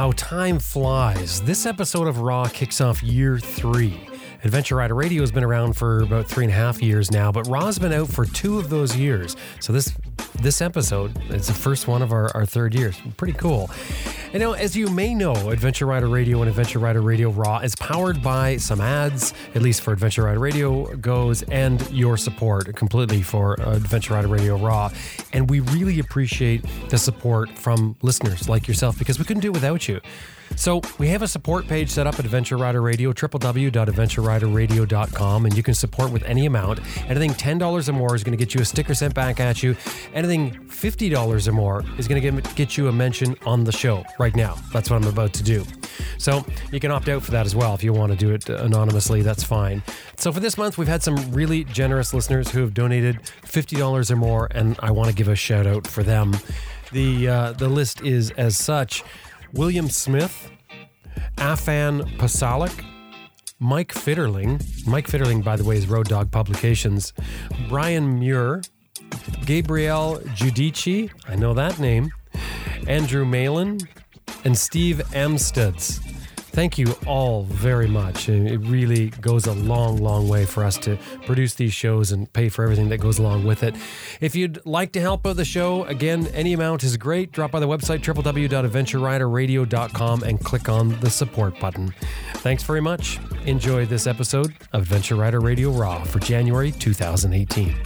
how time flies. This episode of Raw kicks off year three. Adventure Rider Radio has been around for about three and a half years now, but Raw's been out for two of those years. So this this episode, it's the first one of our, our third year. Pretty cool. And now, as you may know, Adventure Rider Radio and Adventure Rider Radio Raw is powered by some ads, at least for Adventure Rider Radio goes, and your support completely for Adventure Rider Radio Raw. And we really appreciate the support from listeners like yourself because we couldn't do it without you. So we have a support page set up at Adventure Rider Radio, www.adventureriderradio.com, and you can support with any amount. Anything $10 or more is going to get you a sticker sent back at you. Anything $50 or more is going to get, you a mention on the show right now. That's what I'm about to do. So you can opt out for that as well if you want to do it anonymously. That's fine. So for this month, we've had some really generous listeners who have donated $50 or more, and I want to give a shout out for them. The uh, the list is as such. William Smith, Afan Pasalik, Mike Fitterling. Mike Fitterling, by the way, is Road Dog Publications. Brian Muir, Gabriel Giudici, I know that name. Andrew Malin, and Steve Amsteds. Thank you all very much. It really goes a long, long way for us to produce these shows and pay for everything that goes along with it. If you'd like to help out the show, again, any amount is great. Drop by the website www.adventureriderradio.com and click on the support button. Thanks very much. Enjoy this episode of Adventure Rider Radio Raw for January 2018.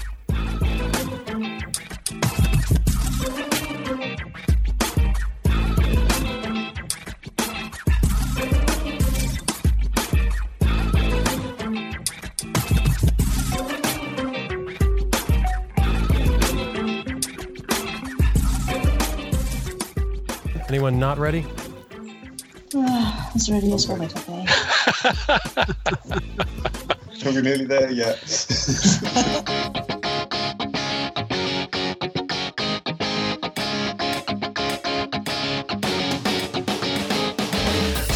Anyone not ready? as ready as we're to be. Are we nearly there yet?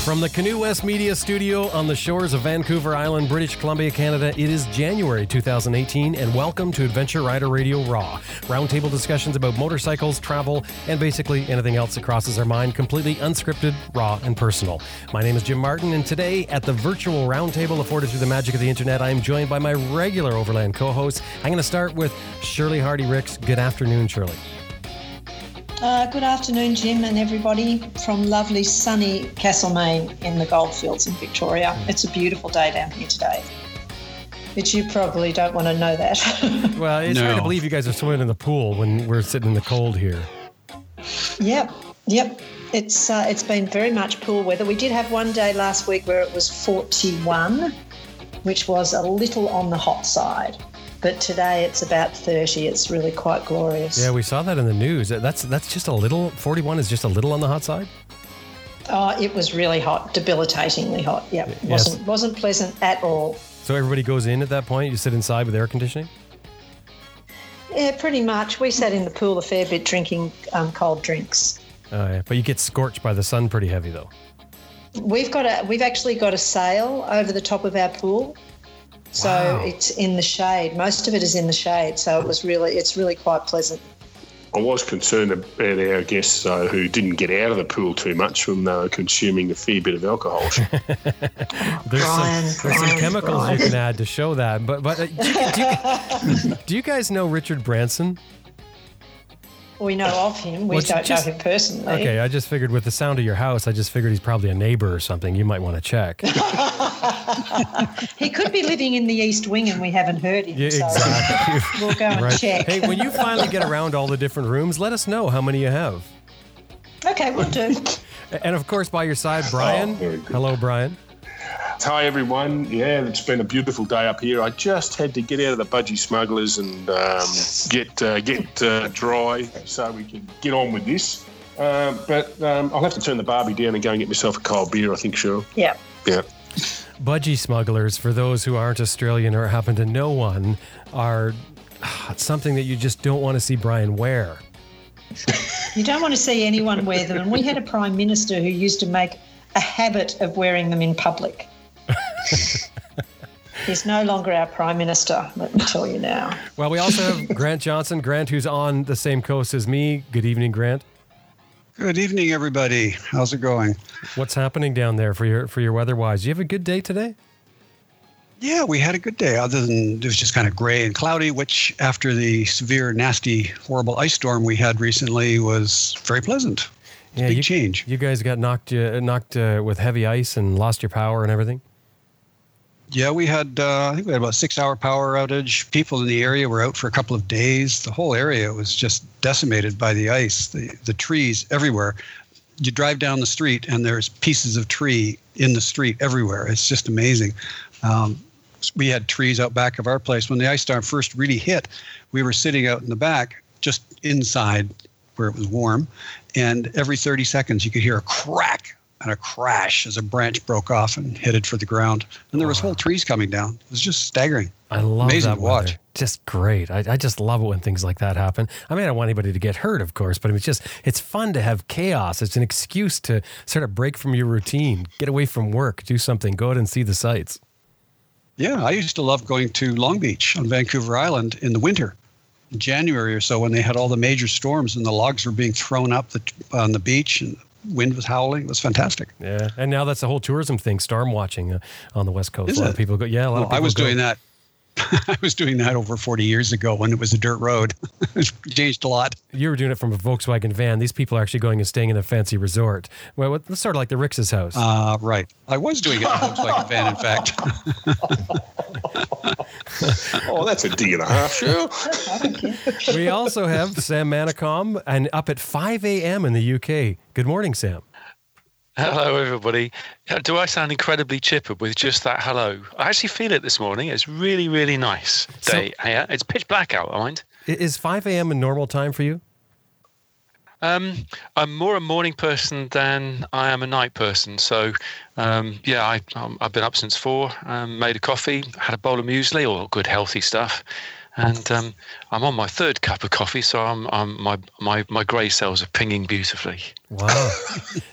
From the Canoe West Media Studio on the shores of Vancouver Island, British Columbia, Canada, it is January 2018, and welcome to Adventure Rider Radio Raw. Roundtable discussions about motorcycles, travel, and basically anything else that crosses our mind, completely unscripted, raw, and personal. My name is Jim Martin, and today at the virtual roundtable afforded through the magic of the internet, I am joined by my regular Overland co hosts. I'm going to start with Shirley Hardy Rix. Good afternoon, Shirley. Uh, good afternoon, Jim, and everybody from lovely sunny Castlemaine in the Goldfields in Victoria. It's a beautiful day down here today. But you probably don't want to know that. well, it's no. hard to believe you guys are swimming in the pool when we're sitting in the cold here. Yep, yep. It's uh, it's been very much pool weather. We did have one day last week where it was 41, which was a little on the hot side but today it's about 30. It's really quite glorious. Yeah, we saw that in the news. That's that's just a little. 41 is just a little on the hot side. Oh, it was really hot, debilitatingly hot. Yeah, yes. wasn't wasn't pleasant at all. So everybody goes in at that point. You sit inside with air conditioning. Yeah, pretty much. We sat in the pool a fair bit, drinking um, cold drinks. Oh yeah, but you get scorched by the sun pretty heavy though. We've got a we've actually got a sail over the top of our pool, so wow. it's in the shade. Most of it is in the shade. So it was really, it's really quite pleasant. I was concerned about our guests uh, who didn't get out of the pool too much from uh, consuming a fair bit of alcohol. there's, Brian, some, there's some chemicals Brian. you can add to show that. But but uh, do, you, do, you, do you guys know Richard Branson? We know of him. We well, don't just, know him personally. Okay, I just figured with the sound of your house, I just figured he's probably a neighbor or something. You might want to check. he could be living in the East Wing and we haven't heard him. Yeah, exactly. So we'll go and right. check. Hey, when you finally get around all the different rooms, let us know how many you have. Okay, we'll do. And of course, by your side, Brian. Oh, Hello, Brian. Hi everyone. Yeah, it's been a beautiful day up here. I just had to get out of the budgie smugglers and um, get uh, get uh, dry so we can get on with this. Um, but um, I'll have to turn the Barbie down and go and get myself a cold beer. I think, sure. Yeah. Yeah. Budgie smugglers, for those who aren't Australian or happen to know one, are something that you just don't want to see Brian wear. You don't want to see anyone wear them. And we had a prime minister who used to make a habit of wearing them in public. He's no longer our prime minister, let me tell you now. Well, we also have Grant Johnson. Grant, who's on the same coast as me. Good evening, Grant. Good evening, everybody. How's it going? What's happening down there for your for your weather wise? You have a good day today? Yeah, we had a good day. Other than it was just kind of gray and cloudy, which after the severe, nasty, horrible ice storm we had recently was very pleasant. Yeah, big you, change. You guys got knocked uh, knocked uh, with heavy ice and lost your power and everything. Yeah, we had uh, I think we had about six hour power outage. People in the area were out for a couple of days. The whole area was just decimated by the ice. The the trees everywhere. You drive down the street and there's pieces of tree in the street everywhere. It's just amazing. Um, we had trees out back of our place when the ice storm first really hit. We were sitting out in the back, just inside where it was warm, and every 30 seconds you could hear a crack and a crash as a branch broke off and headed for the ground. And there was whole trees coming down. It was just staggering. I love Amazing that to watch. weather. Just great. I, I just love it when things like that happen. I mean, I don't want anybody to get hurt, of course, but it's just it's fun to have chaos. It's an excuse to sort of break from your routine, get away from work, do something, go out and see the sights. Yeah, I used to love going to Long Beach on Vancouver Island in the winter, in January or so, when they had all the major storms and the logs were being thrown up the, on the beach and wind was howling. It was fantastic. Yeah, and now that's the whole tourism thing, storm watching uh, on the west coast. Is a lot it? of people go. Yeah, a lot Well, of people I was go. doing that. I was doing that over 40 years ago when it was a dirt road. it's changed a lot. You were doing it from a Volkswagen van. These people are actually going and staying in a fancy resort. Well, it's sort of like the Rix's house. Uh, right. I was doing it in a Volkswagen van, in fact. Oh, that's a D and a half, sure. we also have Sam Manicom and up at 5 a.m. in the UK. Good morning, Sam. Hello, everybody. Uh, Do I sound incredibly chipper with just that hello? I actually feel it this morning. It's really, really nice So- day. here. It's pitch black out, I mind. Is 5 a.m. a normal time for you? Um, I'm more a morning person than I am a night person. So, um, yeah, I, um, I've been up since four, um, made a coffee, had a bowl of muesli, or good healthy stuff. And um, I'm on my third cup of coffee, so I'm, I'm, my, my, my grey cells are pinging beautifully. Wow.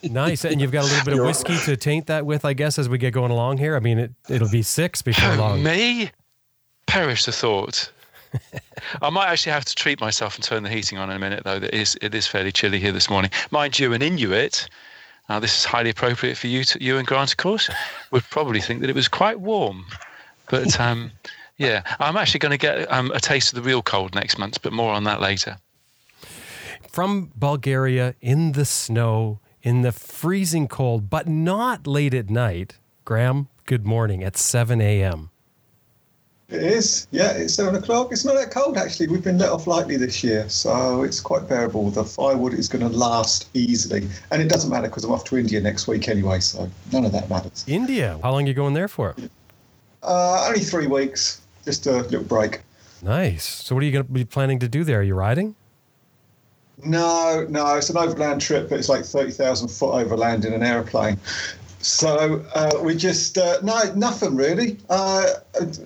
nice. And you've got a little bit of whiskey to taint that with, I guess, as we get going along here. I mean, it, it'll be six before long. Me? Perish the thought. I might actually have to treat myself and turn the heating on in a minute, though. It is, it is fairly chilly here this morning. Mind you, an Inuit, now this is highly appropriate for you, to, you and Grant, of course, would probably think that it was quite warm. But um, yeah, I'm actually going to get um, a taste of the real cold next month, but more on that later. From Bulgaria in the snow, in the freezing cold, but not late at night. Graham, good morning at 7 a.m. It is. Yeah, it's seven o'clock. It's not that cold actually. We've been let off lightly this year, so it's quite bearable. The firewood is going to last easily, and it doesn't matter because I'm off to India next week anyway, so none of that matters. India. How long are you going there for? Uh, only three weeks, just a little break. Nice. So, what are you going to be planning to do there? Are you riding? No, no, it's an overland trip, but it's like thirty thousand foot overland in an aeroplane. So uh, we just uh, no nothing really. Uh,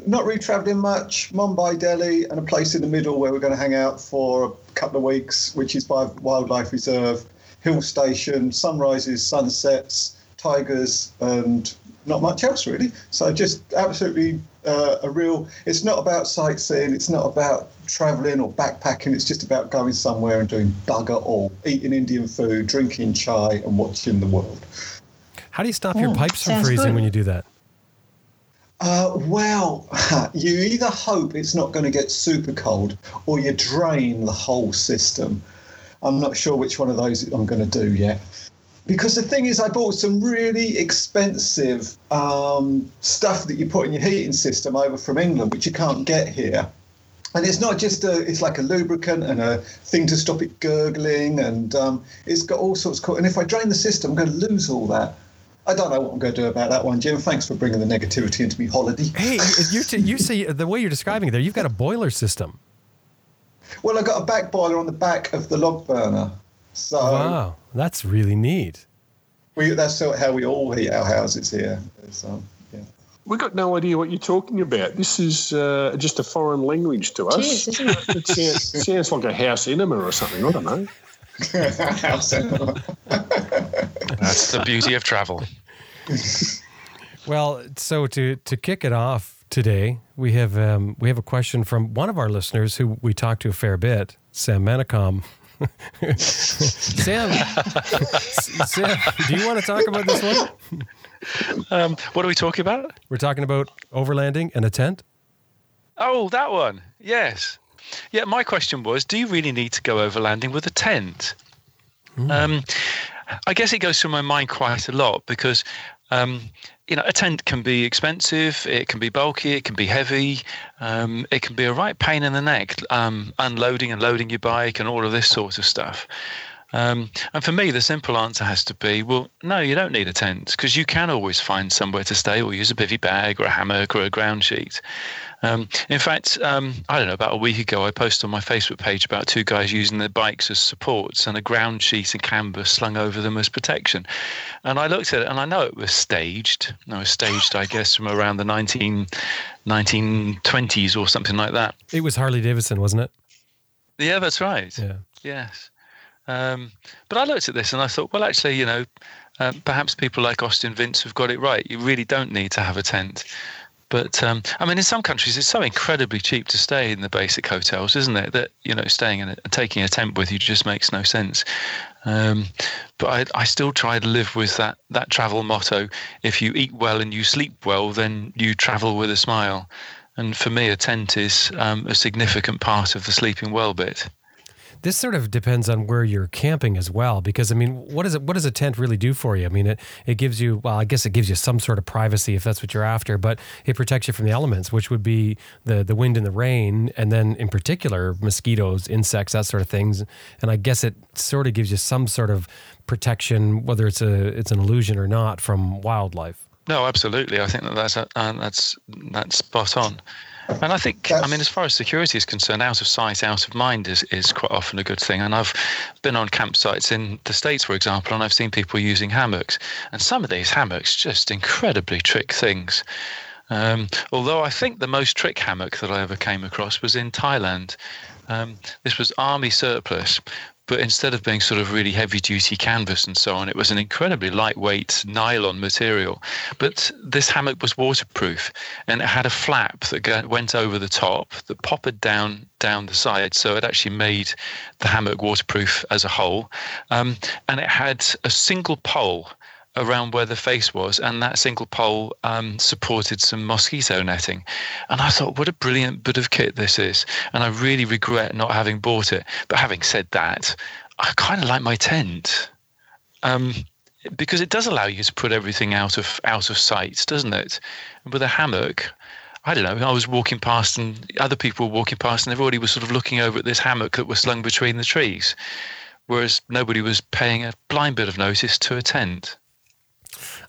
not really travelling much. Mumbai, Delhi, and a place in the middle where we're going to hang out for a couple of weeks, which is by wildlife reserve, hill station, sunrises, sunsets, tigers, and not much else really. So just absolutely uh, a real. It's not about sightseeing. It's not about travelling or backpacking. It's just about going somewhere and doing bugger all, eating Indian food, drinking chai, and watching the world. How do you stop your Mm, pipes from sounds freezing good. when you do that? Uh, well, you either hope it's not going to get super cold or you drain the whole system. I'm not sure which one of those I'm going to do yet. Because the thing is, I bought some really expensive um, stuff that you put in your heating system over from England, which you can't get here. And it's not just a, it's like a lubricant and a thing to stop it gurgling, and um, it's got all sorts of cool. And if I drain the system, I'm going to lose all that. I don't know what I'm going to do about that one, Jim. Thanks for bringing the negativity into me holiday. Hey, you, you, you say the way you're describing it there, you've got a boiler system. Well, I got a back boiler on the back of the log burner, so Wow, that's really neat. we, that's sort of how we all heat our houses here. Is, um, yeah. We got no idea what you're talking about. This is uh, just a foreign language to us. Cheers, isn't it? It sounds, sounds like a house enema or something. I don't know. House enema. That's the beauty of travel. Well, so to to kick it off today, we have um, we have a question from one of our listeners who we talked to a fair bit, Sam Manicom. Sam, Sam, do you want to talk about this one? Um, what are we talking about? We're talking about overlanding and a tent. Oh, that one. Yes. Yeah, my question was do you really need to go overlanding with a tent? Um, I guess it goes through my mind quite a lot because, um, you know, a tent can be expensive, it can be bulky, it can be heavy, um, it can be a right pain in the neck, um, unloading and loading your bike and all of this sort of stuff. Um, and for me, the simple answer has to be, well, no, you don't need a tent because you can always find somewhere to stay or use a bivy bag or a hammock or a ground sheet. Um, in fact, um, I don't know, about a week ago, I posted on my Facebook page about two guys using their bikes as supports and a ground sheet and canvas slung over them as protection. And I looked at it and I know it was staged. It was staged, I guess, from around the 19, 1920s or something like that. It was Harley Davidson, wasn't it? Yeah, that's right. Yeah. Yes. Um, but I looked at this and I thought, well, actually, you know, uh, perhaps people like Austin Vince have got it right. You really don't need to have a tent. But um, I mean, in some countries, it's so incredibly cheap to stay in the basic hotels, isn't it? That you know, staying in and taking a tent with you just makes no sense. Um, but I, I still try to live with that that travel motto: if you eat well and you sleep well, then you travel with a smile. And for me, a tent is um, a significant part of the sleeping well bit. This sort of depends on where you're camping as well, because I mean, what is it? What does a tent really do for you? I mean, it it gives you well, I guess it gives you some sort of privacy if that's what you're after, but it protects you from the elements, which would be the the wind and the rain, and then in particular mosquitoes, insects, that sort of things. And I guess it sort of gives you some sort of protection, whether it's a it's an illusion or not, from wildlife. No, absolutely. I think that that's uh, that's that's spot on. And I think, I mean, as far as security is concerned, out of sight, out of mind is, is quite often a good thing. And I've been on campsites in the States, for example, and I've seen people using hammocks. And some of these hammocks, just incredibly trick things. Um, although I think the most trick hammock that I ever came across was in Thailand. Um, this was army surplus, but instead of being sort of really heavy duty canvas and so on, it was an incredibly lightweight nylon material. But this hammock was waterproof and it had a flap that went over the top that popped down down the side, so it actually made the hammock waterproof as a whole. Um, and it had a single pole around where the face was, and that single pole um, supported some mosquito netting. And I thought, what a brilliant bit of kit this is. And I really regret not having bought it. But having said that, I kind of like my tent. Um, because it does allow you to put everything out of out of sight, doesn't it? with a hammock, I don't know. I was walking past, and other people were walking past, and everybody was sort of looking over at this hammock that was slung between the trees, whereas nobody was paying a blind bit of notice to a tent.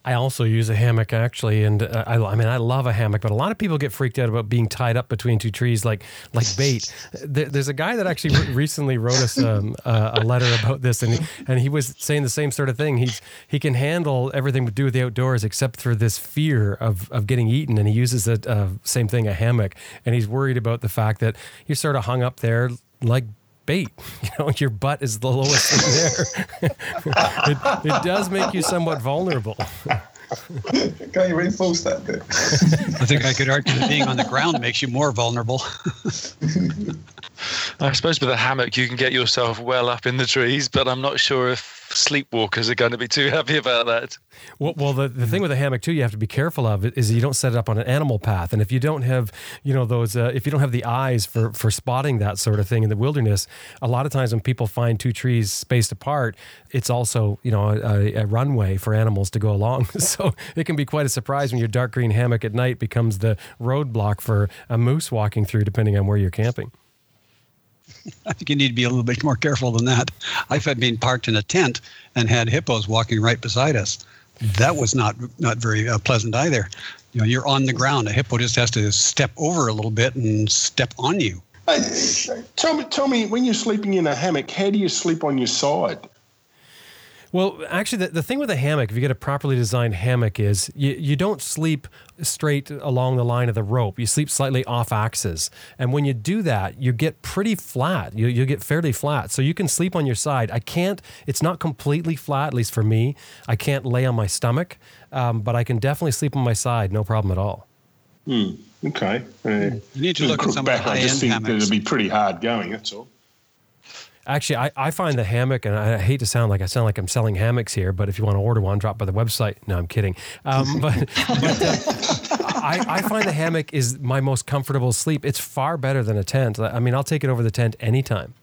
I also use a hammock actually, and uh, I, I, mean I love a hammock, but a lot of people get freaked out about being tied up between two trees like like bait. There's a guy that actually re- recently wrote us um, uh, a letter about this, and he, and he was saying the same sort of thing. He's he can handle everything to do with the outdoors except for this fear of of getting eaten, and he uses the uh, same thing a hammock, and he's worried about the fact that you're sort of hung up there like bait. You know, your butt is the lowest in there. it, it does make you somewhat vulnerable. Can't you reinforce that bit? I think I could argue that being on the ground makes you more vulnerable. I suppose with a hammock you can get yourself well up in the trees, but I'm not sure if sleepwalkers are going to be too happy about that. Well, well, the, the thing with a hammock too, you have to be careful of is you don't set it up on an animal path, and if you don't have, you know, those, uh, if you don't have the eyes for for spotting that sort of thing in the wilderness, a lot of times when people find two trees spaced apart, it's also, you know, a, a runway for animals to go along. so it can be quite a surprise when your dark green hammock at night becomes the roadblock for a moose walking through, depending on where you're camping. I think you need to be a little bit more careful than that. I've had been parked in a tent and had hippos walking right beside us. That was not not very uh, pleasant either. You know, you're on the ground. A hippo just has to step over a little bit and step on you. Hey, tell me, tell me, when you're sleeping in a hammock, how do you sleep on your side? Well, actually, the, the thing with a hammock, if you get a properly designed hammock, is you, you don't sleep straight along the line of the rope. You sleep slightly off axis. And when you do that, you get pretty flat. You, you get fairly flat. So you can sleep on your side. I can't, it's not completely flat, at least for me. I can't lay on my stomach, um, but I can definitely sleep on my side, no problem at all. Hmm. Okay. Uh, you need to look at some back, of the I just think hammocks. it'd be pretty hard going, that's all. Actually, I, I find the hammock, and I hate to sound like I sound like I'm selling hammocks here, but if you want to order one, drop by the website. No, I'm kidding. Um, but but uh, I, I find the hammock is my most comfortable sleep. It's far better than a tent. I mean, I'll take it over the tent anytime.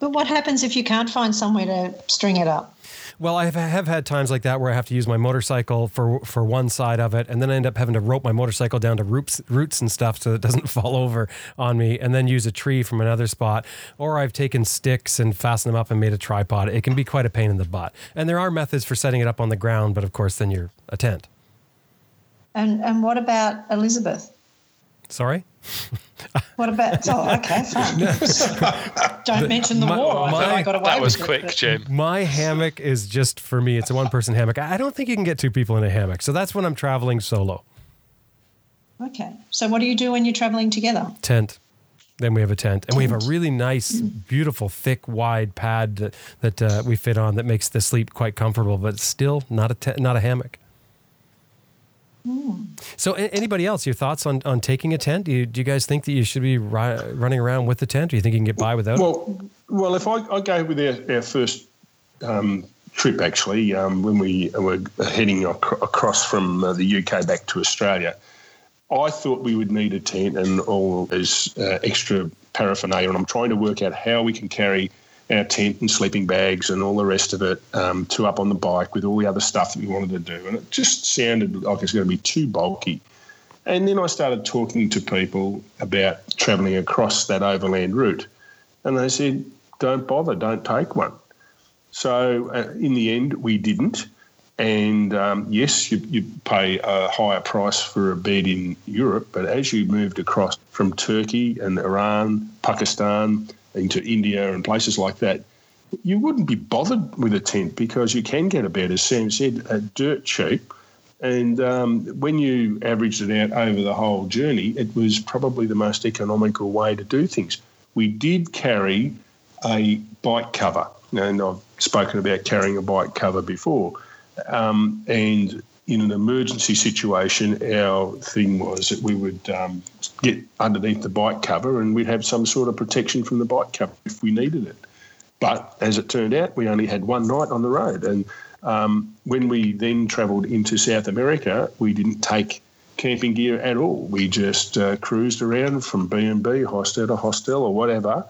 But what happens if you can't find somewhere to string it up? Well, I have, had times like that where I have to use my motorcycle for for one side of it, and then I end up having to rope my motorcycle down to roots roots and stuff so it doesn't fall over on me, and then use a tree from another spot. Or I've taken sticks and fastened them up and made a tripod. It can be quite a pain in the butt. And there are methods for setting it up on the ground, but of course, then you're a tent. And and what about Elizabeth? Sorry. What about? Oh, okay, fine. Don't mention the my- war. I my- thought I got away That was with it, quick, but- Jim. My hammock is just for me. It's a one person hammock. I don't think you can get two people in a hammock. So that's when I'm traveling solo. Okay. So what do you do when you're traveling together? Tent. Then we have a tent, and we have a really nice, beautiful, thick, wide pad that, that uh, we fit on that makes the sleep quite comfortable, but still not a te- not a hammock. So, anybody else? Your thoughts on, on taking a tent? Do you, do you guys think that you should be ri- running around with the tent? Or you think you can get by without? it? Well, well, if I, I go with our, our first um, trip, actually, um, when we were heading ac- across from uh, the UK back to Australia, I thought we would need a tent and all as uh, extra paraphernalia, and I'm trying to work out how we can carry our tent and sleeping bags and all the rest of it um, to up on the bike with all the other stuff that we wanted to do, and it just sounded like it's going to be too bulky. And then I started talking to people about travelling across that overland route, and they said, "Don't bother, don't take one." So uh, in the end, we didn't. And um, yes, you, you pay a higher price for a bed in Europe, but as you moved across from Turkey and Iran, Pakistan, into India and places like that, you wouldn't be bothered with a tent because you can get a bed, as Sam said, uh, dirt cheap. And um, when you averaged it out over the whole journey, it was probably the most economical way to do things. We did carry a bike cover, and I've spoken about carrying a bike cover before. Um, and in an emergency situation, our thing was that we would um, get underneath the bike cover and we'd have some sort of protection from the bike cover if we needed it. But as it turned out, we only had one night on the road. And um, when we then travelled into South America, we didn't take camping gear at all. We just uh, cruised around from B&B, hostel to hostel or whatever,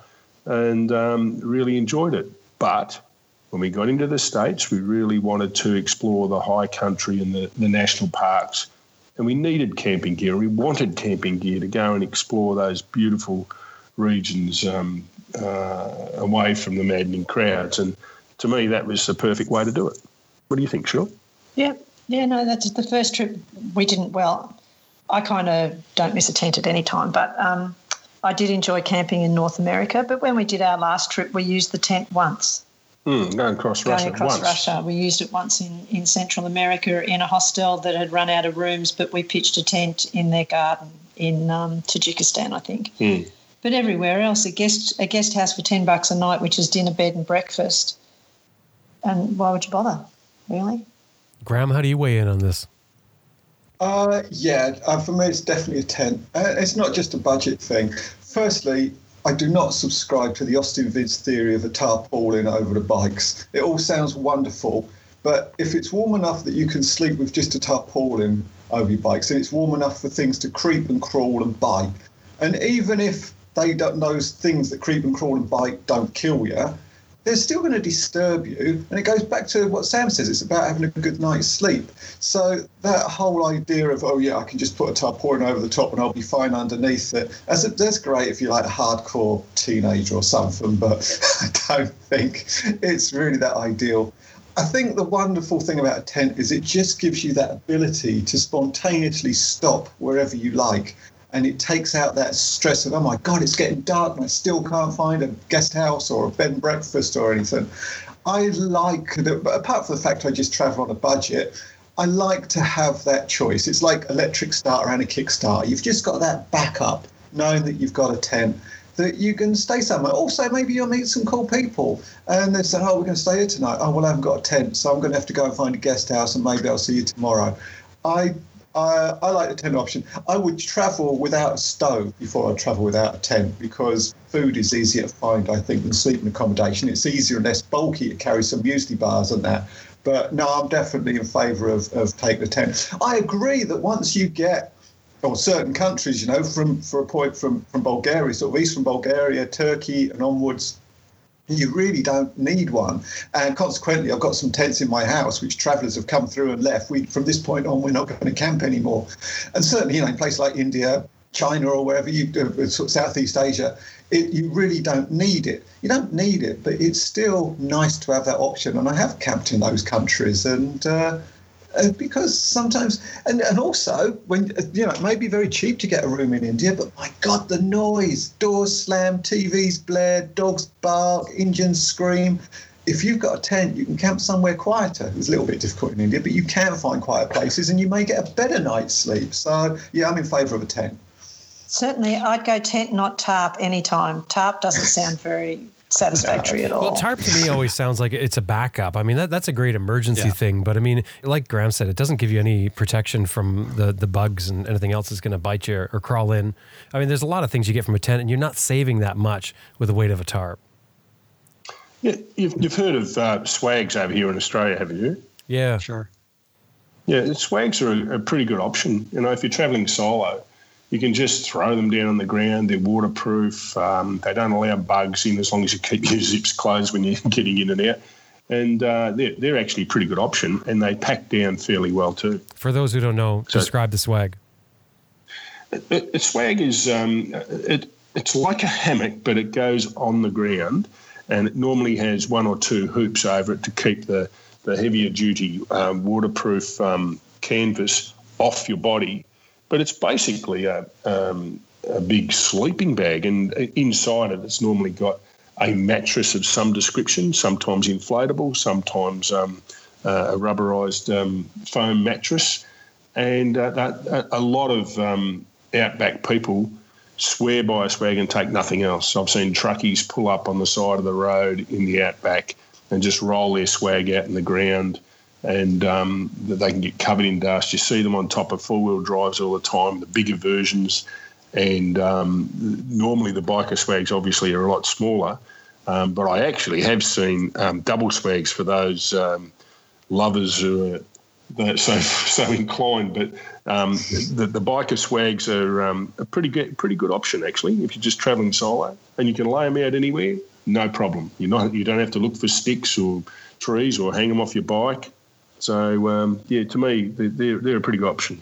and um, really enjoyed it. But when we got into the States, we really wanted to explore the high country and the, the national parks. And we needed camping gear. We wanted camping gear to go and explore those beautiful regions um, uh, away from the maddening crowds. And to me, that was the perfect way to do it. What do you think, Sean? Yeah, yeah, no, that's the first trip we didn't. Well, I kind of don't miss a tent at any time, but um, I did enjoy camping in North America. But when we did our last trip, we used the tent once. Mm, going across Going Russia across once. Russia, we used it once in, in Central America in a hostel that had run out of rooms, but we pitched a tent in their garden in um, Tajikistan, I think. Mm. But everywhere else, a guest a guest house for ten bucks a night, which is dinner, bed, and breakfast. And why would you bother? Really? Graham, how do you weigh in on this? Uh, yeah, uh, for me, it's definitely a tent. Uh, it's not just a budget thing. Firstly, I do not subscribe to the Austin Vince theory of a tarpaulin over the bikes. It all sounds wonderful, but if it's warm enough that you can sleep with just a tarpaulin over your bikes, and it's warm enough for things to creep and crawl and bite, and even if they don't, those things that creep and crawl and bite don't kill you, they're still going to disturb you. And it goes back to what Sam says it's about having a good night's sleep. So that whole idea of, oh, yeah, I can just put a tarpaulin over the top and I'll be fine underneath it, that's, that's great if you're like a hardcore teenager or something, but I don't think it's really that ideal. I think the wonderful thing about a tent is it just gives you that ability to spontaneously stop wherever you like and it takes out that stress of oh my god it's getting dark and i still can't find a guest house or a bed and breakfast or anything i like that but apart from the fact i just travel on a budget i like to have that choice it's like electric starter and a kickstarter you've just got that backup knowing that you've got a tent that you can stay somewhere. Also, maybe you'll meet some cool people and they say, Oh, we're going to stay here tonight. Oh, well, I haven't got a tent, so I'm going to have to go and find a guest house and maybe I'll see you tomorrow. I I, I like the tent option. I would travel without a stove before I travel without a tent because food is easier to find, I think, than sleeping accommodation. It's easier and less bulky to carry some muesli bars and that. But no, I'm definitely in favour of, of take the tent. I agree that once you get or certain countries, you know, from for a point from from Bulgaria, sort of east from Bulgaria, Turkey, and onwards, you really don't need one. And consequently, I've got some tents in my house which travellers have come through and left. We from this point on, we're not going to camp anymore. And certainly, you know, in places like India, China, or wherever you uh, sort of Southeast Asia, it, you really don't need it. You don't need it, but it's still nice to have that option. And I have camped in those countries, and uh, uh, because sometimes, and, and also when you know, it may be very cheap to get a room in India, but my God, the noise, doors slam, TVs blare, dogs bark, engines scream. If you've got a tent, you can camp somewhere quieter. It's a little bit difficult in India, but you can find quiet places and you may get a better night's sleep. So, yeah, I'm in favour of a tent. Certainly, I'd go tent, not tarp, anytime. Tarp doesn't sound very satisfactory at all. Well, tarp to me always sounds like it's a backup. I mean, that, that's a great emergency Yeah. thing, but I mean, like Graham said, it doesn't give you any protection from the, the bugs and anything else that's going to bite you or, or crawl in. I mean, there's a lot of things you get from a tent, and you're not saving that much with the weight of a tarp. Yeah, you've, you've heard of uh, swags over here in Australia, haven't you? Yeah. Sure. Yeah, swags are a, a pretty good option. You know, if you're travelling solo, you can just throw them down on the ground. They're waterproof. Um, they don't allow bugs in as long as you keep your zips closed when you're getting in and out. And uh, they're, they're actually a pretty good option, and they pack down fairly well too. For those who don't know, So- describe the swag. A swag is um, it, it's like a hammock, but it goes on the ground, and it normally has one or two hoops over it to keep the the heavier duty um, waterproof um, canvas off your body. But it's basically a um, a big sleeping bag, and inside it, it's normally got a mattress of some description, sometimes inflatable, sometimes um, uh, a rubberized um, foam mattress and uh, that, a- lot of um, outback people swear by a swag and take nothing else. I've seen truckies pull up on the side of the road in the outback and just roll their swag out in the ground, and um, they can get covered in dust. You see them on top of four wheel drives all the time, the bigger versions, and um, normally the biker swags obviously are a lot smaller. Um, but I actually have seen um, double swags for those um, lovers who are so so inclined. But um, the the biker swags are a pretty good pretty good option actually if you're just travelling solo and you can lay them out anywhere, no problem. You're not you don't have to look for sticks or trees or hang them off your bike. So um, yeah, to me they- they're they're a pretty good option.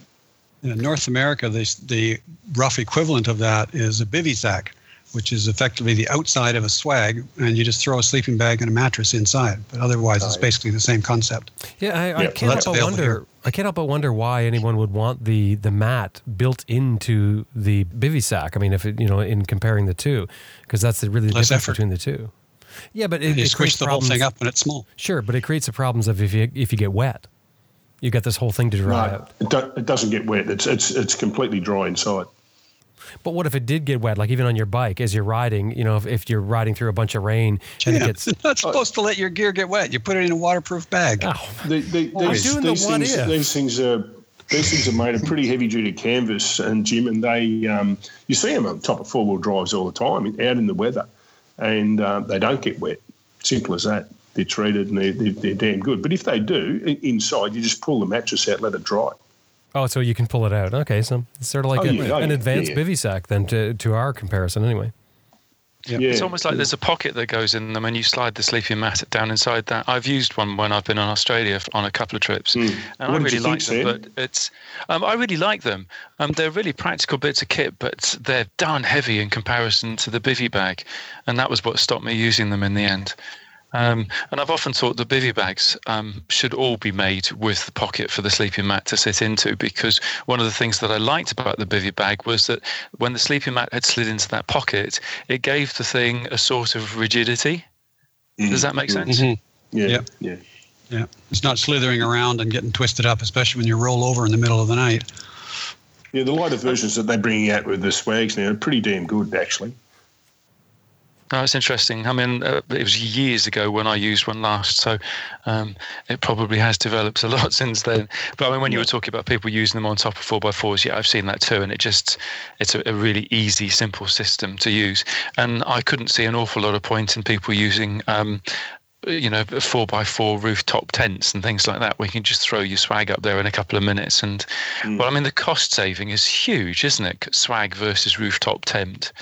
In North America, the, the rough equivalent of that is a bivy sack, which is effectively the outside of a swag, and you just throw a sleeping bag and a mattress inside. But otherwise, it's Right. basically the same concept. Yeah, I, I Yeah, can't that's help but wonder. here. I can't help but wonder why anyone would want the the mat built into the bivy sack. I mean, if it, you know, in comparing the two, because that's the really the Less difference effort. between the two. Yeah, but it, You it squish creates the whole problems. thing up when it's small. Sure, but it creates the problems of if you if you get wet, you got this whole thing to dry No, out. it, do, it doesn't get wet. It's it's it's completely dry inside. But what if it did get wet? Like even on your bike as you're riding, you know, if, if you're riding through a bunch of rain and it Yeah. gets You're not supposed to let your gear get wet. You put it in a waterproof bag. oh, The, the, I'm these, doing the these what things, if. these things are these things are made of pretty heavy duty canvas and Jim, and they um, you see them on top of four wheel drives all the time out in the weather, and um, they don't get wet. Simple as that. They're treated and they're, they're, they're damn good. But if they do, inside you just pull the mattress out, let it dry. oh, so you can pull it out. Okay, so it's sort of like Oh, a, yeah, oh, an yeah, advanced yeah. bivy sack then to to our comparison anyway. Yeah. Yeah, It's almost like there's a pocket that goes in them and you slide the sleeping mat down inside that. I've used one when I've been in Australia on a couple of trips. Mm. And What I really you like them, Sam? but it's um, I really like them. Um, they're really practical bits of kit, but they're darn heavy in comparison to the bivy bag, and that was what stopped me using them in the end. Um, and I've often thought the bivy bags um, should all be made with the pocket for the sleeping mat to sit into because one of the things that I liked about the bivy bag was that when the sleeping mat had slid into that pocket, it gave the thing a sort of rigidity. Does that make sense? Mhm. Yeah, Yep. yeah. Yeah. It's not slithering around and getting twisted up, especially when you roll over in the middle of the night. Yeah, the lighter versions that they're bringing out with the swags now are pretty damn good, actually. No, it's interesting. I mean, uh, it was years ago when I used one last, so um, it probably has developed a lot since then. But I mean, when you were talking about people using them on top of four x fours, yeah, I've seen that too, and it just it's a, a, really easy, simple system to use. And I couldn't see an awful lot of point in people using. Um, you know, four by four rooftop tents and things like that. We can just throw your swag up there in a couple of minutes. And mm. well, I mean, the cost saving is huge, isn't it? Swag versus rooftop tent.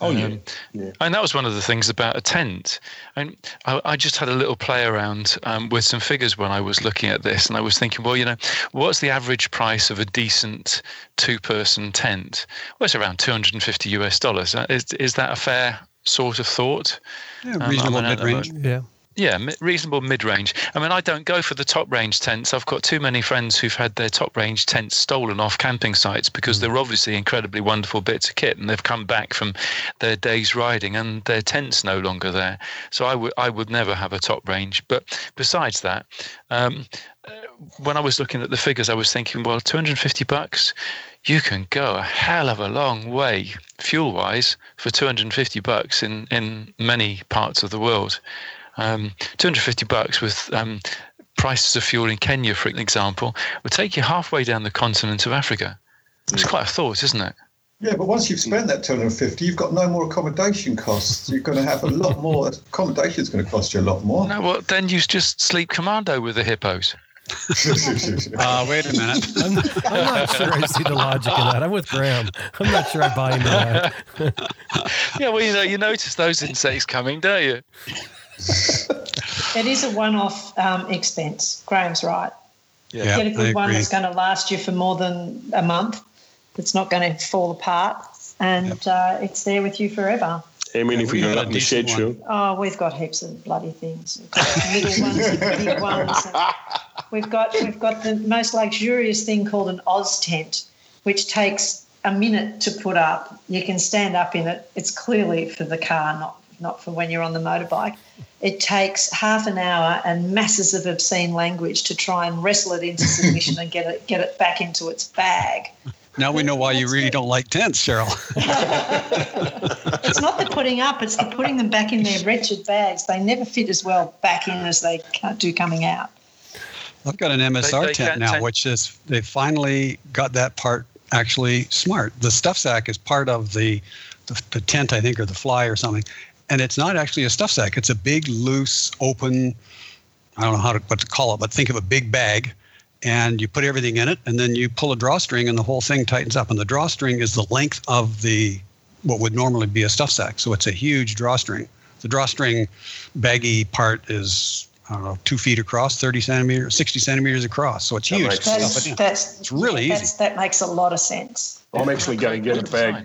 Oh um, yeah. yeah. And that was one of the things about a tent. And I, I just had a little play around um, with some figures when I was looking at this, and I was thinking, well, you know, what's the average price of a decent two-person tent? Well, it's around 250 US dollars. Is is that a fair sort of thought? Yeah, reasonable um, mid-range. Yeah. Yeah, reasonable mid range. I mean, I don't go for the top range tents. I've got too many friends who've had their top range tents stolen off camping sites because mm. they're obviously incredibly wonderful bits of kit and they've come back from their days riding and their tent's no longer there. So I would I would never have a top range. But besides that, um, uh, when I was looking at the figures, I was thinking, well, 250 bucks, you can go a hell of a long way fuel wise for 250 bucks in, in many parts of the world. Um, 250 bucks with um, prices of fuel in Kenya, for example, would take you halfway down the continent of Africa. It's quite a thought, isn't it? Yeah, but once you've spent that 250, you've got no more accommodation costs. You're going to have a lot more. Accommodation is going to cost you a lot more. No, well, then you just sleep commando with the hippos. uh, wait a minute. I'm, I'm, not sure I see the logic in that. I'm with Graham. I'm not sure I buy into that. yeah, well, you know, you notice those insects coming, don't you? It is a one-off um, expense. Graham's right. Yeah, Get a good one that's going to last you for more than a month. That's not going to fall apart, and yep. uh, it's there with you forever. I mean, if we got it in the shed, sure. Oh, we've got heaps of bloody things. Little ones, big ones. We've got we've got the most luxurious thing called an Oz tent, which takes a minute to put up. You can stand up in it. It's clearly for the car, not not for when you're on the motorbike. It takes half an hour and masses of obscene language to try and wrestle it into submission and get it get it back into its bag. Now we know why you really don't like tents, Cheryl. it's not the putting up; it's the putting them back in their wretched bags. They never fit as well back in as they do coming out. I've got an MSR they, they tent now, which is they finally got that part actually smart. The stuff sack is part of the, the, the tent, I think, or the fly or something and it's not actually a stuff sack. It's a big, loose, open. I don't know how to what to call it, but think of a big bag, and you put everything in it, and then you pull a drawstring, and the whole thing tightens up. And the drawstring is the length of the what would normally be a stuff sack, so it's a huge drawstring. The drawstring baggy part is I don't know, two feet across, 30 centimeters, 60 centimeters across. So it's huge. That's, that's, it's really easy. That makes a lot of sense. I'm actually going to get a bag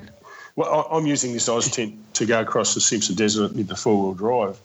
well, I'm using this Oz tent to go across the Simpson Desert with the four wheel drive.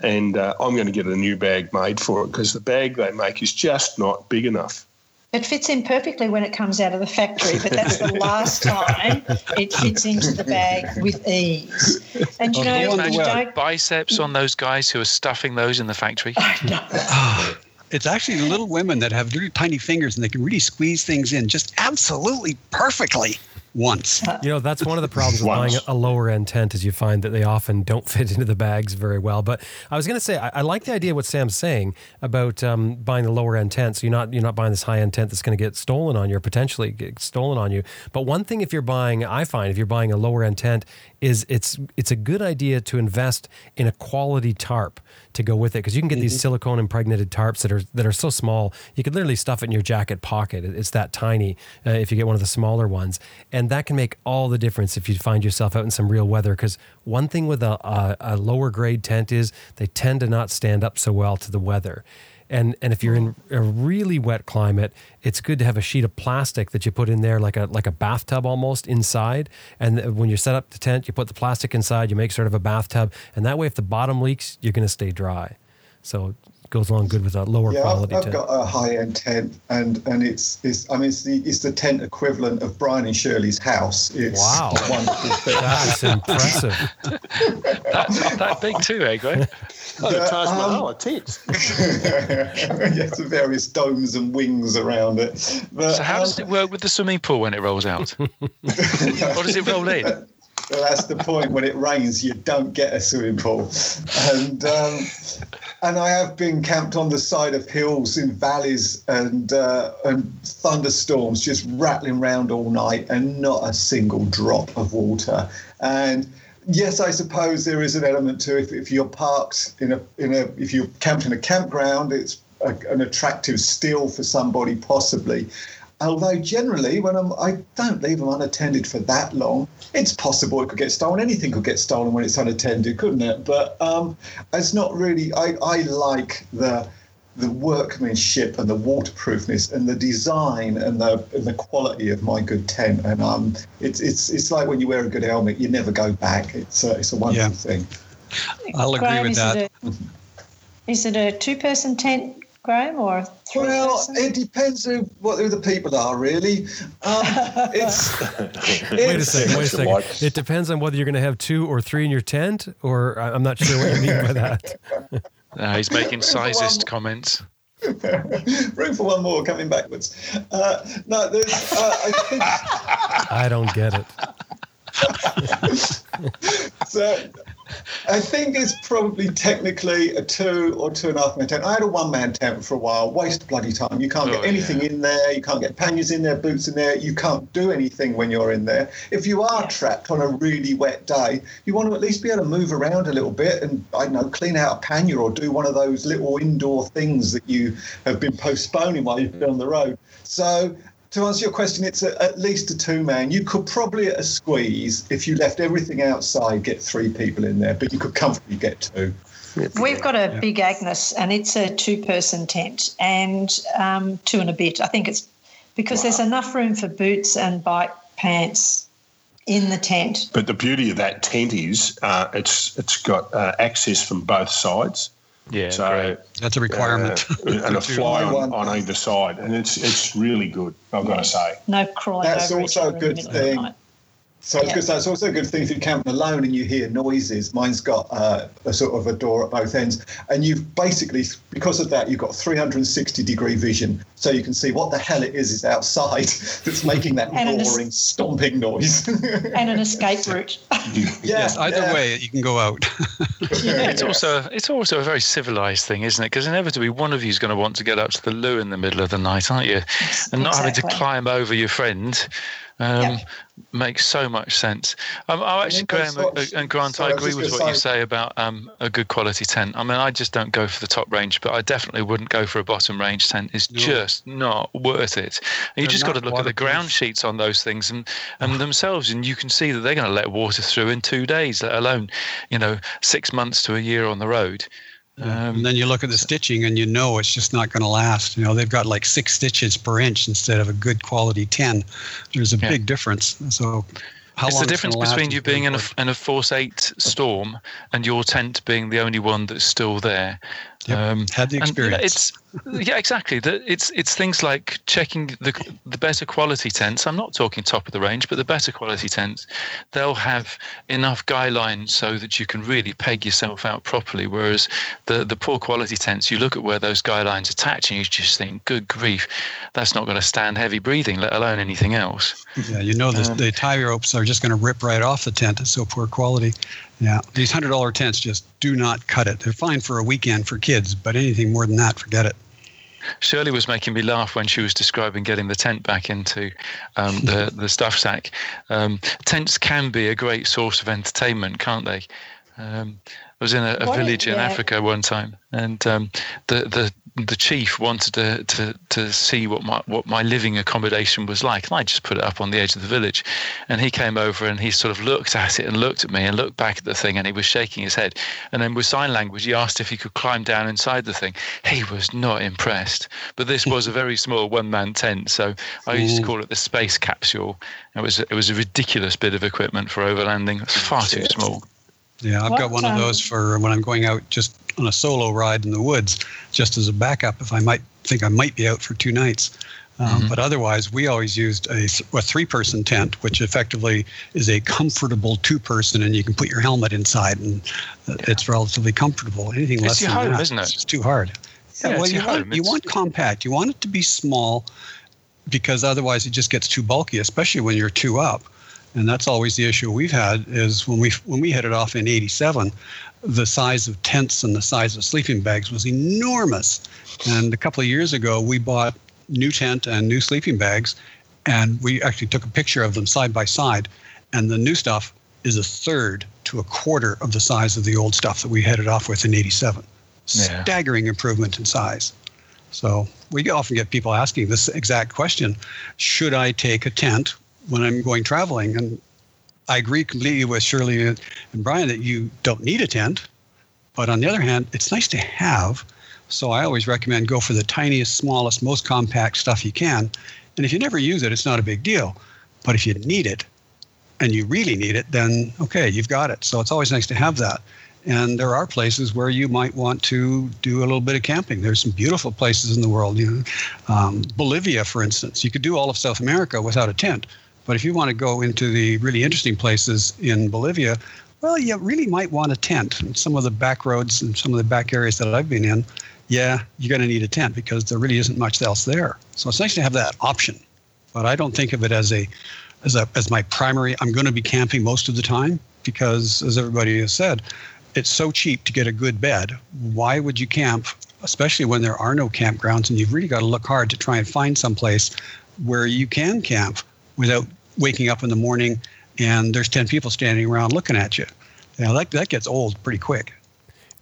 And uh, I'm going to get a new bag made for it because the bag they make is just not big enough. It fits in perfectly when it comes out of the factory, but that's the last time it fits into the bag with ease. And you know, you don't... biceps on those guys who are stuffing those in the factory. it's actually little women that have really tiny fingers and they can really squeeze things in just absolutely perfectly once. You know, that's one of the problems with buying a lower end tent is you find that they often don't fit into the bags very well. But I was going to say, I, I, like the idea what Sam's saying about um, buying the lower end tent. So you're not you're not buying this high end tent that's going to get stolen on you or potentially get stolen on you. But one thing, if you're buying, I find if you're buying a lower end tent, is it's it's a good idea to invest in a quality tarp to go with it because you can get mm-hmm. these silicone impregnated tarps that are that are so small you could literally stuff it in your jacket pocket. It's that tiny uh, if you get one of the smaller ones, and that can make all the difference if you find yourself out in some real weather. Because one thing with a, a, a lower grade tent is they tend to not stand up so well to the weather. And and if you're in a really wet climate, it's good to have a sheet of plastic that you put in there like a like a bathtub almost inside. And when you set up the tent, you put the plastic inside, you make sort of a bathtub, and that way if the bottom leaks, you're going to stay dry. So goes along good with a lower yeah, quality I've, I've got a high end tent, and and it's it's I mean it's the it's the tent equivalent of Brian and Shirley's house. It's wow, that's impressive. that's not that big too, eh, Greg? Oh, the Taj Mahal um, tent. yes, various domes and wings around it. But, so how um, does it work with the swimming pool when it rolls out? or does it roll in? Well, that's the point. When it rains, you don't get a swimming pool, and um, and I have been camped on the side of hills in valleys and uh, and thunderstorms just rattling round all night, and not a single drop of water. And yes, I suppose there is an element to if, if you're parked in a in a if you're camped in a campground, it's a, an attractive still for somebody possibly. Although generally, when I'm, I don't leave them unattended for that long. It's possible it could get stolen. Anything could get stolen when it's unattended, couldn't it? But um, it's not really. I, I like the the workmanship and the waterproofness and the design and the and the quality of my good tent. And um, it's it's it's like when you wear a good helmet, you never go back. It's a, it's a wonderful Yeah. thing. I'll agree Graham, with is that. It a, is it a two-person tent, Graham, or a Well, three-person? it depends who what who the people are really. Um, it's Wait a second. Wait a second. Like- It depends on whether you're going to have two or three in your tent, or I'm not sure what you mean by that. Uh, he's making sizist comments. room for one more coming backwards. Uh, no, there's. Uh, I think I don't get it. so. I think it's probably technically a two or two and a half man tent. I had a one man tent for a while. Waste of bloody time. You can't Oh, get anything yeah. in there. You can't get panniers in there, boots in there. You can't do anything when you're in there. If you are Yeah. trapped on a really wet day, you want to at least be able to move around a little bit and I don't know, clean out a pannier or do one of those little indoor things that you have been postponing while you've been mm-hmm. on the road. So to answer your question, it's a, at least a two man. You could probably, at a squeeze, if you left everything outside, get three people in there, but you could comfortably get two. We've got a Big Agnes, and it's a two-person tent, and um, two and a bit. I think it's because there's enough room for boots and bike pants in the tent. But the beauty of that tent is uh, it's it's got uh, access from both sides. Yeah, so great. That's a requirement. uh, and a fly on, One. on either side, and it's it's really good. I've got to say. No crawling That's over also a other in the good middle of thing. Night. So I was Yeah. going to say, it's also a good thing if you're camping alone and you hear noises. Mine's got uh, a sort of a door at both ends. And you've basically, because of that, you've got 360 degree vision. So you can see what the hell it is is outside that's making that And it is- roaring, stomping noise. And an escape route. Yeah, yes, either yeah. way, you can go out. It's also it's also a very civilized thing, isn't it? Because inevitably one of you is going to want to get up to the loo in the middle of the night, aren't you? And not having to climb over your friend um, Yeah. makes so much sense. Um, I actually, Graham that's uh, and Grant, sorry, I I agree just with gonna what you say- say about um, a good quality tent. I mean, I just don't go for the top range, but I definitely wouldn't go for a bottom range tent. It's No. just not worth it. And you just got to look at the waterproof. ground sheets on those things and, and themselves, and you can see that they're going to let water through in two days, let alone, you know, six months to a year on the road. Um, and then you look at the stitching and you know it's just not going to last. You know, they've got like six stitches per inch instead of a good quality 10. There's a Yeah. big difference. So, how it's long the difference gonna between you being in a, in a force 8 storm and your tent being the only one that's still there. Yep. Um, Had the and, you know, experience. it's yeah, exactly. The, it's it's things like checking the the better quality tents. I'm not talking top of the range, but the better quality tents, they'll have enough guy lines so that you can really peg yourself out properly. Whereas the the poor quality tents, you look at where those guy lines attach, and you just think, good grief, that's not going to stand heavy breathing, let alone anything else. Yeah, you know the, Um, the tie ropes are just going to rip right off the tent. It's so poor quality. Yeah, these hundred dollar tents just do not cut it. They're fine for a weekend for kids, but anything more than that, forget it. Shirley was making me laugh when she was describing getting the tent back into um, the the stuff sack. Um, tents can be a great source of entertainment, can't they? Um, I was in a, a village in yeah. Africa one time, and um, the the the chief wanted to, to to see what my what my living accommodation was like, and I just put it up on the edge of the village. And he came over and he sort of looked at it and looked at me and looked back at the thing, and he was shaking his head. And then with sign language, he asked if he could climb down inside the thing. He was not impressed. But this was a very small one-man tent, so I used to call it the space capsule. It was it was a ridiculous bit of equipment for overlanding. It's far too small. Yeah, I've got What, one of um, those for when I'm going out just on a solo ride in the woods, just as a backup if I might think I might be out for two nights. Um, Mhm. But otherwise, we always used a, a three-person tent, which effectively is a comfortable two-person, and you can put your helmet inside, and uh, it's relatively comfortable. Anything It's less than home, that, isn't it? It's too hard. Yeah, well, you your want, you want compact. You want it to be small because otherwise it just gets too bulky, especially when you're two up. And that's always the issue we've had is when we when we headed off in 87 the size of tents and the size of sleeping bags was enormous. And a couple of years ago we bought new tent and new sleeping bags and we actually took a picture of them side by side and the new stuff is a third to a quarter of the size of the old stuff that we headed off with in 87 Yeah. staggering improvement in size. So we often get people asking this exact question should i take a tent when i'm going traveling and i agree completely with shirley and brian that you don't need a tent but on the other hand it's nice to have so i always recommend go for the tiniest smallest most compact stuff you can and if you never use it it's not a big deal but if you need it and you really need it then okay you've got it so it's always nice to have that and there are places where you might want to do a little bit of camping. There's some beautiful places in the world. You know, um, Bolivia, for instance, you could do all of South America without a tent. But if you want to go into the really interesting places in Bolivia, well, you really might want a tent. Some of the back roads and some of the back areas that I've been in, yeah, you're going to need a tent because there really isn't much else there. So it's nice to have that option. But I don't think of it as a as a as my primary. I'm going to be camping most of the time because, as everybody has said, it's so cheap to get a good bed. Why would you camp, especially when there are no campgrounds and you've really got to look hard to try and find some place where you can camp without waking up in the morning and there's 10 people standing around looking at you. Now that, that gets old pretty quick.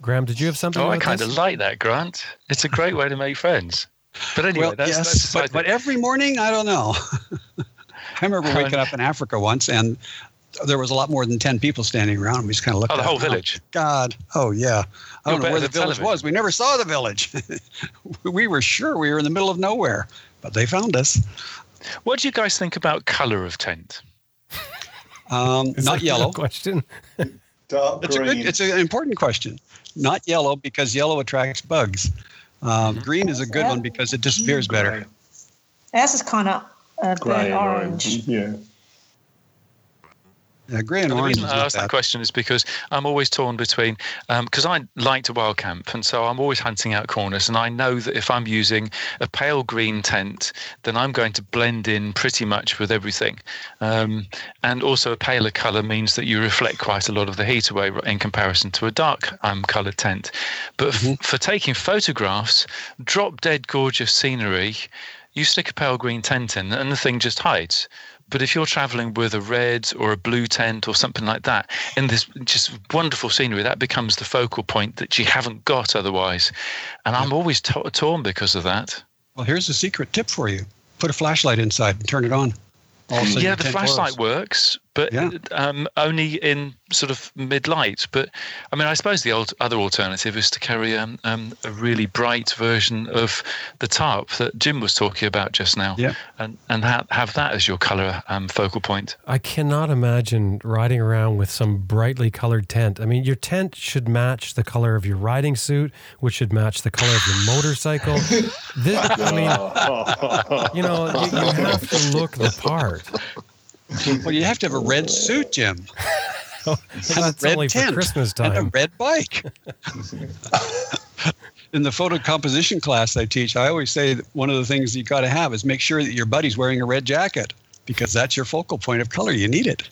Graham, did you have something? Oh, I about kind of like that, Grant. It's a great way to make friends. But anyway, well, that's, yes, that's but, but every morning, I don't know. I remember waking uh, up in Africa once and there was a lot more than 10 people standing around and we just kind of looked Oh, the whole them. village. God. Oh, yeah. I You're don't know where the village television. was. We never saw the village. we were sure we were in the middle of nowhere, but they found us. What do you guys think about colour of tent? Um, Is not that a yellow. Question. Dark It's a good. It's an important question. Not yellow because yellow attracts bugs. Um, Green is a good one because it disappears better. Ours is kind of uh, Grey burnt orange. orange. Yeah. Yeah, gray and the orange reason I not ask that question is because I'm always torn between because I like to wild camp, and so I'm always hunting out corners. And I know that if I'm using a pale green tent, then I'm going to blend in pretty much with everything. Um, and also, a paler colour means that you reflect quite a lot of the heat away in comparison to a dark um, coloured tent. But f- for taking photographs, drop dead gorgeous scenery. You stick a pale green tent in, and the thing just hides. But if you're traveling with a red or a blue tent or something like that, in this just wonderful scenery, that becomes the focal point that you haven't got otherwise. And I'm always to- torn because of that. Well, here's a secret tip for you: put a flashlight inside and turn it on. All of a sudden yeah, the flashlight glows. works, but Yeah. um, only in sort of mid light. But I mean, I suppose the old, other alternative is to carry um, um, a really bright version of the tarp that Jim was talking about just now, Yeah. and and ha- have that as your color um, focal point. I cannot imagine riding around with some brightly colored tent. I mean, your tent should match the color of your riding suit, which should match the color of your motorcycle. This, I mean, you know, you, you have to look the part. Well, you have to have a red suit, Jim. That's red only for tent Christmas and a red bike. In the photo composition class I teach, I always say that one of the things you got to have is make sure that your buddy's wearing a red jacket because that's your focal point of color. You need it.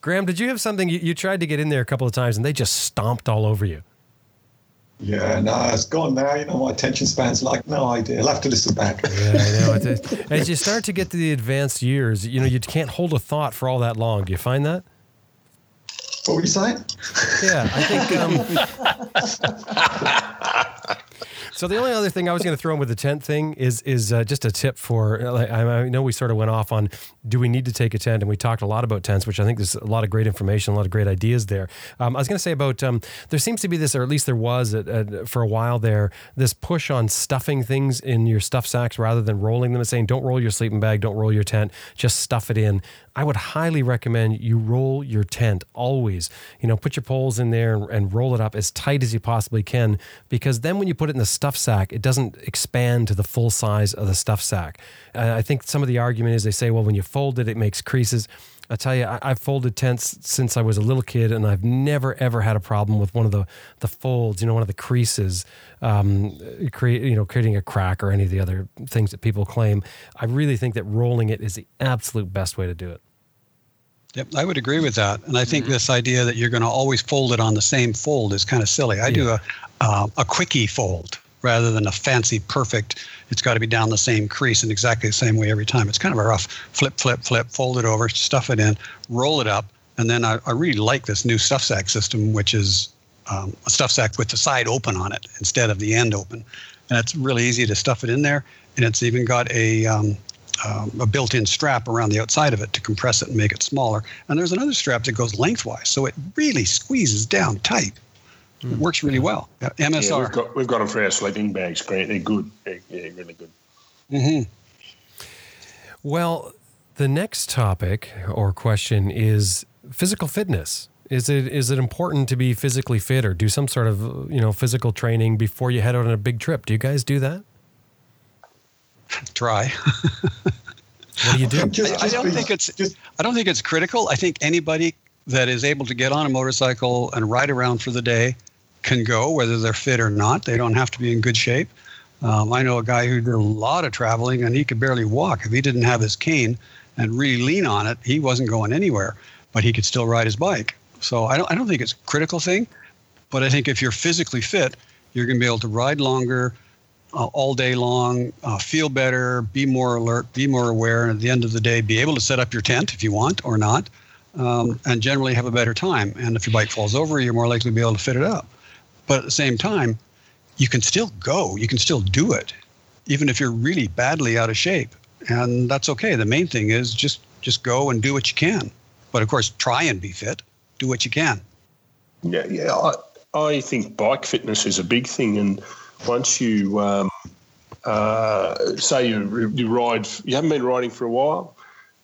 Graham, did you have something you, you tried to get in there a couple of times and they just stomped all over you? Yeah, no, it's gone now. You know, my attention span's like no idea. I'll have to listen back. Yeah, I know. It's, as you start to get to the advanced years, you know, you can't hold a thought for all that long. Do you find that? What were you saying? Yeah, I think. Um, so the only other thing I was going to throw in with the tent thing is is uh, just a tip for. Like, I know we sort of went off on do we need to take a tent, and we talked a lot about tents, which I think there's a lot of great information, a lot of great ideas there. Um, I was going to say about um, there seems to be this, or at least there was for a while there, this push on stuffing things in your stuff sacks rather than rolling them and saying don't roll your sleeping bag, don't roll your tent, just stuff it in. I would highly recommend you roll your tent always. You know, put your poles in there and, roll it up as tight as you possibly can, because then when you put it in the stuff sack, it doesn't expand to the full size of the stuff sack. Uh, I think some of the argument is they say, well, when you fold it, it makes creases. I tell you, I, I've folded tents since I was a little kid, and I've never ever had a problem with one of the the folds. You know, one of the creases, um, create you know, creating a crack or any of the other things that people claim. I really think that rolling it is the absolute best way to do it. Yep, I would agree with that. And I think mm-hmm. this idea that you're going to always fold it on the same fold is kind of silly. I yeah. do a uh, a quickie fold rather than a fancy perfect. It's got to be down the same crease in exactly the same way every time. It's kind of a rough flip, flip, flip, fold it over, stuff it in, roll it up, and then I, I really like this new stuff sack system, which is um, a stuff sack with the side open on it instead of the end open, and it's really easy to stuff it in there. And it's even got a um, um, a built-in strap around the outside of it to compress it and make it smaller. And there's another strap that goes lengthwise, so it really squeezes down tight. Mm. It works really well. Yeah, MSR. Yeah, we've got we've got them for our sleeping bags. Great, they're good. They're, yeah, really good. Mm-hmm. Well, the next topic or question is physical fitness. Is it is it important to be physically fit or do some sort of you know physical training before you head out on a big trip? Do you guys do that? Try. what do you do? Just, I, don't think it's just, I don't think it's critical. I think anybody that is able to get on a motorcycle and ride around for the day can go, whether they're fit or not. They don't have to be in good shape. Um, I know a guy who did a lot of traveling and he could barely walk. If he didn't have his cane and really lean on it, he wasn't going anywhere, but he could still ride his bike. So I don't, I don't think it's a critical thing, but I think if you're physically fit, you're going to be able to ride longer, uh, all day long, uh, feel better, be more alert, be more aware, and at the end of the day, be able to set up your tent if you want or not, um, and generally have a better time. And if your bike falls over, you're more likely to be able to fit it up. But at the same time, you can still go, you can still do it, even if you're really badly out of shape, and that's okay. The main thing is just just go and do what you can. But of course, try and be fit. Do what you can. Yeah, yeah. I, I think bike fitness is a big thing, and once you um, uh, say you you ride, you haven't been riding for a while,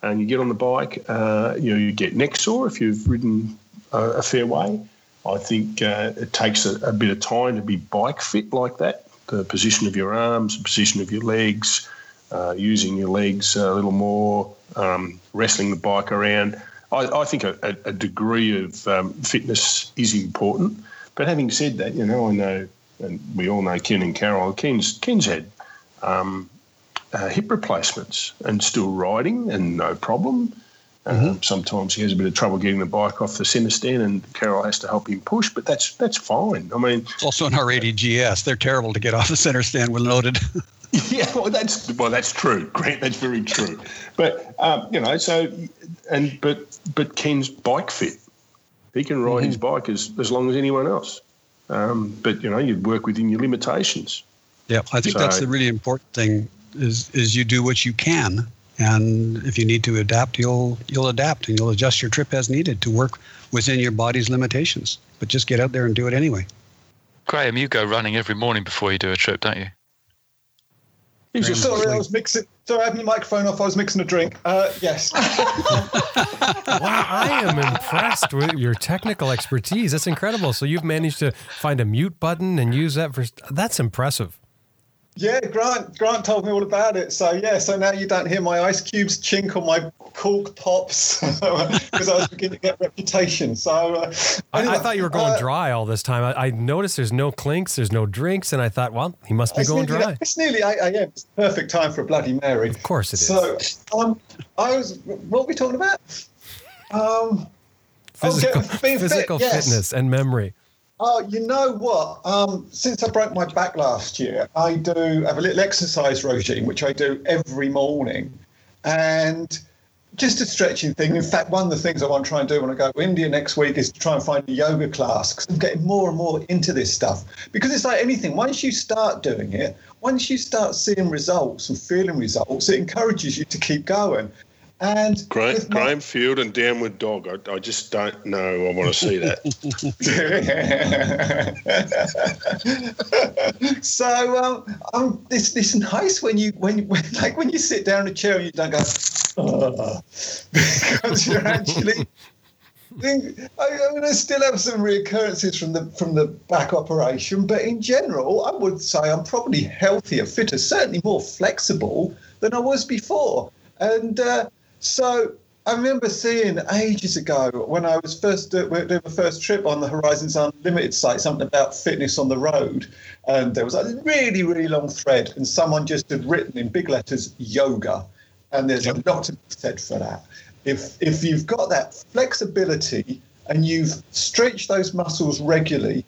and you get on the bike, uh, you know, you get neck sore if you've ridden a, a fair way. I think uh, it takes a, a, bit of time to be bike fit like that. The position of your arms, the position of your legs, uh, using your legs a little more, um, wrestling the bike around. I, I think a, a, degree of um, fitness is important. But having said that, you know, I know and we all know Ken and Carol. Ken's Ken's had um, uh, hip replacements and still riding and no problem. Mm-hmm. Um, sometimes he has a bit of trouble getting the bike off the centre stand, and Carol has to help him push. But that's that's fine. I mean, it's also an R80 GS. They're terrible to get off the centre stand when loaded. yeah, well, that's well, that's true. Grant, that's very true. But um, you know, so and but but Ken's bike fit. He can ride mm-hmm. his bike as, as long as anyone else. Um, but you know, you work within your limitations. Yeah, I think so, that's the really important thing is is you do what you can, and if you need to adapt, you'll you'll adapt and you'll adjust your trip as needed to work within your body's limitations. But just get out there and do it anyway. Graham, you go running every morning before you do a trip, don't you? Sorry, I was mixing. Sorry, I had my microphone off. I was mixing a drink. Uh, yes. wow, I am impressed with your technical expertise. That's incredible. So you've managed to find a mute button and use that for. That's impressive. Yeah, Grant. Grant told me all about it. So yeah, so now you don't hear my ice cubes chink on my cork pops because I was beginning to get reputation. So uh, anyway, I, I, thought you were going uh, dry all this time. I, I, noticed there's no clinks, there's no drinks, and I thought, well, he must be going dry. It's nearly 8 a.m. It's perfect time for a Bloody Mary. Of course it is. So um, I was. What are we talking about? Um, physical, physical fit, yes. fitness and memory. Oh, you know what? Um, since I broke my back last year, I do have a little exercise regime, which I do every morning. And just a stretching thing. In fact, one of the things I want to try and do when I go to India next week is to try and find a yoga class because I'm getting more and more into this stuff. Because it's like anything, once you start doing it, once you start seeing results and feeling results, it encourages you to keep going. And Graham, my- Graham Field and Downward Dog. I, I, just don't know. I want to see that. so um, um, it's it's nice when you when, when like when you sit down in a chair and you don't go oh, because you're actually. I, I mean, I still have some reoccurrences from the from the back operation, but in general, I would say I'm probably healthier, fitter, certainly more flexible than I was before. And uh, so I remember seeing ages ago when I was first doing the first trip on the Horizons Unlimited site something about fitness on the road, and there was a really really long thread, and someone just had written in big letters yoga, and there's yep. a lot to be said for that. if if you've got that flexibility and you've stretched those muscles regularly,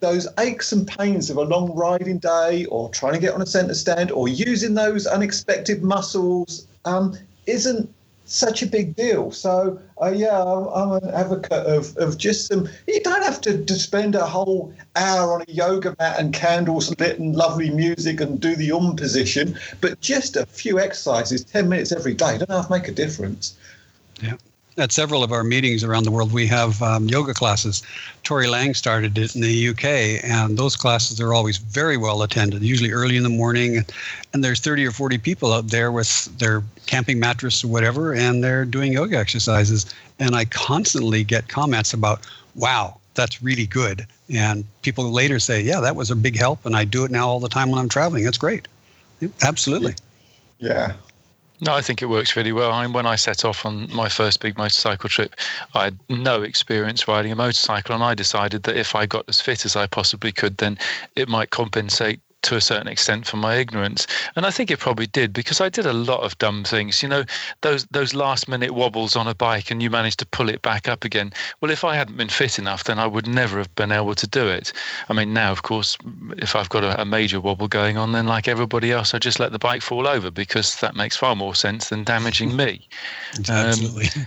those aches and pains of a long riding day or trying to get on a centre stand or using those unexpected muscles um, isn't such a big deal. So, uh, yeah, I'm, an advocate of, of just some. You don't have to, to spend a whole hour on a yoga mat and candles lit and lovely music and do the um position, but just a few exercises, 10 minutes every day, don't have to make a difference. Yeah at several of our meetings around the world, we have um, yoga classes. Tori Lang started it in the UK, and those classes are always very well attended, usually early in the morning. And there's 30 or 40 people out there with their camping mattress or whatever, and they're doing yoga exercises. And I constantly get comments about, wow, that's really good. And people later say, yeah, that was a big help, and I do it now all the time when I'm traveling. That's great. Absolutely. Yeah, no, I think it works really well. I mean, when I set off on my first big motorcycle trip, I had no experience riding a motorcycle, and I decided that if I got as fit as I possibly could, then it might compensate to a certain extent for my ignorance. And I think it probably did because I did a lot of dumb things. You know, those those last minute wobbles on a bike and you managed to pull it back up again. Well, if I hadn't been fit enough, then I would never have been able to do it. I mean, now of course, if I've got a, a major wobble going on, then like everybody else, I just let the bike fall over because that makes far more sense than damaging me. Absolutely. Um,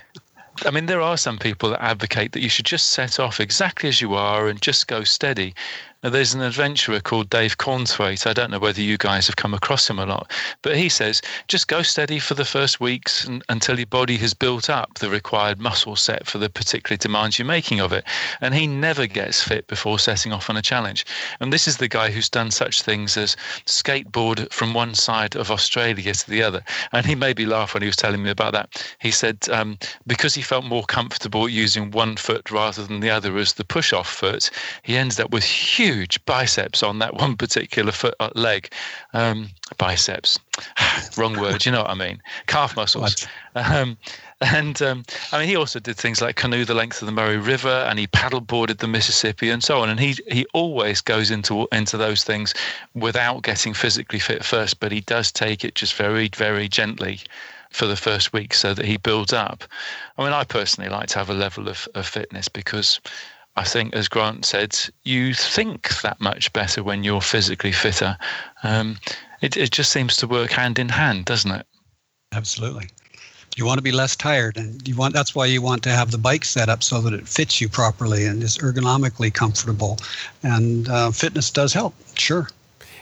I mean, there are some people that advocate that you should just set off exactly as you are and just go steady. Now, there's an adventurer called Dave Cornthwaite. I don't know whether you guys have come across him or not, but he says just go steady for the first weeks and, until your body has built up the required muscle set for the particular demands you're making of it. And he never gets fit before setting off on a challenge. And this is the guy who's done such things as skateboard from one side of Australia to the other. And he made me laugh when he was telling me about that. He said um, because he felt more comfortable using one foot rather than the other as the push off foot, he ends up with huge huge biceps on that one particular foot uh, leg. Um, biceps, wrong word. you know what I mean? Calf muscles. Um, and um, I mean, he also did things like canoe the length of the Murray River, and he paddleboarded the Mississippi, and so on. And he he always goes into into those things without getting physically fit first, but he does take it just very very gently for the first week so that he builds up. I mean, I personally like to have a level of, of fitness because I think, as Grant said, you think that much better when you're physically fitter. Um, it, it just seems to work hand in hand, doesn't it? Absolutely. You want to be less tired, and you want that's why you want to have the bike set up so that it fits you properly and is ergonomically comfortable. And uh, fitness does help, sure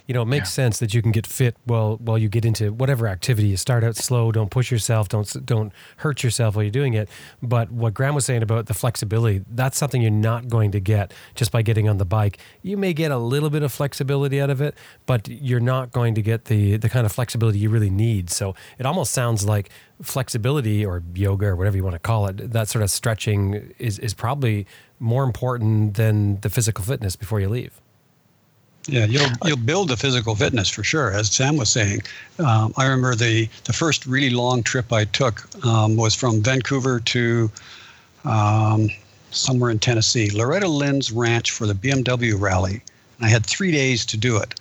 you know, it makes yeah. sense that you can get fit while while you get into whatever activity. You start out slow, don't push yourself, don't don't hurt yourself while you're doing it. But what Graham was saying about the flexibility, that's something you're not going to get just by getting on the bike. You may get a little bit of flexibility out of it, but you're not going to get the the kind of flexibility you really need. So it almost sounds like flexibility or yoga or whatever you want to call it, that sort of stretching is is probably more important than the physical fitness before you leave. Yeah, you'll you'll build the physical fitness for sure, as Sam was saying. Um, I remember the the first really long trip I took um, was from Vancouver to um, somewhere in Tennessee, Loretta Lynn's ranch for the BMW rally. And I had three days to do it,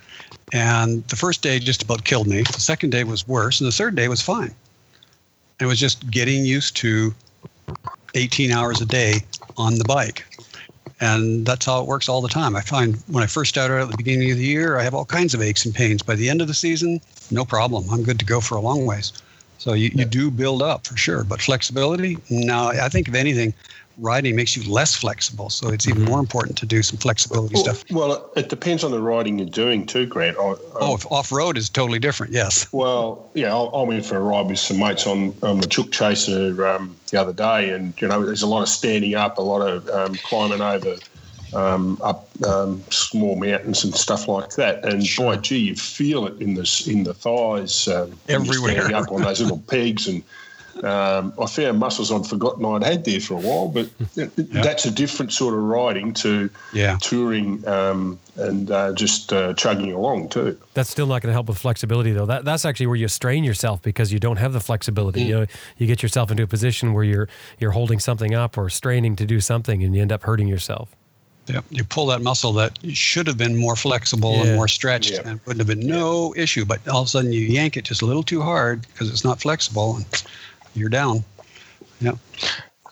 and the first day just about killed me. The second day was worse, and the third day was fine. It was just getting used to 18 hours a day on the bike. And that's how it works all the time. I find when I first started at the beginning of the year, I have all kinds of aches and pains. By the end of the season, no problem. I'm good to go for a long ways. So you, you do build up for sure. But flexibility, no, I think if anything, riding makes you less flexible. So it's even more important to do some flexibility well, stuff. Well, it depends on the riding you're doing too, Grant. I, oh, off road is totally different. Yes. Well, yeah, I, I, went for a ride with some mates on, on the Chook Chaser um, the other day, and you know, there's a lot of standing up, a lot of um, climbing over. Um, up um, small mountains and stuff like that, and sure. boy, gee, you feel it in the in the thighs um, everywhere. Standing up on those little pegs, and um, I found muscles I'd forgotten I'd had there for a while, but yep. that's a different sort of riding to yeah. touring um, and uh, just uh, chugging along too. That's still not going to help with flexibility, though. That, that's actually where you strain yourself because you don't have the flexibility. Mm. You know, you get yourself into a position where you're you're holding something up or straining to do something, and you end up hurting yourself. Yeah, you pull that muscle that should have been more flexible yeah. and more stretched, yeah. and wouldn't have been no yeah. issue. But all of a sudden, you yank it just a little too hard because it's not flexible, and you're down. Yeah.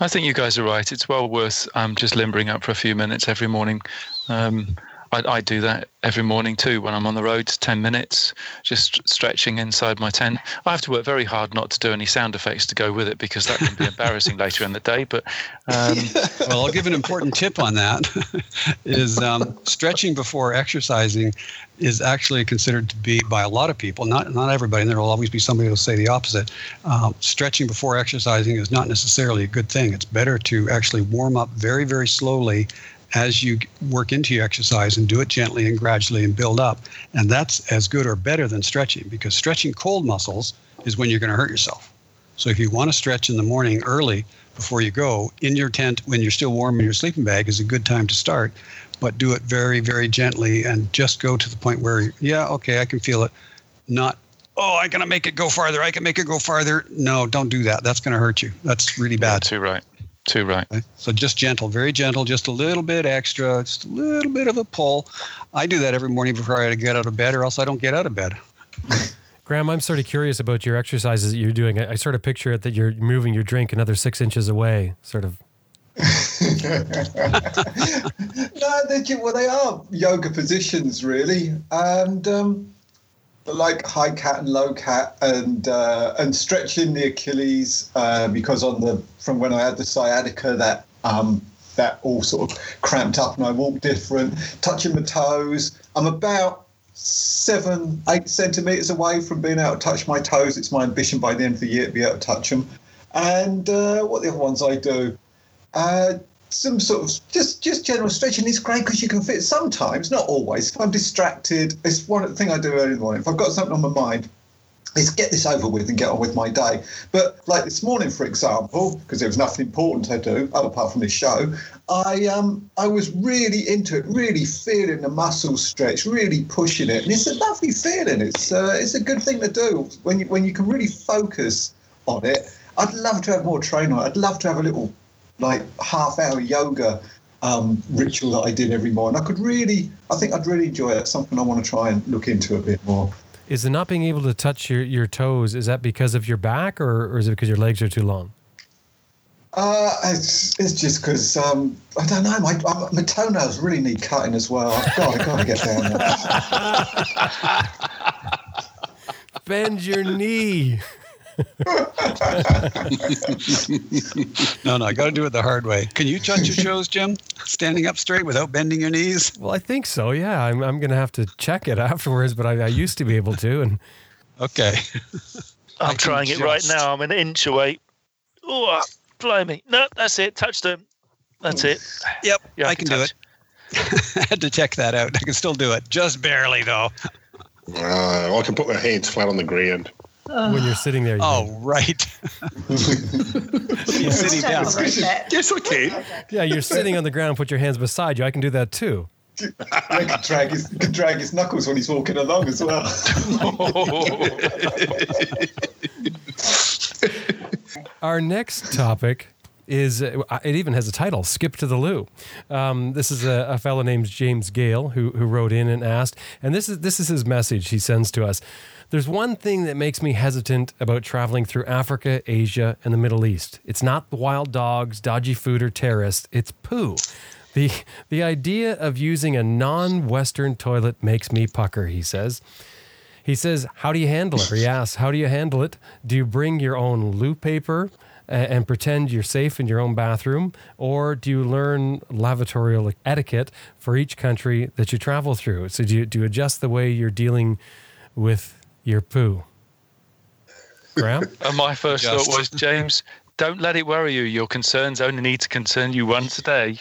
I think you guys are right. It's well worth um, just limbering up for a few minutes every morning. Um, I, I, do that every morning too when I'm on the road, 10 minutes, just stretching inside my tent. I have to work very hard not to do any sound effects to go with it because that can be embarrassing later in the day. But um, well, I'll give an important tip on that is um, stretching before exercising is actually considered to be by a lot of people, not not everybody, and there will always be somebody who will say the opposite. Um, stretching before exercising is not necessarily a good thing. It's better to actually warm up very, very slowly as you work into your exercise and do it gently and gradually and build up. And that's as good or better than stretching because stretching cold muscles is when you're going to hurt yourself. So if you want to stretch in the morning early before you go, in your tent when you're still warm in your sleeping bag is a good time to start, but do it very, very gently and just go to the point where, yeah, okay, I can feel it. Not, oh, I can make it go farther. I can make it go farther. No, don't do that. That's going to hurt you. That's really bad. Too right. Too right. So just gentle, very gentle, just a little bit extra, just a little bit of a pull. I do that every morning before I get out of bed, or else I don't get out of bed. Graham, I'm sort of curious about your exercises that you're doing. I, I sort of picture it that you're moving your drink another six inches away, sort of. no, they, well, they are yoga positions, really, and um, like high cat and low cat and uh, and stretching the Achilles uh, because on the from when I had the sciatica that um, that all sort of cramped up and I walk different. Touching my toes, I'm about seven eight centimeters away from being able to touch my toes. It's my ambition by the end of the year to be able to touch them. And uh, what the other ones I do? Some sort of just just general stretching is great because you can fit sometimes, not always. If I'm distracted, it's one thing I do early in the morning. If I've got something on my mind, is get this over with and get on with my day. But like this morning, for example, because there was nothing important to do apart from this show, I um I was really into it, really feeling the muscles stretch, really pushing it, and it's a lovely feeling. It's uh, it's a good thing to do when you when you can really focus on it. I'd love to have more training. I'd love to have a little like half hour yoga um, ritual that I did every morning. I could really, I think I'd really enjoy it. Something I want to try and look into a bit more. Is it not being able to touch your, your toes? Is that because of your back, or, or is it because your legs are too long? Uh, it's, it's just because um, I don't know. My my toenails really need cutting as well. I've got, I've got to get down there. Bend your knee. No, no, I got to do it the hard way. Can you touch your toes, Jim? Standing up straight without bending your knees? Well, I think so. Yeah, I'm. I'm going to have to check it afterwards, but I, I used to be able to. And okay, I'm trying it right now. I'm an inch away. Oh, blimey! No, that's it. Touched them. That's it. Yep, yeah, I, I can, can do it. I had to check that out. I can still do it, just barely though. Uh, I can put my hands flat on the ground when you're sitting there. You oh, right. you're sitting down. Yes, I can. Yeah, you're sitting on the ground. Put your hands beside you. I can do that too. I can drag his can drag his knuckles when he's walking along as well. Our next topic is uh, it even has a title skip to the loo um, this is a, a fellow named james gale who, who wrote in and asked and this is this is his message he sends to us there's one thing that makes me hesitant about traveling through Africa, Asia, and the Middle East. It's not the wild dogs, dodgy food, or terrorists, it's poo. The, the idea of using a non Western toilet makes me pucker, he says. He says, How do you handle it? Or he asks, How do you handle it? Do you bring your own loo paper and, and pretend you're safe in your own bathroom? Or do you learn lavatorial etiquette for each country that you travel through? So do you, do you adjust the way you're dealing with your poo. Graham? and my first Just. thought was, James, don't let it worry you. Your concerns only need to concern you once a day.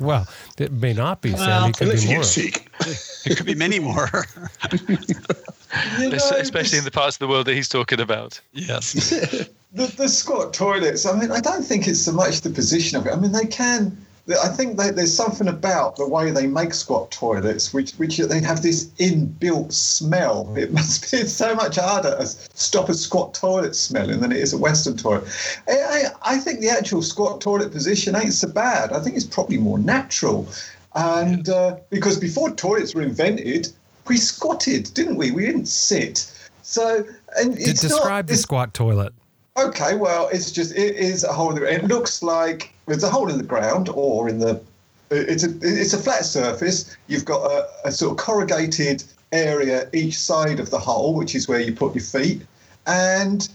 Well, it may not be, Sam. it could be more. Sick. it could be many more. know, Especially in the parts of the world that he's talking about. Yes. the, the squat toilets, I mean, I don't think it's so much the position of it. I mean, they can I think they, there's something about the way they make squat toilets, which which they have this inbuilt smell. It must be so much harder to stop a squat toilet smelling than it is a Western toilet. I, I, I think the actual squat toilet position ain't so bad. I think it's probably more natural, and uh, because before toilets were invented, we squatted, didn't we? We didn't sit. So and describe not, the squat toilet. Okay, well, it's just it is a hole in the. It looks like there's a hole in the ground or in the. It's a it's a flat surface. You've got a, a sort of corrugated area each side of the hole, which is where you put your feet, and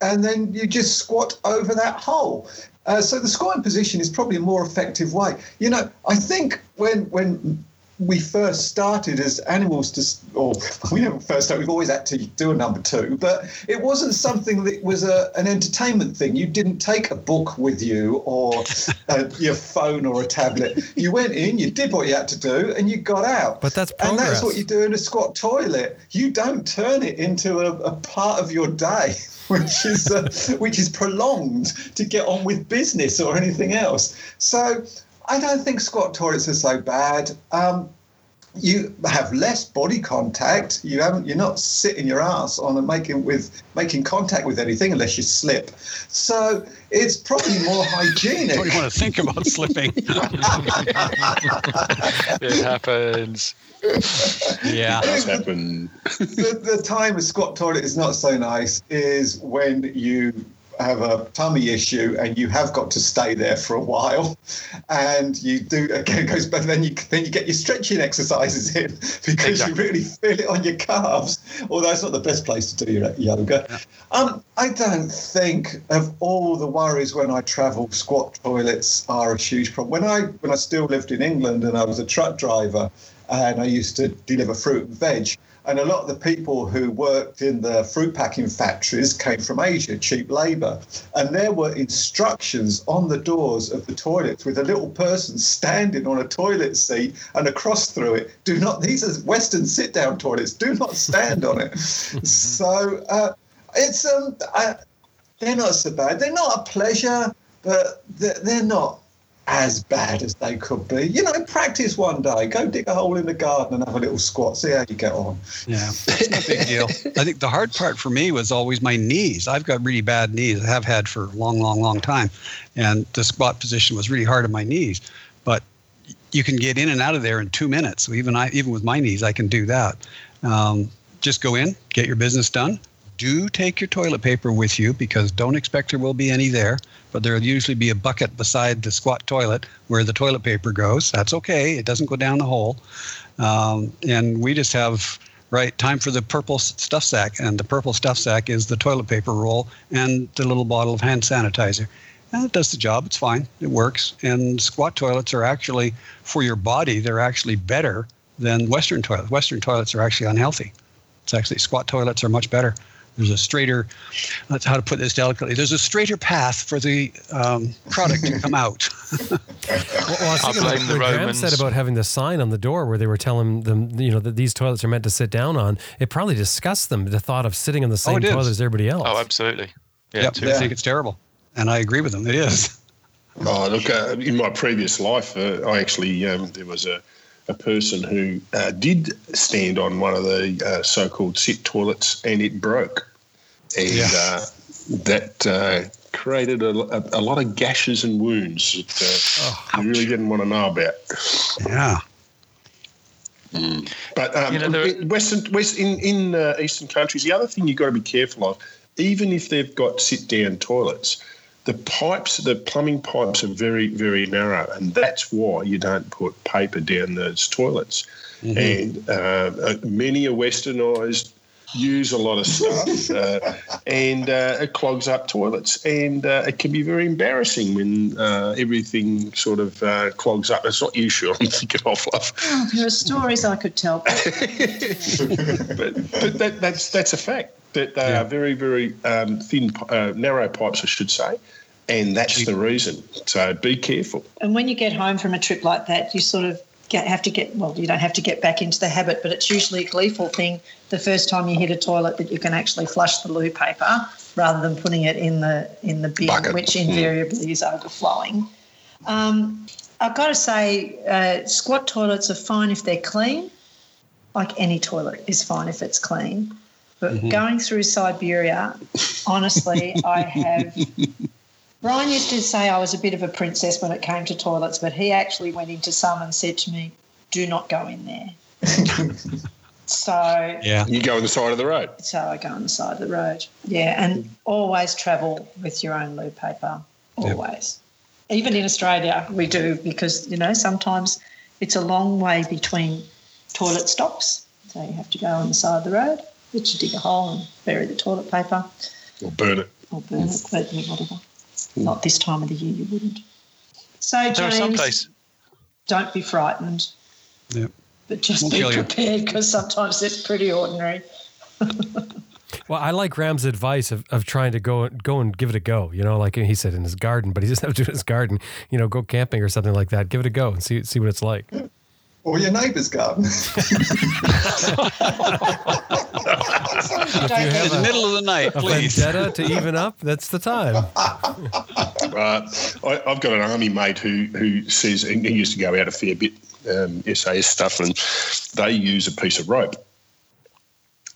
and then you just squat over that hole. Uh, so the squatting position is probably a more effective way. You know, I think when when we first started as animals to, or we never first started, we've always had to do a number two, but it wasn't something that was a, an entertainment thing. You didn't take a book with you or a, your phone or a tablet. You went in, you did what you had to do, and you got out. But that's progress. And that's what you do in a squat toilet. You don't turn it into a, a part of your day. Which is uh, which is prolonged to get on with business or anything else. So I don't think squat toilets are so bad. Um, you have less body contact. You haven't. You're not sitting your ass on and making with making contact with anything unless you slip. So it's probably more hygienic. Don't you want to think about slipping? it happens. Yeah, That's happened. the, the time a squat toilet is not so nice is when you have a tummy issue and you have got to stay there for a while and you do again goes but then you then you get your stretching exercises in because exactly. you really feel it on your calves although it's not the best place to do your yoga yeah. um, i don't think of all the worries when i travel squat toilets are a huge problem when i when i still lived in england and i was a truck driver and i used to deliver fruit and veg and a lot of the people who worked in the fruit packing factories came from Asia, cheap labour. And there were instructions on the doors of the toilets with a little person standing on a toilet seat and across through it. Do not, these are Western sit down toilets, do not stand on it. so uh, it's, um, I, they're not so bad. They're not a pleasure, but they're, they're not as bad as they could be. You know, practice one day. Go dig a hole in the garden and have a little squat. See how you get on. Yeah, it's no big deal. I think the hard part for me was always my knees. I've got really bad knees. I have had for a long, long, long time, and the squat position was really hard on my knees. But you can get in and out of there in two minutes. So even I, even with my knees, I can do that. Um, just go in, get your business done. Do take your toilet paper with you because don't expect there will be any there but there'll usually be a bucket beside the squat toilet where the toilet paper goes. That's okay. It doesn't go down the hole. Um, and we just have right time for the purple stuff sack, and the purple stuff sack is the toilet paper roll and the little bottle of hand sanitizer. And it does the job. It's fine. It works. And squat toilets are actually for your body. They're actually better than Western toilets. Western toilets are actually unhealthy. It's actually squat toilets are much better. There's a straighter, that's how to put this delicately. There's a straighter path for the um, product to come out. well, well, I was thinking what Graham said about having the sign on the door where they were telling them, you know, that these toilets are meant to sit down on. It probably disgusts them the thought of sitting on the same oh, toilet as everybody else. Oh, absolutely. Yeah, yep, yeah. I think it's terrible, and I agree with them. It is. Oh, look! Uh, in my previous life, uh, I actually um, there was a a person who uh, did stand on one of the uh, so-called sit toilets and it broke, and yeah. uh, that uh, created a, a, a, lot of gashes and wounds that uh, oh, you really didn't want to know about. Yeah. Mm. But um, you know, Western, West in in uh, Eastern countries, the other thing you've got to be careful of, even if they've got sit-down toilets, the pipes, the plumbing pipes are very, very narrow, and that's why you don't put paper down those toilets. Mm-hmm. And uh, uh many are westernised, use a lot of stuff, uh, and uh, it clogs up toilets, and uh, it can be very embarrassing when uh, everything sort of clogs up. It's not you, sure I'm thinking of, love. Oh, there are stories I could tell. but, but that, that's that's a fact that they yeah. are very, very um, thin, uh, narrow pipes, I should say. And that's the reason. So be careful. And when you get home from a trip like that, you sort of get, have to get, well, you don't have to get back into the habit, but it's usually a gleeful thing the first time you hit a toilet that you can actually flush the loo paper rather than putting it in the in the bin, Bucket. which hmm. invariably mm. is overflowing. Um, I've got to say, uh, squat toilets are fine if they're clean. Like any toilet is fine if it's clean. But mm-hmm. going through Siberia, honestly, I have. Brian used to say I was a bit of a princess when it came to toilets, but he actually went into some and said to me, "Do not go in there." So Yeah. You go on the side of the road. so I go on the side of the road. Yeah, and always travel with your own loo paper. Always. Even in Australia, we do because you know sometimes it's a long way between toilet stops, so you have to go on the side of the road. which you dig a hole and bury the toilet paper Or burn it. or burn it, but whatever. Not hmm. this time of the year, you wouldn't. So There are some James, places. don't be frightened, Yep. but just Won't be prepared because sometimes it's pretty ordinary. Well, I like Ram's advice of, of trying to go go and give it a go. You know, like he said in his garden, but he doesn't have to do it in his garden. You know, go camping or something like that. Give it a go and see see what it's like. Or your neighbour's garden. Don't you have In the middle of the night, A please. vendetta to even up. That's the time. Uh, I, I've got an army mate who who says and he used to go out a fair bit, um, SAS stuff, and they use a piece of rope.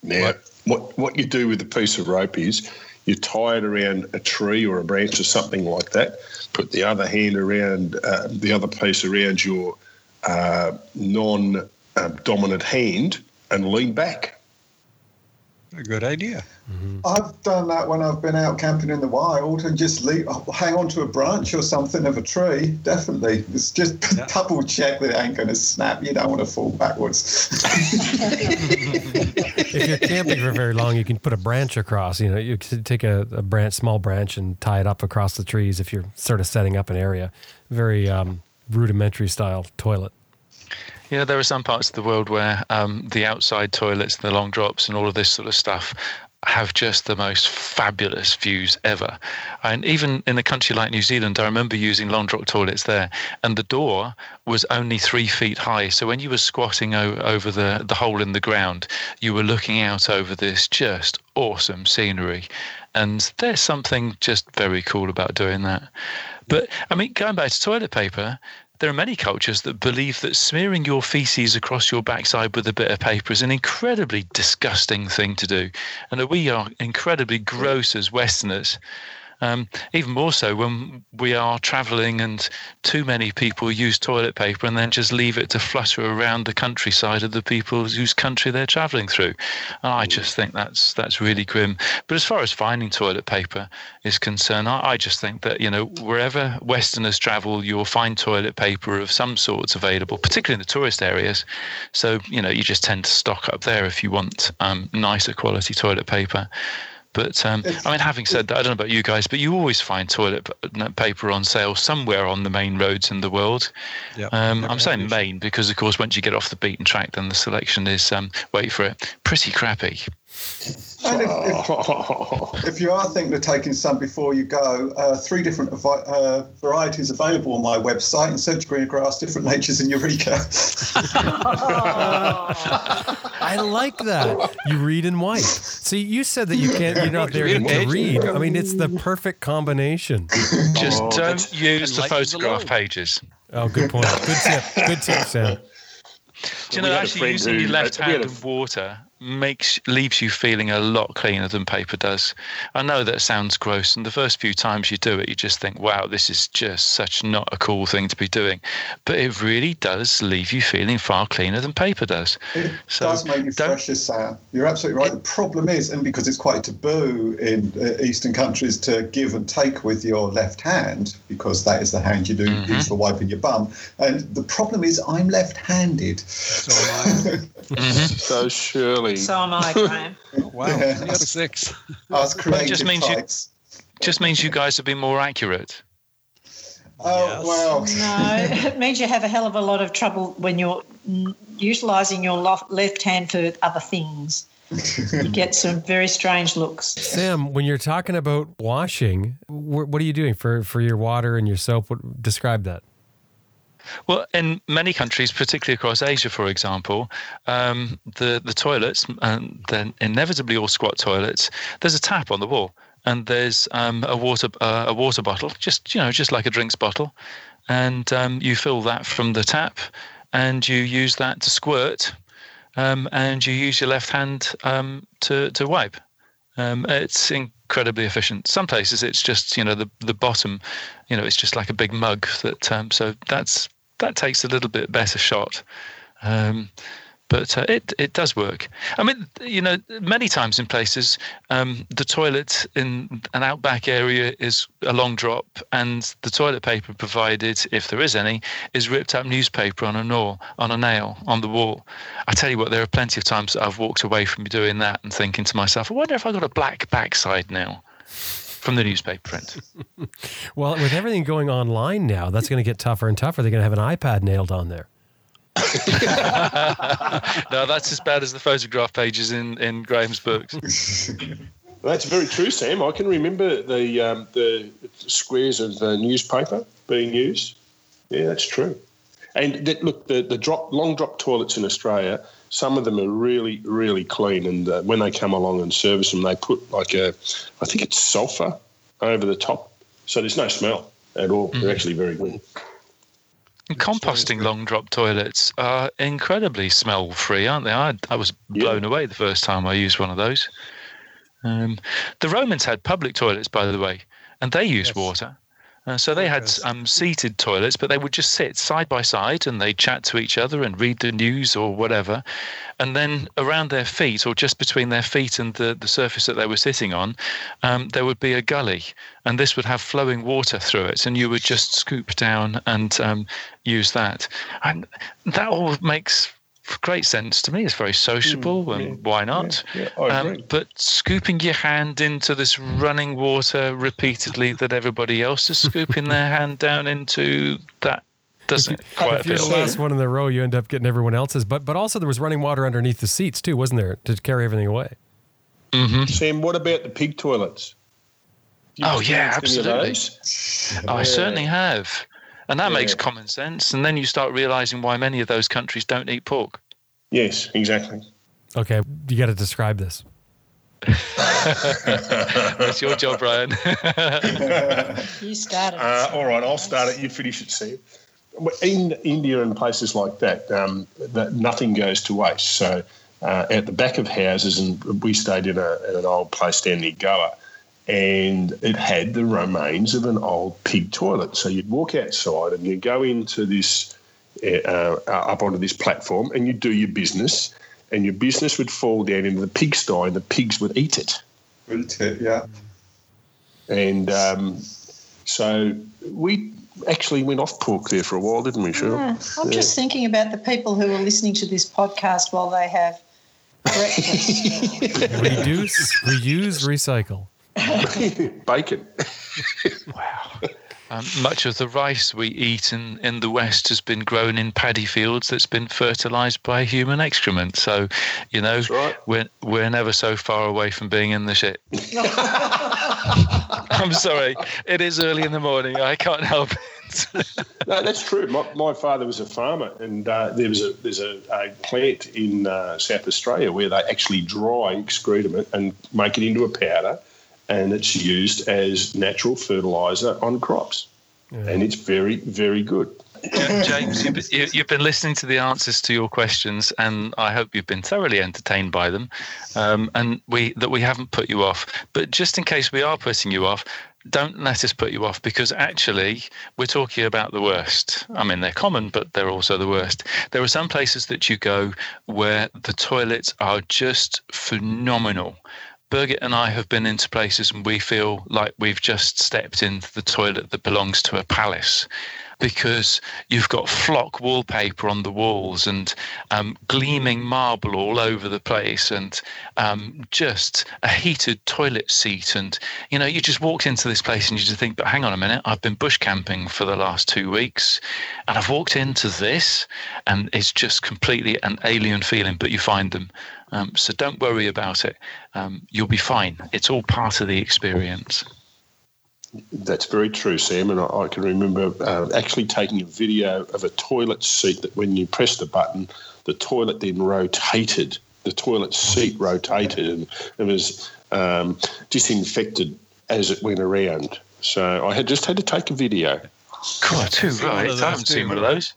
Now, what what you do with a piece of rope is you tie it around a tree or a branch or something like that. Put the other hand around uh, the other piece around your uh, non-dominant hand and lean back. A good idea. I've done that when I've been out camping in the wild and just leave, hang on to a branch or something of a tree. Definitely. It's just Yeah. double check that it ain't going to snap. You don't want to fall backwards. If you're camping for very long, you can put a branch across. You know, you can take a, a branch, small branch, and tie it up across the trees. If you're sort of setting up an area, very um, rudimentary style toilet. Know, there are some parts of the world where um, the outside toilets, the long drops, and all of this sort of stuff have just the most fabulous views ever. And even in a country like New Zealand, I remember using long drop toilets there, and the door was only three feet high. So when you were squatting o- over the, the hole in the ground, you were looking out over this just awesome scenery. And there's something just very cool about doing that. But I mean, going back to toilet paper, there are many cultures that believe that smearing your feces across your backside with a bit of paper is an incredibly disgusting thing to do, and that we are incredibly gross as Westerners. Um, even more so when we are travelling and too many people use toilet paper and then just leave it to flutter around the countryside of the people whose country they're travelling through. And I just think that's that's really grim. But as far as finding toilet paper is concerned, I, I just think that you know wherever Westerners travel, you'll find toilet paper of some sorts available, particularly in the tourist areas. So you know you just tend to stock up there if you want um, nicer quality toilet paper. But um, I mean, having said that, I don't know about you guys, but you always find toilet paper on sale somewhere on the main roads in the world. Yep. Um, I'm saying main because, of course, once you get off the beaten track, then the selection is um, wait for it, pretty crappy. And if, if, if you are thinking of taking some before you go, uh, three different avi- uh, varieties available on my website and search green grass, different natures in Ureka. I like that. You read and wipe. See, you said that you can't. You're not there read a to read. I mean, it's the perfect combination. Just Oh, don't use the Enlightens the photograph Lord. pages. Oh, good point. Good tip. Good tip, Sam. Do you know, actually using your left hand a- in water makes leaves you feeling a lot cleaner than paper does. I know that sounds gross, and the first few times you do it, you just think, "Wow, this is just such not a cool thing to be doing," but it really does leave you feeling far cleaner than paper does. It So does make you fresher, Sam. You're absolutely right. The problem is, and because it's quite taboo in uh, Eastern countries to give and take with your left hand, because that is the hand you do Mm-hmm. use for wiping your bum. And the problem is, I'm left-handed. So am so Shirley. So am I, Graham. Oh, wow. Yeah. Three out six. Us creative just means you- Just means you guys have been more accurate. Oh Yes. well. No, it means you have a hell of a lot of trouble when you're utilising your left hand for other things. you get some very strange looks. Sam, when you're talking about washing, what are you doing for for your water and your soap? What, describe that. Well, in many countries, particularly across Asia, for example, um, the the toilets, and they're inevitably all squat toilets. There's a tap on the wall, and there's um, a water uh, a water bottle, just you know, just like a drinks bottle, and um, you fill that from the tap, and you use that to squirt, um, and you use your left hand um, to to wipe. Um, it's incredibly efficient. Some places it's just you know the the bottom, you know, it's just like a big mug that. Um, so that's that takes a little bit better shot. Um, but uh, it it does work. I mean, you know, many times in places, um, the toilet in an outback area is a long drop, and the toilet paper provided, if there is any, is ripped up newspaper on a nail on a nail on the wall. I tell you what, there are plenty of times that I've walked away from doing that and thinking to myself, I wonder if I've got a black backside now from the newspaper print. well, with everything going online now, that's going to get tougher and tougher. They're going to have an iPad nailed on there. no, that's as bad as the photograph pages in, in Graham's books. That's very true, Sam. I can remember the um, the squares of the newspaper being used. Yeah, that's true. And that, look, the, the drop long drop toilets in Australia, some of them are really, really clean. And uh, when they come along and service them, they put like a, I think it's sulfur over the top, so there's no smell at all. Mm. They're actually very good. Composting long drop toilets are incredibly smell free, aren't they? I, I was blown yeah. away the first time I used one of those. Um, the Romans had public toilets, by the way, and they used yes. water. Uh, so they had um, seated toilets, but they would just sit side by side and they'd chat to each other and read the news or whatever. And then around their feet, or just between their feet and the, the surface that they were sitting on, um, there would be a gully. And this would have flowing water through it. And you would just scoop down and um, use that. And that all makes great sense to me. It's very sociable, mm, and why not? Yeah, yeah, um, but scooping your hand into this running water repeatedly that everybody else is scooping their hand down into, that doesn't quite if you're the last one in the row, you end up getting everyone else's. But but also there was running water underneath the seats too, wasn't there, to carry everything away? Mm-hmm. Sam, what about the pig toilets? Oh yeah, absolutely. Oh, I certainly have. And that yeah. makes common sense. And then you start realizing why many of those countries don't eat pork. Yes, exactly. Okay, you got to describe this. That's your job, Brian. you start it. Uh, all right, I'll start it. You finish it, Steve. In India and places like that, um, that nothing goes to waste. So uh, at the back of houses, and we stayed in, a, in an old place down near Goa, and it had the remains of an old pig toilet. So you'd walk outside and you'd go into this, uh, uh, up onto this platform, and you'd do your business, and your business would fall down into the pigsty, and the pigs would eat it. Eat it, yeah. And um, so we actually went off pork there for a while, didn't we, Shirley? Yeah. I'm yeah. just thinking about the people who are listening to this podcast while they have breakfast. Reduce, reuse, recycle. Bacon. wow. Um, much of the rice we eat in, in the West has been grown in paddy fields that's been fertilized by human excrement. So, you know, right. we're, we're never so far away from being in the shit. I'm sorry. It is early in the morning. I can't help it. no, that's true. My, my, father was a farmer, and uh, there was a there's a, a plant in uh, South Australia where they actually dry excrement and make it into a powder and it's used as natural fertilizer on crops. Yeah. And it's very, very good. Yeah, James, you've, you've, been listening to the answers to your questions, and I hope you've been thoroughly entertained by them, um, and we that we haven't put you off. But just in case we are putting you off, don't let us put you off because actually we're talking about the worst. I mean, they're common, but they're also the worst. There are some places that you go where the toilets are just phenomenal. Birgit and I have been into places and we feel like we've just stepped into the toilet that belongs to a palace because you've got flock wallpaper on the walls and um, gleaming marble all over the place and um, just a heated toilet seat. And, you know, you just walked into this place and you just think, but hang on a minute, I've been bush camping for the last two weeks and I've walked into this and it's just completely an alien feeling, but you find them. Um, so don't worry about it. Um, you'll be fine. It's all part of the experience. That's very true, Sam. And I, I can remember uh, actually taking a video of a toilet seat that when you press the button, the toilet then rotated. The toilet seat rotated and it was um, disinfected as it went around. So I had just had to take a video. Cool, too, right. I haven't seen one of those.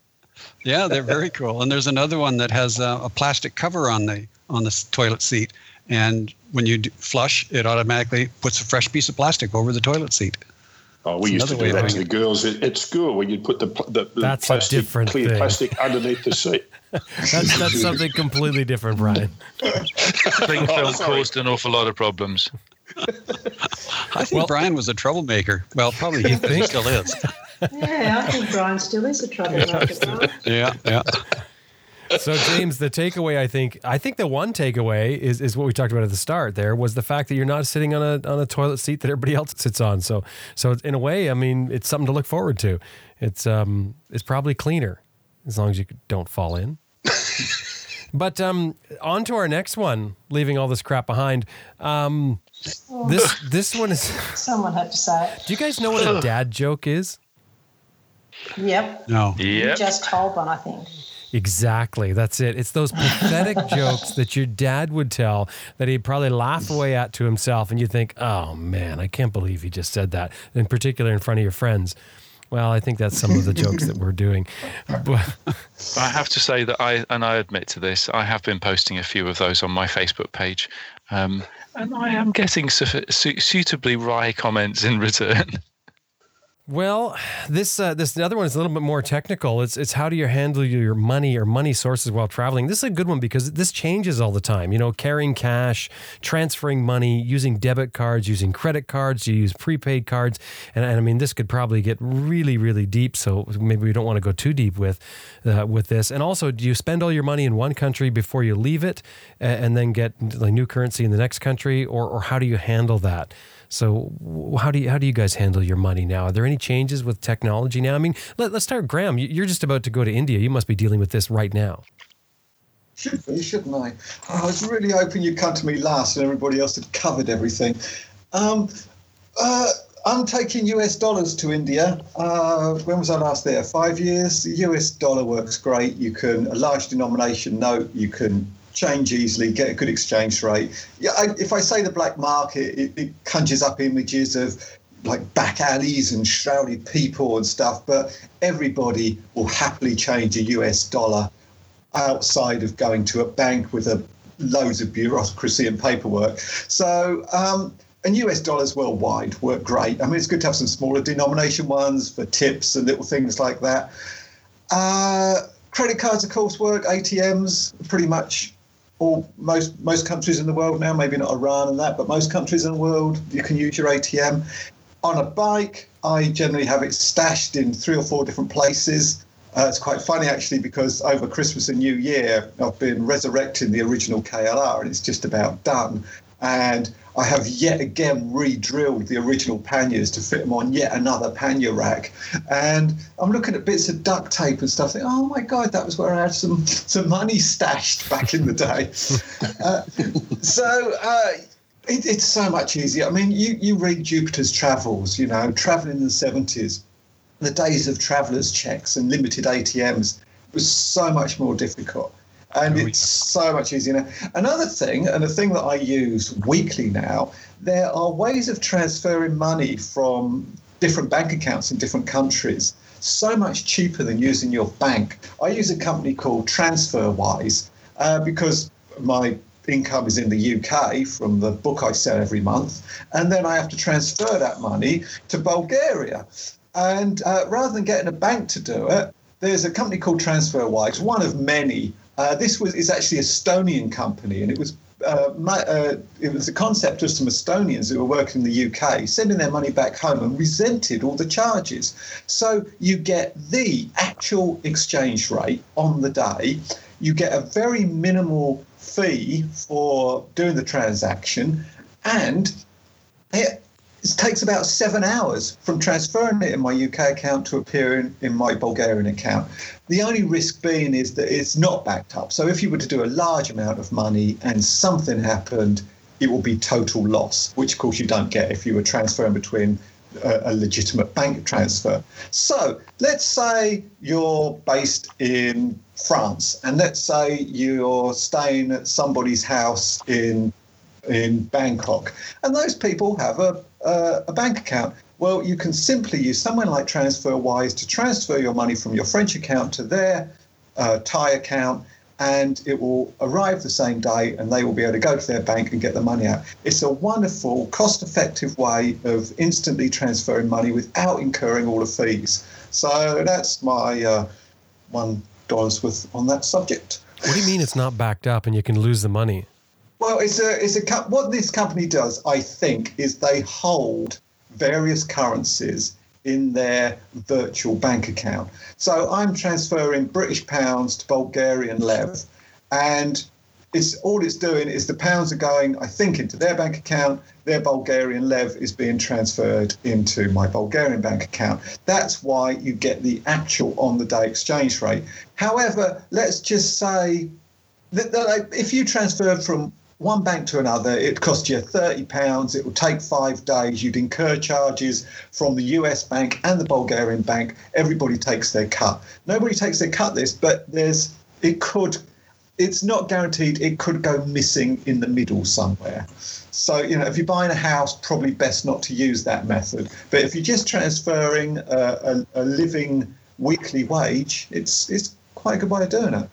Yeah, they're very cool. And there's another one that has a, a plastic cover on the on the toilet seat, and when you flush, it automatically puts a fresh piece of plastic over the toilet seat. Oh, we used to do that to the girls at, at, school when you'd put the, the, the that's plastic, clear thing. plastic underneath the seat. that's, that's something completely different, Brian. Spring oh, film oh, caused an awful lot of problems. I think well, Brian was a troublemaker. Well, probably he still is. Yeah, I think Brian still is a troublemaker. yeah, yeah so James, the takeaway I think I think the one takeaway is is what we talked about at the start. There was the fact that you're not sitting on a on a toilet seat that everybody else sits on. So so in a way, I mean, it's something to look forward to. It's um it's probably cleaner as long as you don't fall in. but um on to our next one. Leaving all this crap behind. Um, this this one is. Someone had to say it. Do you guys know what a dad joke is? Yep. No. Yep. You just told one, I think. Exactly. That's it. It's those pathetic jokes that your dad would tell that he'd probably laugh away at to himself. And you think, oh man, I can't believe he just said that, in particular in front of your friends. Well, I think that's some of the jokes that we're doing. But I have to say that I, and I admit to this, I have been posting a few of those on my Facebook page. Um, and I am getting su- su- suitably wry comments in return. Well, this uh, this other one is a little bit more technical. It's it's how do you handle your money or money sources while traveling. This is a good one because this changes all the time. You know, carrying cash, transferring money, using debit cards, using credit cards, you use prepaid cards, and, and I mean this could probably get really really deep. So maybe we don't want to go too deep with uh, with this. And also, do you spend all your money in one country before you leave it, and then get like new currency in the next country, or or how do you handle that? So how do you how do you guys handle your money now? Are there any changes with technology now? I mean, let, us start, Graham. You're just about to go to India. You must be dealing with this right now. Should be, shouldn't I? Oh, I was really hoping you'd come to me last and everybody else had covered everything. Um, uh, I'm taking US dollars to India. Uh, when was I last there? Five years. The US dollar works great. You can a large denomination note. You can change easily, get a good exchange rate. Yeah, I, if I say the black market, it, it conjures up images of like back alleys and shrouded people and stuff, but everybody will happily change a US dollar outside of going to a bank with a loads of bureaucracy and paperwork. So, um, and US dollars worldwide work great. I mean, it's good to have some smaller denomination ones for tips and little things like that. Uh, credit cards, of course, work. ATMs, pretty much all most most countries in the world now, maybe not Iran and that, but most countries in the world, you can use your ATM. On a bike, I generally have it stashed in three or four different places. Uh, it's quite funny actually because over Christmas and New Year, I've been resurrecting the original KLR and it's just about done. And I have yet again re-drilled the original panniers to fit them on yet another pannier rack. And I'm looking at bits of duct tape and stuff. Thinking, oh my god, that was where I had some some money stashed back in the day. uh, so. Uh, it, it's so much easier. I mean, you, you read Jupiter's Travels, you know, traveling in the 70s, the days of travelers' checks and limited ATMs was so much more difficult and it's so much easier now. Another thing, and a thing that I use weekly now, there are ways of transferring money from different bank accounts in different countries so much cheaper than using your bank. I use a company called TransferWise uh, because my income is in the UK from the book I sell every month, and then I have to transfer that money to Bulgaria. And uh, rather than getting a bank to do it, there's a company called TransferWise, one of many uh, this was is actually an Estonian company, and it was uh, my, uh, it was the concept of some Estonians who were working in the UK sending their money back home and resented all the charges. So you get the actual exchange rate on the day. You get a very minimal fee for doing the transaction, and it takes about seven hours from transferring it in my UK account to appearing in my Bulgarian account. The only risk being is that it's not backed up. So if you were to do a large amount of money and something happened, it will be total loss, which of course you don't get if you were transferring between a, a legitimate bank transfer. So let's say you're based in France, and let's say you're staying at somebody's house in in Bangkok, and those people have a a bank account? Well, you can simply use someone like TransferWise to transfer your money from your French account to their uh, Thai account, and it will arrive the same day and they will be able to go to their bank and get the money out. It's a wonderful, cost effective way of instantly transferring money without incurring all the fees. So that's my uh, one dollar's worth on that subject. What do you mean it's not backed up and you can lose the money? Well, it's a it's a what this company does, I think, is they hold various currencies in their virtual bank account. So I'm transferring British pounds to Bulgarian lev, and it's all it's doing is the pounds are going, I think, into their bank account. Their Bulgarian lev is being transferred into my Bulgarian bank account. That's why you get the actual on the day exchange rate. However, let's just say that, that if you transfer from one bank to another, it costs you £30. It will take five days. You'd incur charges from the US bank and the Bulgarian bank. Everybody takes their cut. Nobody takes their cut this, but there's it could it's not guaranteed it could go missing in the middle somewhere. So, you know, if you're buying a house, probably best not to use that method. But if you're just transferring a, a, a living weekly wage, it's it's quite a good way of doing it.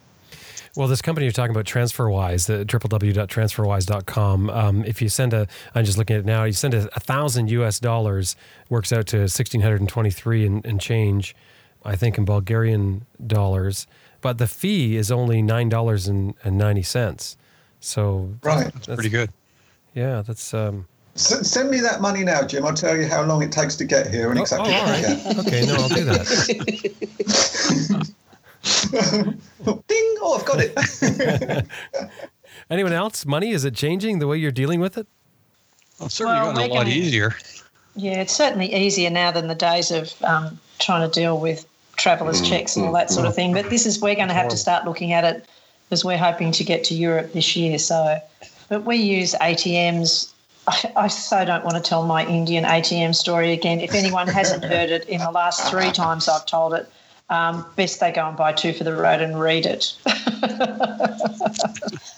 Well, this company you're talking about, TransferWise, the www.transferwise.com. Um, if you send a, I'm just looking at it now, you send a, a thousand US dollars, works out to 1623 and, and change, I think, in Bulgarian dollars. But the fee is only $9.90. So right. That's, that's pretty good. Yeah, that's. Um, S- send me that money now, Jim. I'll tell you how long it takes to get here and oh, exactly. Oh, all right. okay, no, I'll do that. Ding! Oh, I've got it. Anyone else? Money is it changing the way you're dealing with it? Well, it's certainly well, gotten a lot gonna, easier. Yeah, it's certainly easier now than the days of um, trying to deal with travellers' mm, checks and all that sort of thing. But this is we're going to have to start looking at it because we're hoping to get to Europe this year. So, but we use ATMs. I, I so don't want to tell my Indian ATM story again. If anyone hasn't heard it in the last three times I've told it, um, best they go and buy two for the road and read it. but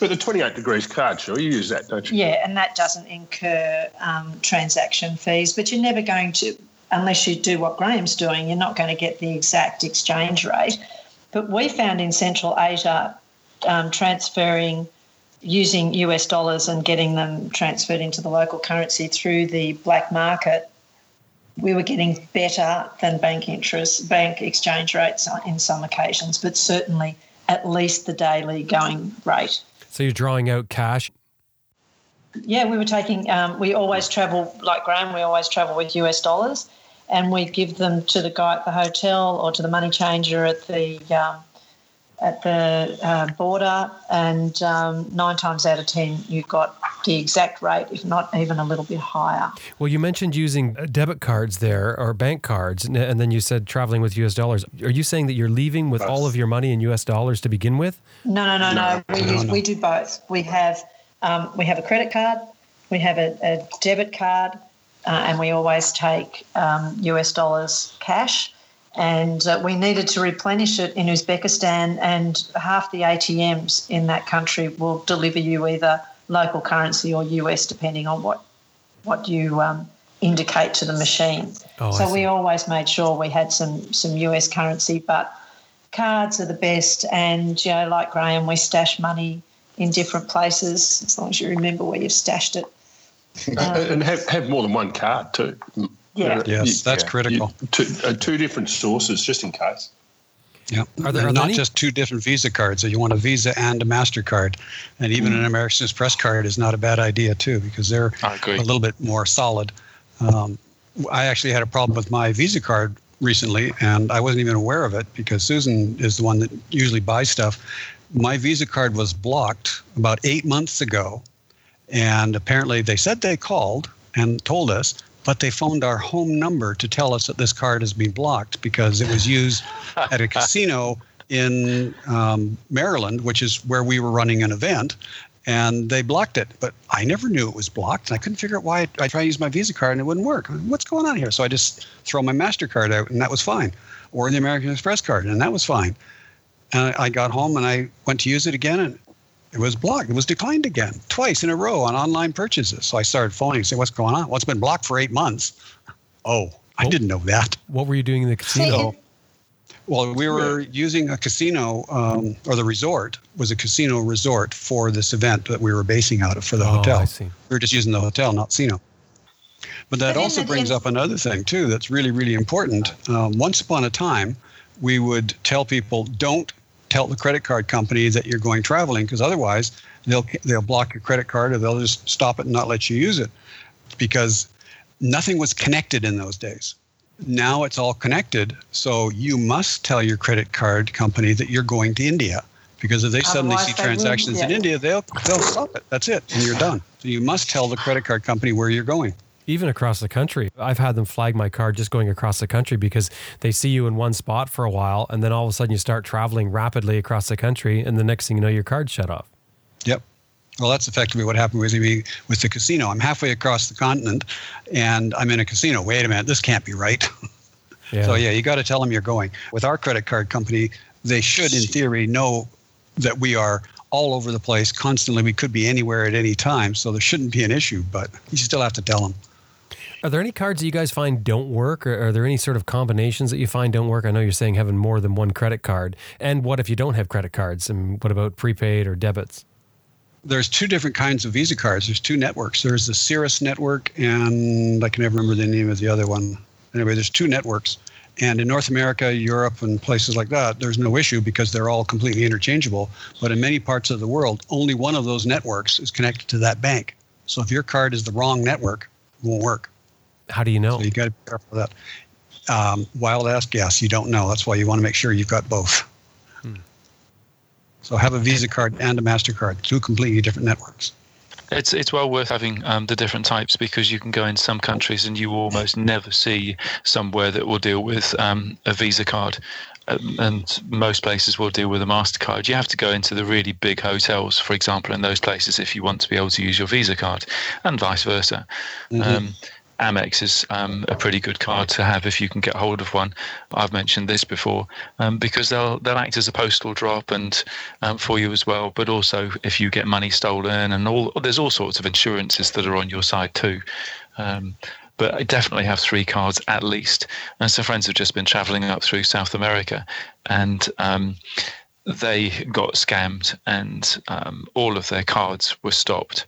the 28 degrees card, sure, you use that, don't you? Yeah, and that doesn't incur um, transaction fees, but you're never going to, unless you do what Graham's doing, you're not going to get the exact exchange rate. But we found in Central Asia um, transferring using US dollars and getting them transferred into the local currency through the black market we were getting better than bank interest, bank exchange rates in some occasions, but certainly at least the daily going rate. So you're drawing out cash? Yeah, we were taking, um, we always travel, like Graham, we always travel with US dollars and we give them to the guy at the hotel or to the money changer at the um, at the uh, border, and um, nine times out of ten, you got the exact rate, if not even a little bit higher. Well, you mentioned using uh, debit cards there or bank cards, and then you said traveling with US dollars. Are you saying that you're leaving with all of your money in US dollars to begin with? No, no, no, no. no. We, use, we do both. We have um, we have a credit card, we have a, a debit card, uh, and we always take um, US dollars cash and uh, we needed to replenish it in Uzbekistan, and half the ATMs in that country will deliver you either local currency or US, depending on what what you um, indicate to the machine. Oh, so we always made sure we had some some US currency, but cards are the best. And you know, like Graham, we stash money in different places as long as you remember where you've stashed it. Um, and have, have more than one card too. Yeah. Yes, that's yeah. critical. You, two, uh, two different sources, just in case. Yeah. Are there, are not just two different Visa cards? So you want a Visa and a MasterCard. And even mm. an American Express card is not a bad idea, too, because they're a little bit more solid. Um, I actually had a problem with my Visa card recently, and I wasn't even aware of it because Susan is the one that usually buys stuff. My Visa card was blocked about eight months ago. And apparently they said they called and told us, but they phoned our home number to tell us that this card has been blocked because it was used at a casino in um, Maryland, which is where we were running an event, and they blocked it. But I never knew it was blocked, and I couldn't figure out why. I tried to use my Visa card and it wouldn't work. What's going on here? So I just throw my Mastercard out, and that was fine, or the American Express card, and that was fine. And I got home and I went to use it again, and it was blocked. It was declined again twice in a row on online purchases. So I started phoning and saying, "What's going on? Well, it's been blocked for eight months." Oh, I didn't know that. What were you doing in the casino? Well, we were using a casino, um, or the resort was a casino resort for this event that we were basing out of for the Oh, hotel. I see. We were just using the hotel, not casino. But that But also the- brings in- up another thing too. That's really, really important. Um, once upon a time, we would tell people, don't tell the credit card company that you're going traveling, because otherwise they'll they'll block your credit card or they'll just stop it and not let you use it, because nothing was connected in those days. Now it's all connected, so you must tell your credit card company that you're going to India, because if they suddenly see transactions in. India, they'll they'll stop it. That's it, and you're done. So you must tell the credit card company where you're going. Even across the country. I've had them flag my card just going across the country because they see you in one spot for a while and then all of a sudden you start traveling rapidly across the country and the next thing you know your card's shut off. Yep. Well, that's effectively what happened with me with the casino. I'm halfway across the continent, and I'm in a casino. Wait a minute, this can't be right. Yeah. So yeah, you got to tell them you're going. With our credit card company, they should, in theory, know that we are all over the place constantly. We could be anywhere at any time, so there shouldn't be an issue. But you still have to tell them. Are there any cards that you guys find don't work, or are there any sort of combinations that you find don't work? I know you're saying having more than one credit card. And what if you don't have credit cards? And what about prepaid or debits? There's two different kinds of Visa cards. There's two networks. There's the Cirrus network, and I can never remember the name of the other one. Anyway, there's two networks. And in North America, Europe, and places like that, there's no issue because they're all completely interchangeable. But in many parts of the world, only one of those networks is connected to that bank. So if your card is the wrong network, it won't work. How do you know? So you got to be careful of that. Um, wild ass guess, you don't know. That's why you want to make sure you've got both. So have a Visa card and a MasterCard, two completely different networks. It's it's well worth having um, the different types because you can go in some countries and you almost never see somewhere that will deal with um, a Visa card, um, and most places will deal with a Mastercard. You have to go into the really big hotels, for example, in those places if you want to be able to use your Visa card, and vice versa. Um, Amex is um, a pretty good card to have if you can get hold of one. I've mentioned this before um, because they'll they'll act as a postal drop and um, for you as well. But also if you get money stolen and all there's all sorts of insurances that are on your side too. Um, but I definitely have three cards at least. And some friends have just been traveling up through South America, and um, they got scammed, and um, all of their cards were stopped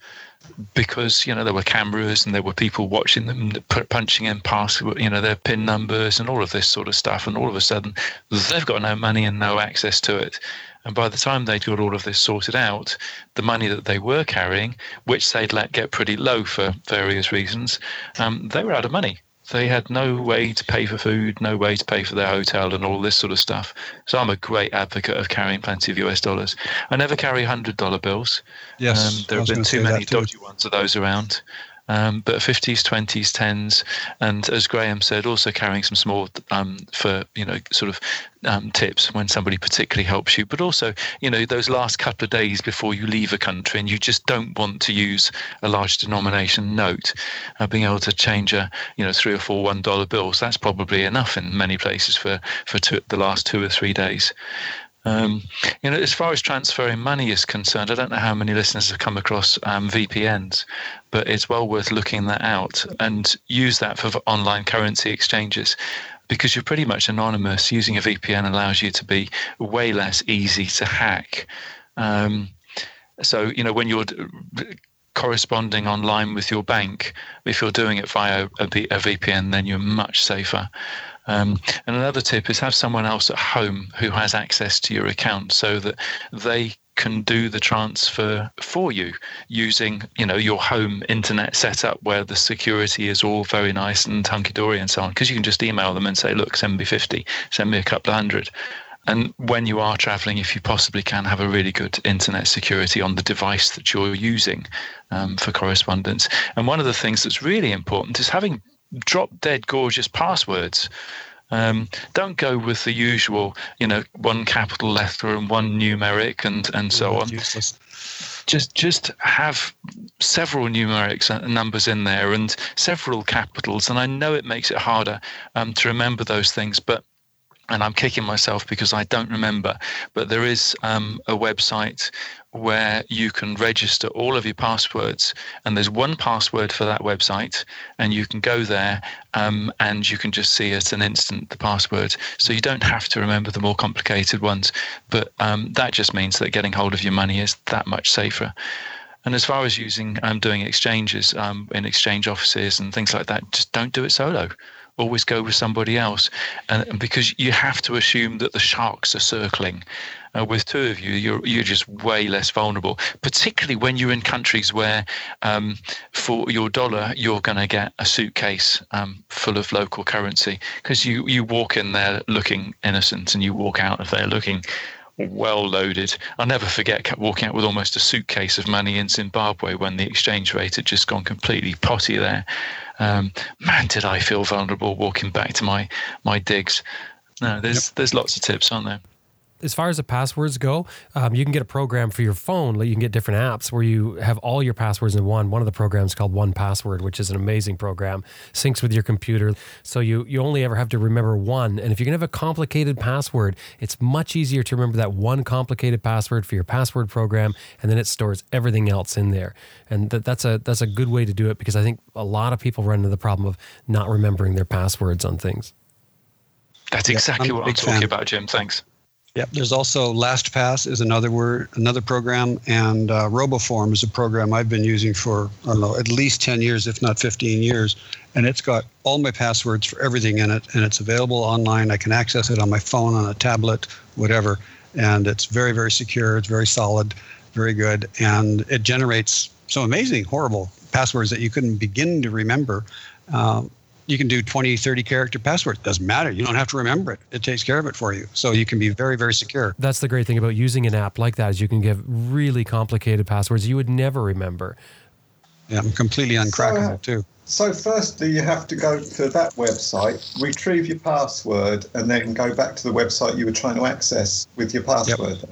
because you know there were cameras and there were people watching them punching in past you know their pin numbers and all of this sort of stuff and all of a sudden they've got no money and no access to it. And by the time they'd got all of this sorted out the money that they were carrying which they'd let get pretty low for various reasons um, they were out of money they had no way to pay for food, no way to pay for their hotel, and all this sort of stuff. So I'm a great advocate of carrying plenty of US dollars. I never carry hundred dollar bills. Yes, um, there have been too many too. dodgy ones of those around. Um, but 50s, 20s, 10s, and as Graham said, also carrying some small um, for you know sort of um, tips when somebody particularly helps you. But also, you know, those last couple of days before you leave a country and you just don't want to use a large denomination note, uh, being able to change a you know three or four one dollar bills that's probably enough in many places for for two, the last two or three days. Um, you know, as far as transferring money is concerned, I don't know how many listeners have come across um, VPNs, but it's well worth looking that out and use that for online currency exchanges because you're pretty much anonymous. Using a VPN allows you to be way less easy to hack. Um, so, you know, when you're corresponding online with your bank, if you're doing it via a VPN, then you're much safer. Um, and another tip is have someone else at home who has access to your account so that they can do the transfer for you using you know your home internet setup where the security is all very nice and hunky-dory and so on. Because you can just email them and say look send me 50 send me a couple of hundred. And when you are traveling if you possibly can have a really good internet security on the device that you're using um, for correspondence. And one of the things that's really important is having drop dead gorgeous passwords um, don't go with the usual, you know, one capital letter and one numeric and, and so on. Useless. Just just have several numerics and numbers in there and several capitals. And I know it makes it harder um, to remember those things, but and I'm kicking myself because I don't remember. But there is um, a website where you can register all of your passwords, and there's one password for that website, and you can go there um, and you can just see at an instant the password. So you don't have to remember the more complicated ones, but um, that just means that getting hold of your money is that much safer. And as far as using, um, doing exchanges um, in exchange offices and things like that, just don't do it solo always go with somebody else and, because you have to assume that the sharks are circling uh, with two of you, you're you're just way less vulnerable. Particularly when you're in countries where, um, for your dollar, you're going to get a suitcase um, full of local currency because you you walk in there looking innocent and you walk out of there looking well loaded. I'll never forget walking out with almost a suitcase of money in Zimbabwe when the exchange rate had just gone completely potty there. Um, man, did I feel vulnerable walking back to my my digs. No, there's yep. there's lots of tips, aren't there? As far as the passwords go, um, you can get a program for your phone. You can get different apps where you have all your passwords in one. One of the programs called One Password, which is an amazing program, syncs with your computer, so you you only ever have to remember one. And if you're gonna have a complicated password, it's much easier to remember that one complicated password for your password program, and then it stores everything else in there. And that, that's a that's a good way to do it because I think a lot of people run into the problem of not remembering their passwords on things. That's exactly yeah, what I'm talking fan. about, Jim. Thanks. Yep. There's also LastPass is another word, another program, and uh, RoboForm is a program I've been using for I don't know at least 10 years, if not 15 years, and it's got all my passwords for everything in it, and it's available online. I can access it on my phone, on a tablet, whatever, and it's very, very secure. It's very solid, very good, and it generates some amazing, horrible passwords that you couldn't begin to remember. Um, you can do 20 30 character password doesn't matter. You don't have to remember it. It takes care of it for you. So you can be very very secure. That's the great thing about using an app like that is you can give really complicated passwords you would never remember. Yeah i'm completely uncrackable so, uh, too. so firstly you have to go to that website retrieve your password and then go back to the website you were trying to access with your password yep.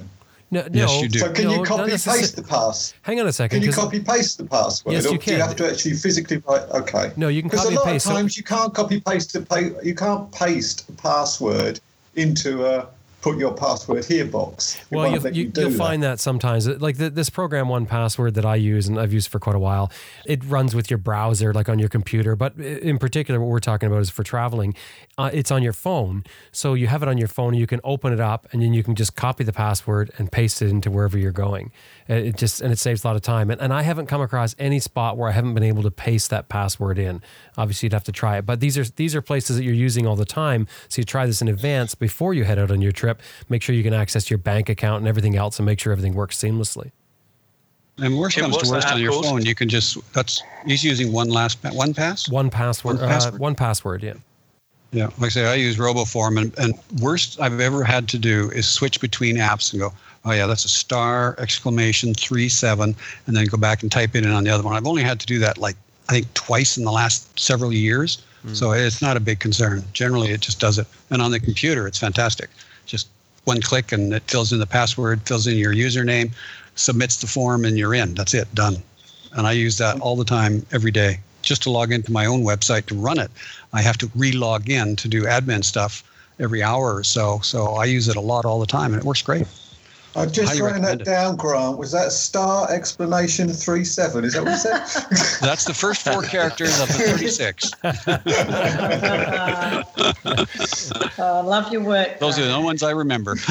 No, yes, no. you do. So can no, you copy paste the pass? Hang on a second. Can you copy paste the password? Yes, you can. Do you have to actually physically write? Okay. No, you can copy paste. Because a lot of times so... you can't copy paste the you can't paste a password into a put your password here box. well, you'll, you, will you find that sometimes. Like the, this program, One Password that I use and I've used for quite a while, it runs with your browser, like on your computer. But in particular, what we're talking about is for traveling. Uh, it's on your phone, so you have it on your phone. and You can open it up, and then you can just copy the password and paste it into wherever you're going. It just and it saves a lot of time. And, and I haven't come across any spot where I haven't been able to paste that password in. Obviously, you'd have to try it, but these are these are places that you're using all the time. So you try this in advance before you head out on your trip. Make sure you can access your bank account and everything else, and make sure everything works seamlessly. And worst comes to worst on your called? phone, you can just that's he's using one last one pass. One password. One password. Uh, one password. Yeah. Yeah, like I say, I use RoboForm, and, and worst I've ever had to do is switch between apps and go, oh yeah, that's a star exclamation three seven, and then go back and type it in on the other one. I've only had to do that like I think twice in the last several years, mm. so it's not a big concern. Generally, it just does it, and on the computer, it's fantastic. Just one click and it fills in the password, fills in your username, submits the form, and you're in. That's it, done. And I use that all the time, every day just to log into my own website to run it. I have to re-log in to do admin stuff every hour or so. So I use it a lot all the time, and it works great. I've just written that down, Grant. Was that star explanation three seven? Is that what you said? That's the first four characters of the thirty six. oh, love your work. Those are the only ones I remember.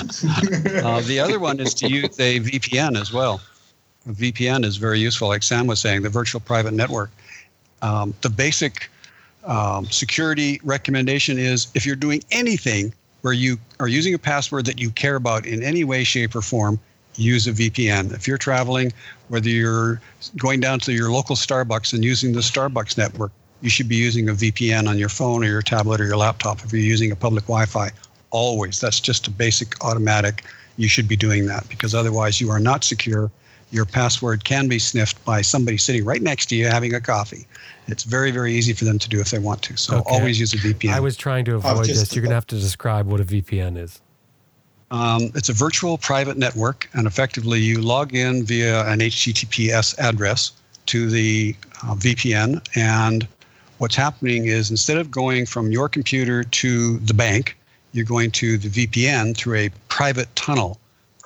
Uh, the other one is to use a VPN as well. A VPN is very useful, like Sam was saying, the virtual private network. Um, the basic um, security recommendation is if you're doing anything where you are using a password that you care about in any way, shape, or form, use a VPN. If you're traveling, whether you're going down to your local Starbucks and using the Starbucks network, you should be using a VPN on your phone or your tablet or your laptop if you're using a public Wi Fi. Always. That's just a basic automatic. You should be doing that because otherwise you are not secure your password can be sniffed by somebody sitting right next to you having a coffee. It's very, very easy for them to do if they want to. So okay. always use a VPN. I was trying to avoid this. You're going to have to describe what a VPN is. Um, it's a virtual private network, and effectively you log in via an HTTPS address to the uh, VPN. And what's happening is instead of going from your computer to the bank, you're going to the VPN through a private tunnel,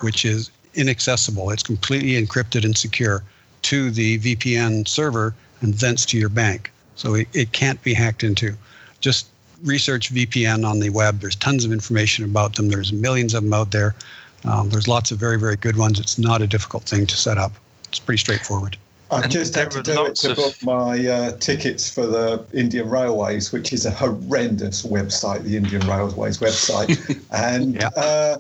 which is inaccessible. It's completely encrypted and secure to the VPN server and thence to your bank. So it, it can't be hacked into. Just research VPN on the web. There's tons of information about them. There's millions of them out there. Um, there's lots of very, very good ones. It's not a difficult thing to set up. It's pretty straightforward. I and just had to do it to of... book my uh, tickets for the Indian Railways, which is a horrendous website, the Indian Railways website. and yeah. uh,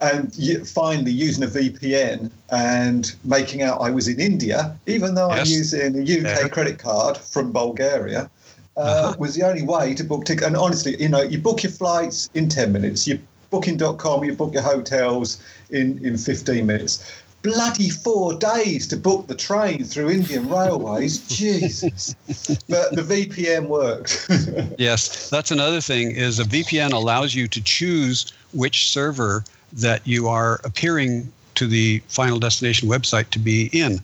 and finally using a VPN and making out I was in India, even though yes. I'm using a UK yeah. credit card from Bulgaria, uh, uh-huh. was the only way to book tickets. And honestly, you know, you book your flights in 10 minutes, you booking.com, you book your hotels in, in 15 minutes. Bloody four days to book the train through Indian Railways. Jesus. But the VPN worked. yes, that's another thing is a VPN allows you to choose which server that you are appearing to the final destination website to be in.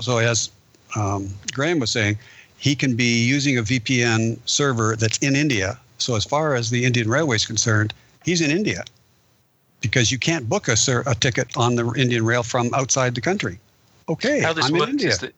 So, as um, Graham was saying, he can be using a VPN server that's in India. So, as far as the Indian Railway is concerned, he's in India because you can't book a, a ticket on the Indian Rail from outside the country. Okay, How this I'm works in India. Is that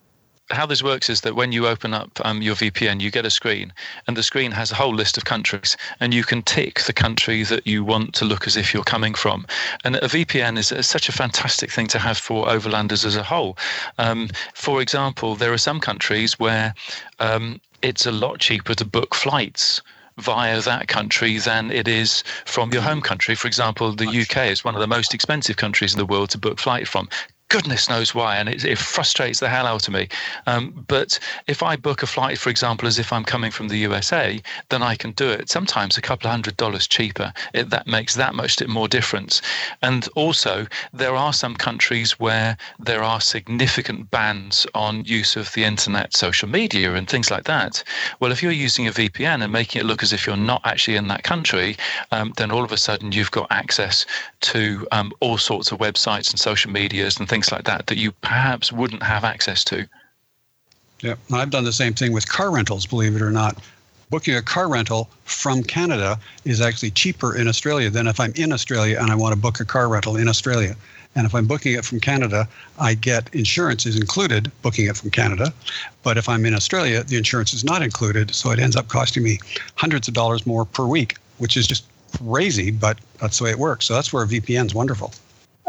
how this works is that when you open up um, your VPN, you get a screen, and the screen has a whole list of countries, and you can tick the country that you want to look as if you're coming from. And a VPN is, is such a fantastic thing to have for overlanders as a whole. Um, for example, there are some countries where um, it's a lot cheaper to book flights via that country than it is from your home country. For example, the UK is one of the most expensive countries in the world to book flight from goodness knows why, and it, it, frustrates the hell out of me. Um, but if I book a flight, for example, as if I'm coming from the USA, then I can do it. Sometimes a couple of hundred dollars cheaper. It, that makes that much more difference. And also, there are some countries where there are significant bans on use of the internet, social media, and things like that. Well, if you're using a VPN and making it look as if you're not actually in that country, um, then all of a sudden you've got access to um, all sorts of websites and social medias and things things like that that you perhaps wouldn't have access to. Yeah, I've done the same thing with car rentals, believe it or not. Booking a car rental from Canada is actually cheaper in Australia than if I'm in Australia and I want to book a car rental in Australia. And if I'm booking it from Canada, I get insurance is included booking it from Canada. But if I'm in Australia, the insurance is not included. So it ends up costing me hundreds of dollars more per week, which is just crazy, but that's the way it works. So that's where VPN is wonderful.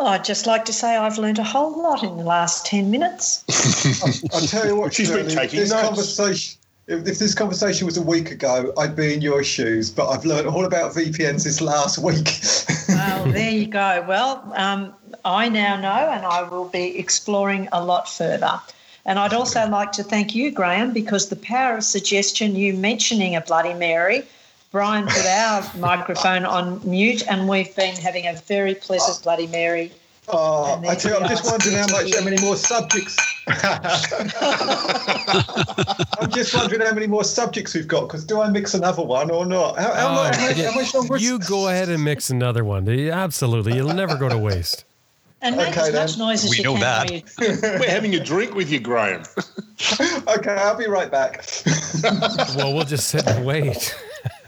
Oh, I'd just like to say I've learned a whole lot in the last 10 minutes. I'll, tell you what, she's been taking this notes. conversation. If, if, this conversation was a week ago, I'd be in your shoes, but I've learned all about VPNs this last week. well, there you go. Well, um, I now know, and I will be exploring a lot further. And I'd also like to thank you, Graham, because the power of suggestion, you mentioning a Bloody Mary, Brian put our microphone on mute, and we've been having a very pleasant Bloody Mary. Oh, I tell you, I'm just wondering how much, how many more subjects. I'm just wondering how many more subjects we've got. Because do I mix another one or not? How, how, uh, much, how much longer? You go ahead and mix another one. Absolutely, it'll never go to waste. And make okay, as much noise as we you know can. That. We're having a drink with you, Graham. okay, I'll be right back. well, we'll just sit and wait.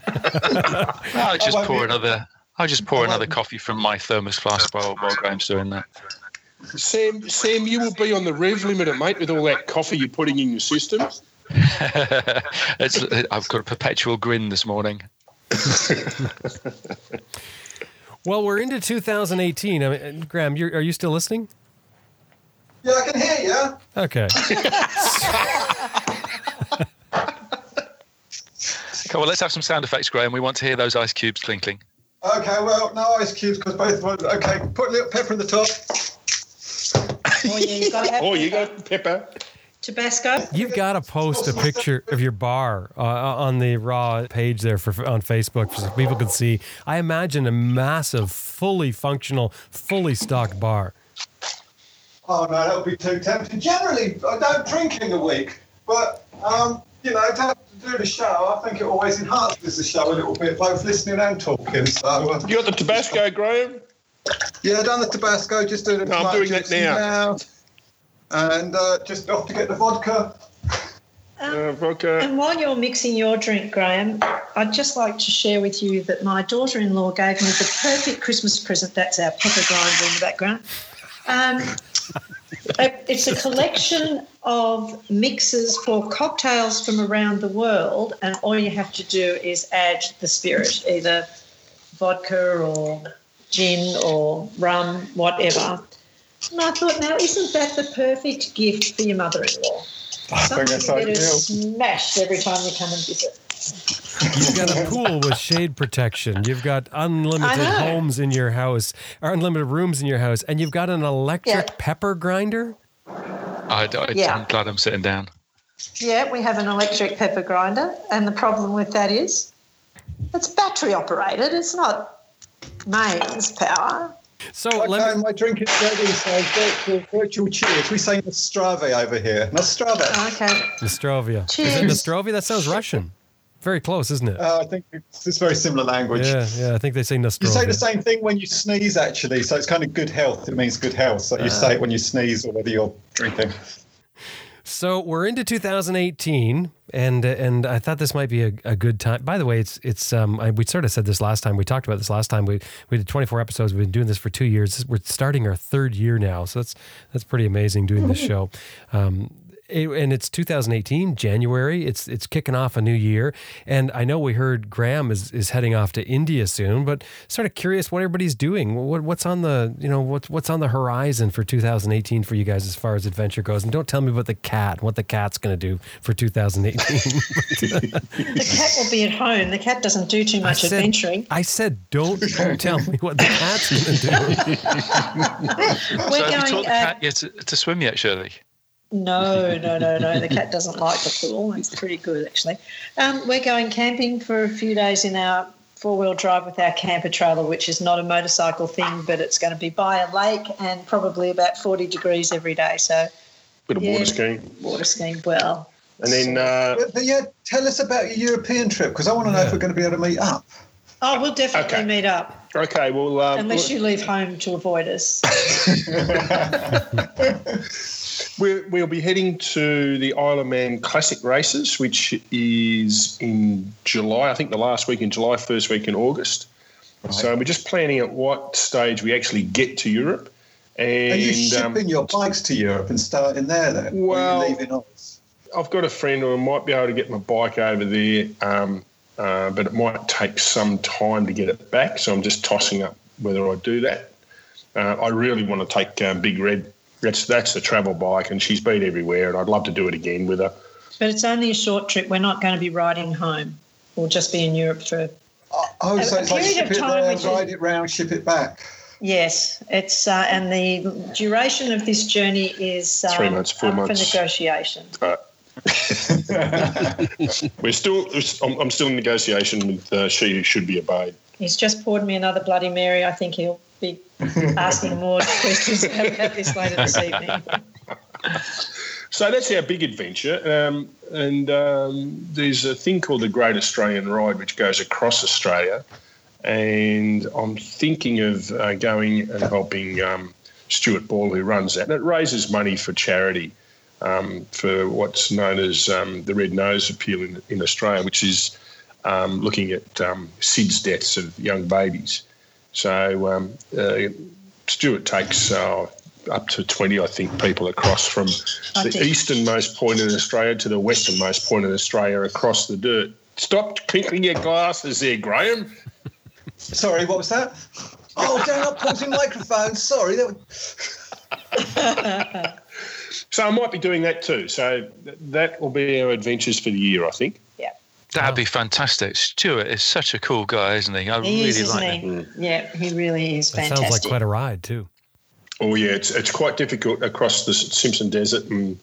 I'll just pour another. I'll just pour another coffee from my thermos flask while, while Graham's doing that. Sam, Sam, you will be on the rev limiter, mate, with all that coffee you're putting in your system. I've got a perpetual grin this morning. well, we're into 2018. I mean, Graham, are you still listening? Yeah, I can hear you. Okay. Okay, well, let's have some sound effects, Graham. We want to hear those ice cubes clinking. Okay, well, no ice cubes because both. Of us okay, put a little pepper in the top. Oh, yeah, you got pepper. oh, you got pepper. Tabasco. You've got to post a picture of your bar uh, on the raw page there for on Facebook so people can see. I imagine a massive, fully functional, fully stocked bar. Oh no, that would be too tempting. Generally, I don't drink in the week, but um, you know, to do the show, I think it always enhances the show a little bit, both listening and talking. So, uh, you got the Tabasco, Graham? Yeah, done the Tabasco. Just doing it. No, I'm doing that now. now. And uh, just off to get the vodka. Um, uh, vodka. And while you're mixing your drink, Graham, I'd just like to share with you that my daughter-in-law gave me the perfect Christmas present. That's our pepper grinder in the background. Um, it's a collection of mixes for cocktails from around the world, and all you have to do is add the spirit, either vodka or gin or rum, whatever. And I thought, now isn't that the perfect gift for your mother-in-law? Something that is smashed every time you come and visit. You've got a pool with shade protection. You've got unlimited uh-huh. homes in your house, or unlimited rooms in your house, and you've got an electric yeah. pepper grinder. I, I, yeah. I'm glad I'm sitting down. Yeah, we have an electric pepper grinder, and the problem with that is it's battery operated. It's not mains power. So okay, let me... my drink is ready. So virtual, virtual cheers. We say Nastrave over here. Nastrave. Okay. Nostrovia. Cheers. Is it Nostrovia? That sounds Russian. Very close, isn't it? Uh, I think it's, it's very similar language. Yeah, yeah. I think they say Nostrovia. You say the same thing when you sneeze, actually. So it's kind of good health. It means good health. So you uh, say it when you sneeze or whether you're drinking. So we're into 2018, and and I thought this might be a, a good time. By the way, it's it's um I, we sort of said this last time. We talked about this last time. We we did 24 episodes. We've been doing this for two years. We're starting our third year now, so that's that's pretty amazing doing this show. Um, it, and it's 2018 January. It's it's kicking off a new year, and I know we heard Graham is, is heading off to India soon. But sort of curious what everybody's doing. What, what's on the you know what's what's on the horizon for 2018 for you guys as far as adventure goes? And don't tell me about the cat. What the cat's going to do for 2018? the cat will be at home. The cat doesn't do too much I said, adventuring. I said, don't, don't tell me what the cat's going to do. We're so going, have you taught the cat uh, yet to, to swim yet, Shirley? No, no, no, no. The cat doesn't like the pool. It's pretty good, actually. Um, we're going camping for a few days in our four wheel drive with our camper trailer, which is not a motorcycle thing, but it's going to be by a lake and probably about 40 degrees every day. So, bit of yeah, water skiing. Water skiing, well. And then, uh, but, but, yeah, tell us about your European trip because I want to know yeah. if we're going to be able to meet up. Oh, we'll definitely okay. meet up. Okay, well, um, unless you leave home to avoid us. We're, we'll be heading to the Isle of Man Classic Races, which is in July. I think the last week in July, first week in August. Right. So we're just planning at what stage we actually get to Europe. And, Are you shipping um, your bikes to Europe and starting there then? Well, or leaving Oz? I've got a friend who might be able to get my bike over there, um, uh, but it might take some time to get it back. So I'm just tossing up whether I do that. Uh, I really want to take um, Big Red that's that's the travel bike, and she's been everywhere, and I'd love to do it again with her. But it's only a short trip. We're not going to be riding home. We'll just be in Europe for. Oh, oh a, so it's like ship it there, ride it round, ship it back. Yes, it's uh, and the duration of this journey is um, three months, four up months for negotiation. Uh, we're still. I'm, I'm, still in negotiation with. Uh, she should be obeyed. He's just poured me another Bloody Mary. I think he'll be asking more questions about this later this evening. So that's our big adventure. Um, and um, there's a thing called the Great Australian Ride, which goes across Australia. And I'm thinking of uh, going and helping um, Stuart Ball, who runs that. And it raises money for charity um, for what's known as um, the Red Nose Appeal in, in Australia, which is um, looking at SIDS deaths of young babies. So um, uh, Stuart takes uh, up to 20, I think, people across from the easternmost point in Australia to the westernmost point in Australia across the dirt. Stop clinking your glasses there, Graham. Sorry, what was that? Oh, don't not pausing microphones. Sorry. That so I might be doing that too. So that will be our adventures for the year, I think. That'd be fantastic. Stuart is such a cool guy, isn't he? I he really is, like him. Yeah, he really is fantastic. sounds like quite a ride too. Oh yeah, it's it's quite difficult across the Simpson Desert and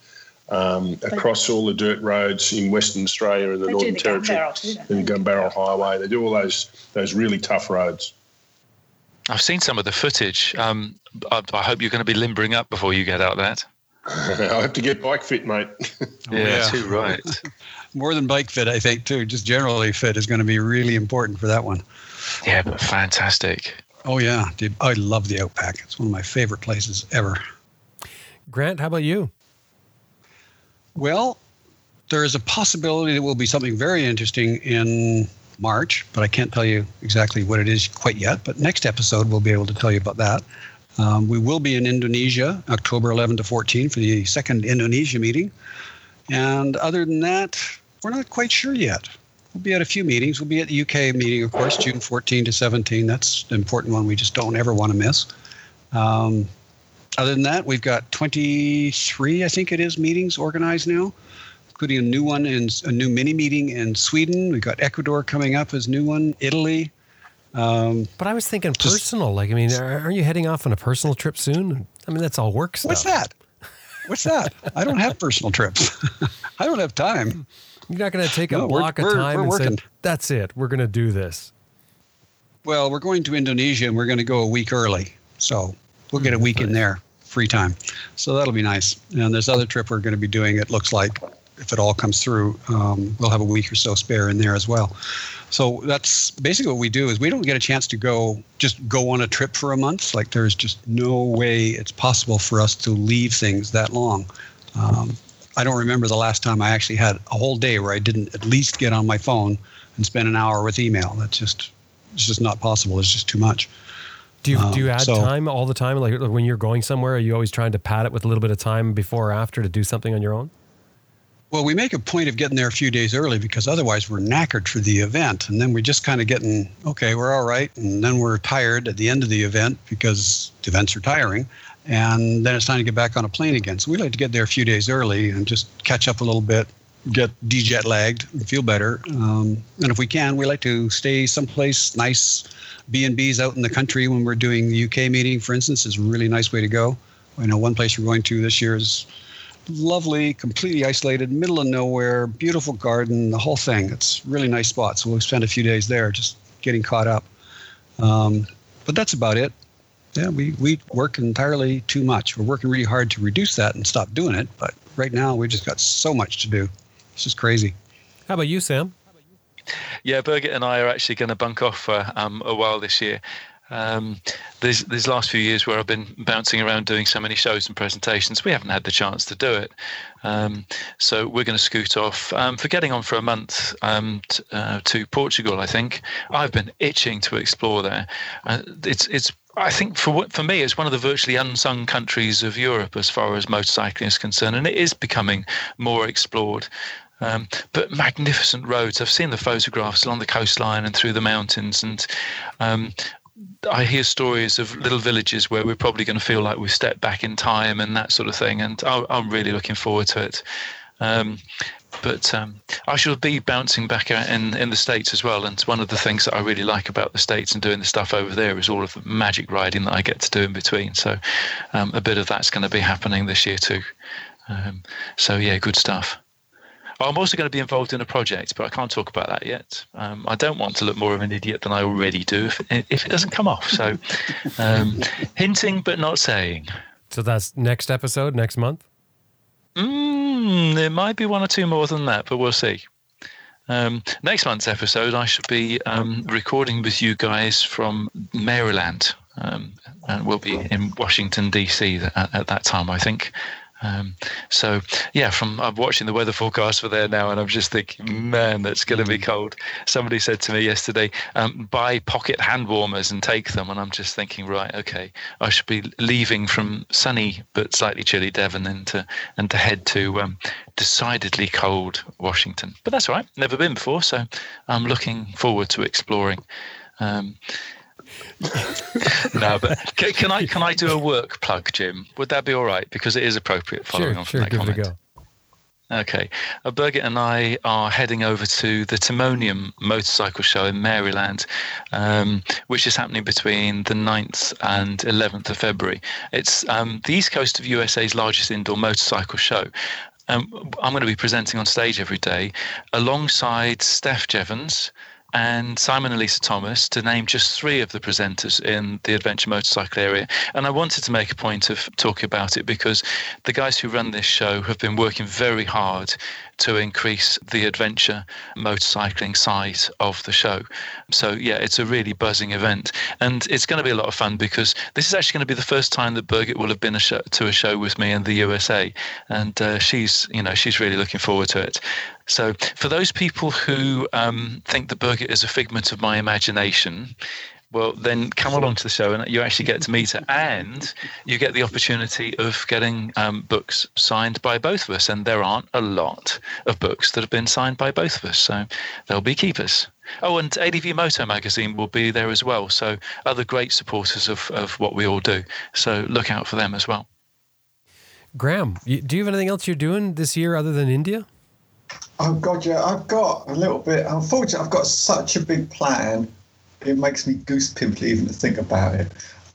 um, across all the dirt roads in Western Australia and the Northern the Territory and the Gunbarrel Highway. They do all those those really tough roads. I've seen some of the footage. Um, I, I, hope you're going to be limbering up before you get out that. I have to get bike fit, mate. Oh, yeah, yeah, too right. more than bike fit, I think, too. Just generally fit is going to be really important for that one. Yeah, but fantastic. Oh, yeah. Dude, I love the Outback. It's one of my favorite places ever. Grant, how about you? Well, there is a possibility that will be something very interesting in March, but I can't tell you exactly what it is quite yet. But next episode, we'll be able to tell you about that. Um, we will be in Indonesia October 11 to 14 for the second Indonesia meeting. And other than that, we're not quite sure yet. We'll be at a few meetings. We'll be at the UK meeting, of course, June 14 to 17. That's an important one we just don't ever want to miss. Um, other than that, we've got 23, I think it is, meetings organized now, including a new one in a new mini meeting in Sweden. We've got Ecuador coming up as new one, Italy. Um, but I was thinking personal. Like, I mean, aren't you heading off on a personal trip soon? I mean, that's all work stuff. What's that? What's that? I don't have personal trips. I don't have time. You're not going to take a no, block of time we're, we're and say, "That's it. We're going to do this." Well, we're going to Indonesia and we're going to go a week early, so we'll get a week in there, free time. So that'll be nice. And this other trip we're going to be doing, it looks like, if it all comes through, um, we'll have a week or so spare in there as well. So that's basically what we do is we don't get a chance to go just go on a trip for a month. Like there's just no way it's possible for us to leave things that long. Um, I don't remember the last time I actually had a whole day where I didn't at least get on my phone and spend an hour with email. That's just it's just not possible. It's just too much. Do you um, do you add so, time all the time? Like when you're going somewhere, are you always trying to pad it with a little bit of time before or after to do something on your own? Well, we make a point of getting there a few days early because otherwise we're knackered for the event. And then we're just kind of getting, okay, we're all right. And then we're tired at the end of the event because events are tiring. And then it's time to get back on a plane again. So we like to get there a few days early and just catch up a little bit, get de-jet lagged, feel better. Um, and if we can, we like to stay someplace nice. B&Bs out in the country when we're doing the UK meeting, for instance, is a really nice way to go. I know one place we're going to this year is lovely, completely isolated, middle of nowhere, beautiful garden, the whole thing. It's really nice spot. So we'll spend a few days there just getting caught up. Um, but that's about it. Yeah, we, we work entirely too much. We're working really hard to reduce that and stop doing it. But right now, we just got so much to do. It's just crazy. How about you, Sam? Yeah, Birgit and I are actually going to bunk off for um, a while this year. Um, these these last few years where I've been bouncing around doing so many shows and presentations, we haven't had the chance to do it. Um, so we're going to scoot off um, for getting on for a month um, t- uh, to Portugal. I think I've been itching to explore there. Uh, it's it's I think for for me, it's one of the virtually unsung countries of Europe as far as motorcycling is concerned, and it is becoming more explored. Um, but magnificent roads. I've seen the photographs along the coastline and through the mountains, and um, I hear stories of little villages where we're probably going to feel like we've stepped back in time and that sort of thing. And I'm really looking forward to it. Um, but um, I shall be bouncing back in, in the States as well. And one of the things that I really like about the States and doing the stuff over there is all of the magic riding that I get to do in between. So um, a bit of that's going to be happening this year too. Um, so, yeah, good stuff. I'm also going to be involved in a project, but I can't talk about that yet. Um, I don't want to look more of an idiot than I already do if, if it doesn't come off. So, um, hinting but not saying. So that's next episode, next month? Mm, there might be one or two more than that, but we'll see. Um, next month's episode, I should be um, recording with you guys from Maryland. Um, and we'll be in Washington, D.C. At, at, that time, I think. Um, so yeah, from I'm watching the weather forecast for there now, and I'm just thinking, man, that's going to be cold. Somebody said to me yesterday, um, buy pocket hand warmers and take them, and I'm just thinking, right, okay, I should be leaving from sunny but slightly chilly Devon and to and to head to um, decidedly cold Washington. But that's all right, never been before, so I'm looking forward to exploring. Um, no, but can, can, I can I do a work plug, Jim? Would that be all right? Because it is appropriate following sure, on from sure, that give comment. It a go. Okay. Uh, Birgit and I are heading over to the Timonium Motorcycle Show in Maryland, um, which is happening between the 9th and 11th of February. It's um, the east coast of USA's largest indoor motorcycle show. Um, I'm going to be presenting on stage every day alongside Steph Jevons, and Simon and Lisa Thomas to name just three of the presenters in the adventure motorcycle area. And I wanted to make a point of talking about it because the guys who run this show have been working very hard to increase the adventure motorcycling side of the show. So, yeah, it's a really buzzing event. And it's going to be a lot of fun because this is actually going to be the first time that Birgit will have been a to a show with me in the USA. And uh, she's, you know, she's really looking forward to it. So, for those people who um, think that Birgit is a figment of my imagination, well, then come along to the show and you actually get to meet her, and you get the opportunity of getting um, books signed by both of us. And there aren't a lot of books that have been signed by both of us, so they'll be keepers. Oh, and ADV Moto magazine will be there as well. So other great supporters of, of what we all do. So look out for them as well. Graham, do you have anything else you're doing this year other than India? Oh God, yeah, I've got a little bit. Unfortunately, I've got such a big plan. It makes me goose pimply even to think about it.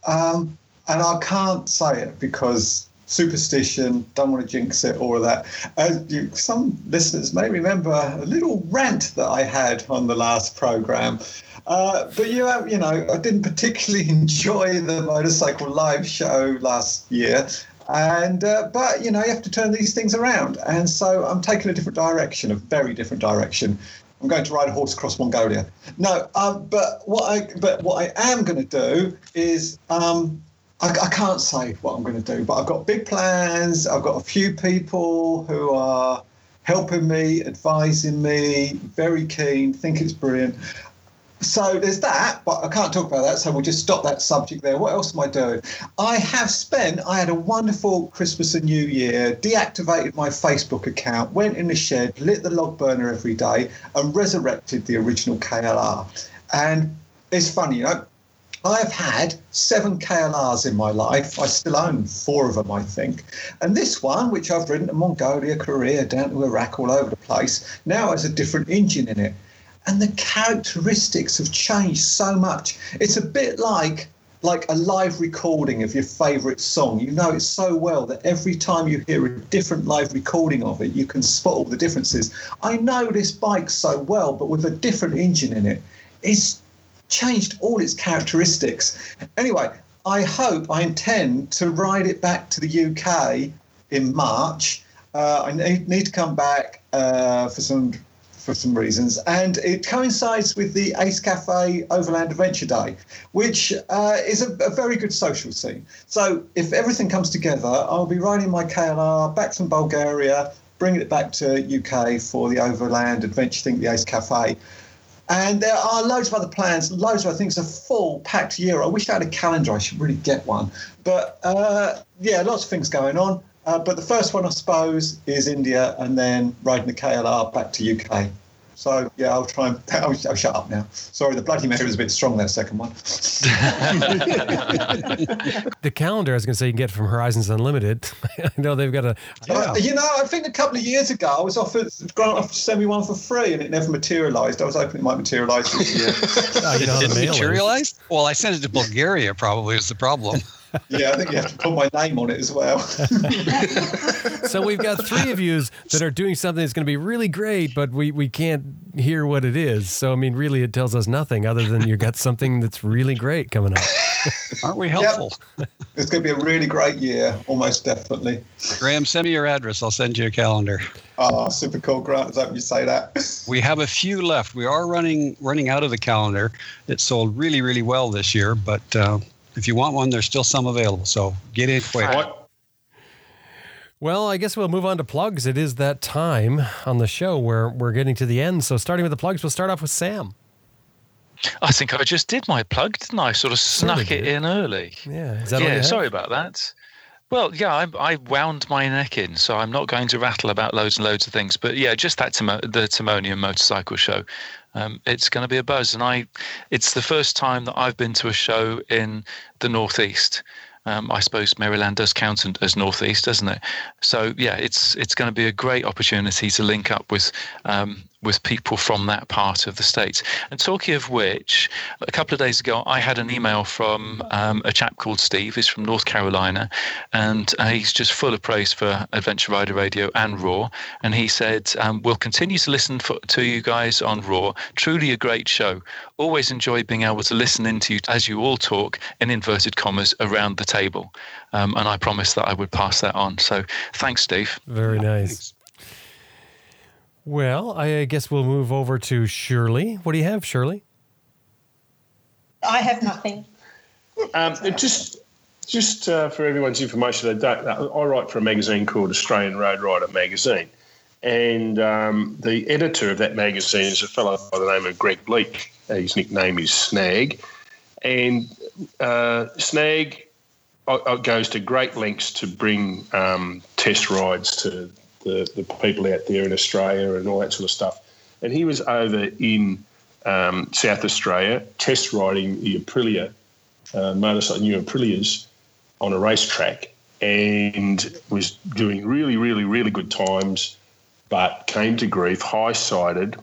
Um, and I can't say it because superstition, don't want to jinx it, all of that. As you, some listeners may remember a little rant that I had on the last program. Uh, but you, have, you know, I didn't particularly enjoy the motorcycle live show last year, and uh, but you know you have to turn these things around and so i'm taking a different direction a very different direction i'm going to ride a horse across mongolia. No um, but what i but what i am going to do is um, I, I, can't say what i'm going to do but i've got big plans. I've got a few people who are helping me advising me very keen think it's brilliant so there's that, but I can't talk about that, so we'll just stop that subject there. What else am I doing? I have spent, I had a wonderful Christmas and New Year, deactivated my Facebook account, went in the shed, lit the log burner every day, and resurrected the original KLR. And it's funny, you know, I've had seven KLRs in my life. I still own four of them, I think. And this one, which I've ridden to Mongolia, Korea, down to Iraq, all over the place, now has a different engine in it and the characteristics have changed so much. It's a bit like like a live recording of your favorite song. You know it so well that every time you hear a different live recording of it, you can spot all the differences. I know this bike so well, but with a different engine in it, it's changed all its characteristics. Anyway, I hope I intend to ride it back to the UK in March. Uh, I need, need to come back uh, for some for some reasons, and it coincides with the Ace Cafe Overland Adventure Day, which uh, is a, a, very good social scene. So if everything comes together, I'll be riding my KLR back from Bulgaria, bringing it back to UK for the Overland Adventure thing, the Ace Cafe. And there are loads of other plans, loads of other things. A full packed year. I wish I had a calendar. I should really get one. But uh, yeah, lots of things going on. Uh, but the first one, I suppose, is India, and then riding the KLR back to UK. So yeah, I'll try and I'll, I'll, shut up now. Sorry, the Bloody Mary was a bit strong that second one. the calendar, I was going to say, you can get from Horizons Unlimited. I know they've got a. Yeah. you know, I think a couple of years ago I was offered Grant offered to send me one for free, and it never materialised. I was hoping it might materialise this year. oh, you know, it didn't materialise. Well, I sent it to Bulgaria. Probably is the problem yeah, I think you have to put my name on it as well. so we've got three of yous that are doing something that's going to be really great, but we, we can't hear what it is. So, I mean, really, it tells us nothing other than you've got something that's really great coming up. Aren't we helpful? Yep. It's going to be a really great year, almost definitely. Graham, send me your address. I'll send you a calendar. Oh, super cool, Grant. I hope you say that. we have a few left. We are running running out of the calendar. It sold really, really well this year, but uh, if you want one, there's still some available. So get in quick. Well, I guess we'll move on to plugs. It is that time on the show where we're getting to the end. So, starting with the plugs, we'll start off with Sam. I think I just did my plug, didn't I? Sort of snuck it in early. Yeah. yeah. Sorry about that. Well, yeah, I, I, wound my neck in, so I'm not going to rattle about loads and loads of things. But yeah, just that Timo, the Timonium motorcycle show um, it's going to be a buzz. And I, it's the first time that I've been to a show in the Northeast. Um, I suppose Maryland does count as northeast, doesn't it? So yeah, it's it's going to be a great opportunity to link up with um, with people from that part of the states. And talking of which, a couple of days ago, I had an email from um, a chap called Steve. He's from North Carolina, and uh, he's just full of praise for Adventure Rider Radio and Raw. And he said, um, "We'll continue to listen for, to you guys on Raw. Truly a great show. Always enjoy being able to listen into you as you all talk in inverted commas around the table." Um, and I promised that I would pass that on. So thanks, Steve. Very nice. Well, I guess we'll move over to Shirley. What do you have, Shirley? I have nothing. Um, just just uh, for everyone's information, I, I, write for a magazine called Australian Road Rider Magazine. And um, the editor of that magazine is a fellow by the name of Greg Bleak. His nickname is Snag. and uh, Snag uh, uh, goes to great lengths to bring um, test rides to the, the people out there in Australia and all that sort of stuff. And he was over in um, South Australia test riding the Aprilia uh, motorcycle, new Aprilias on a racetrack and was doing really, really, really good times, but came to grief, high sided,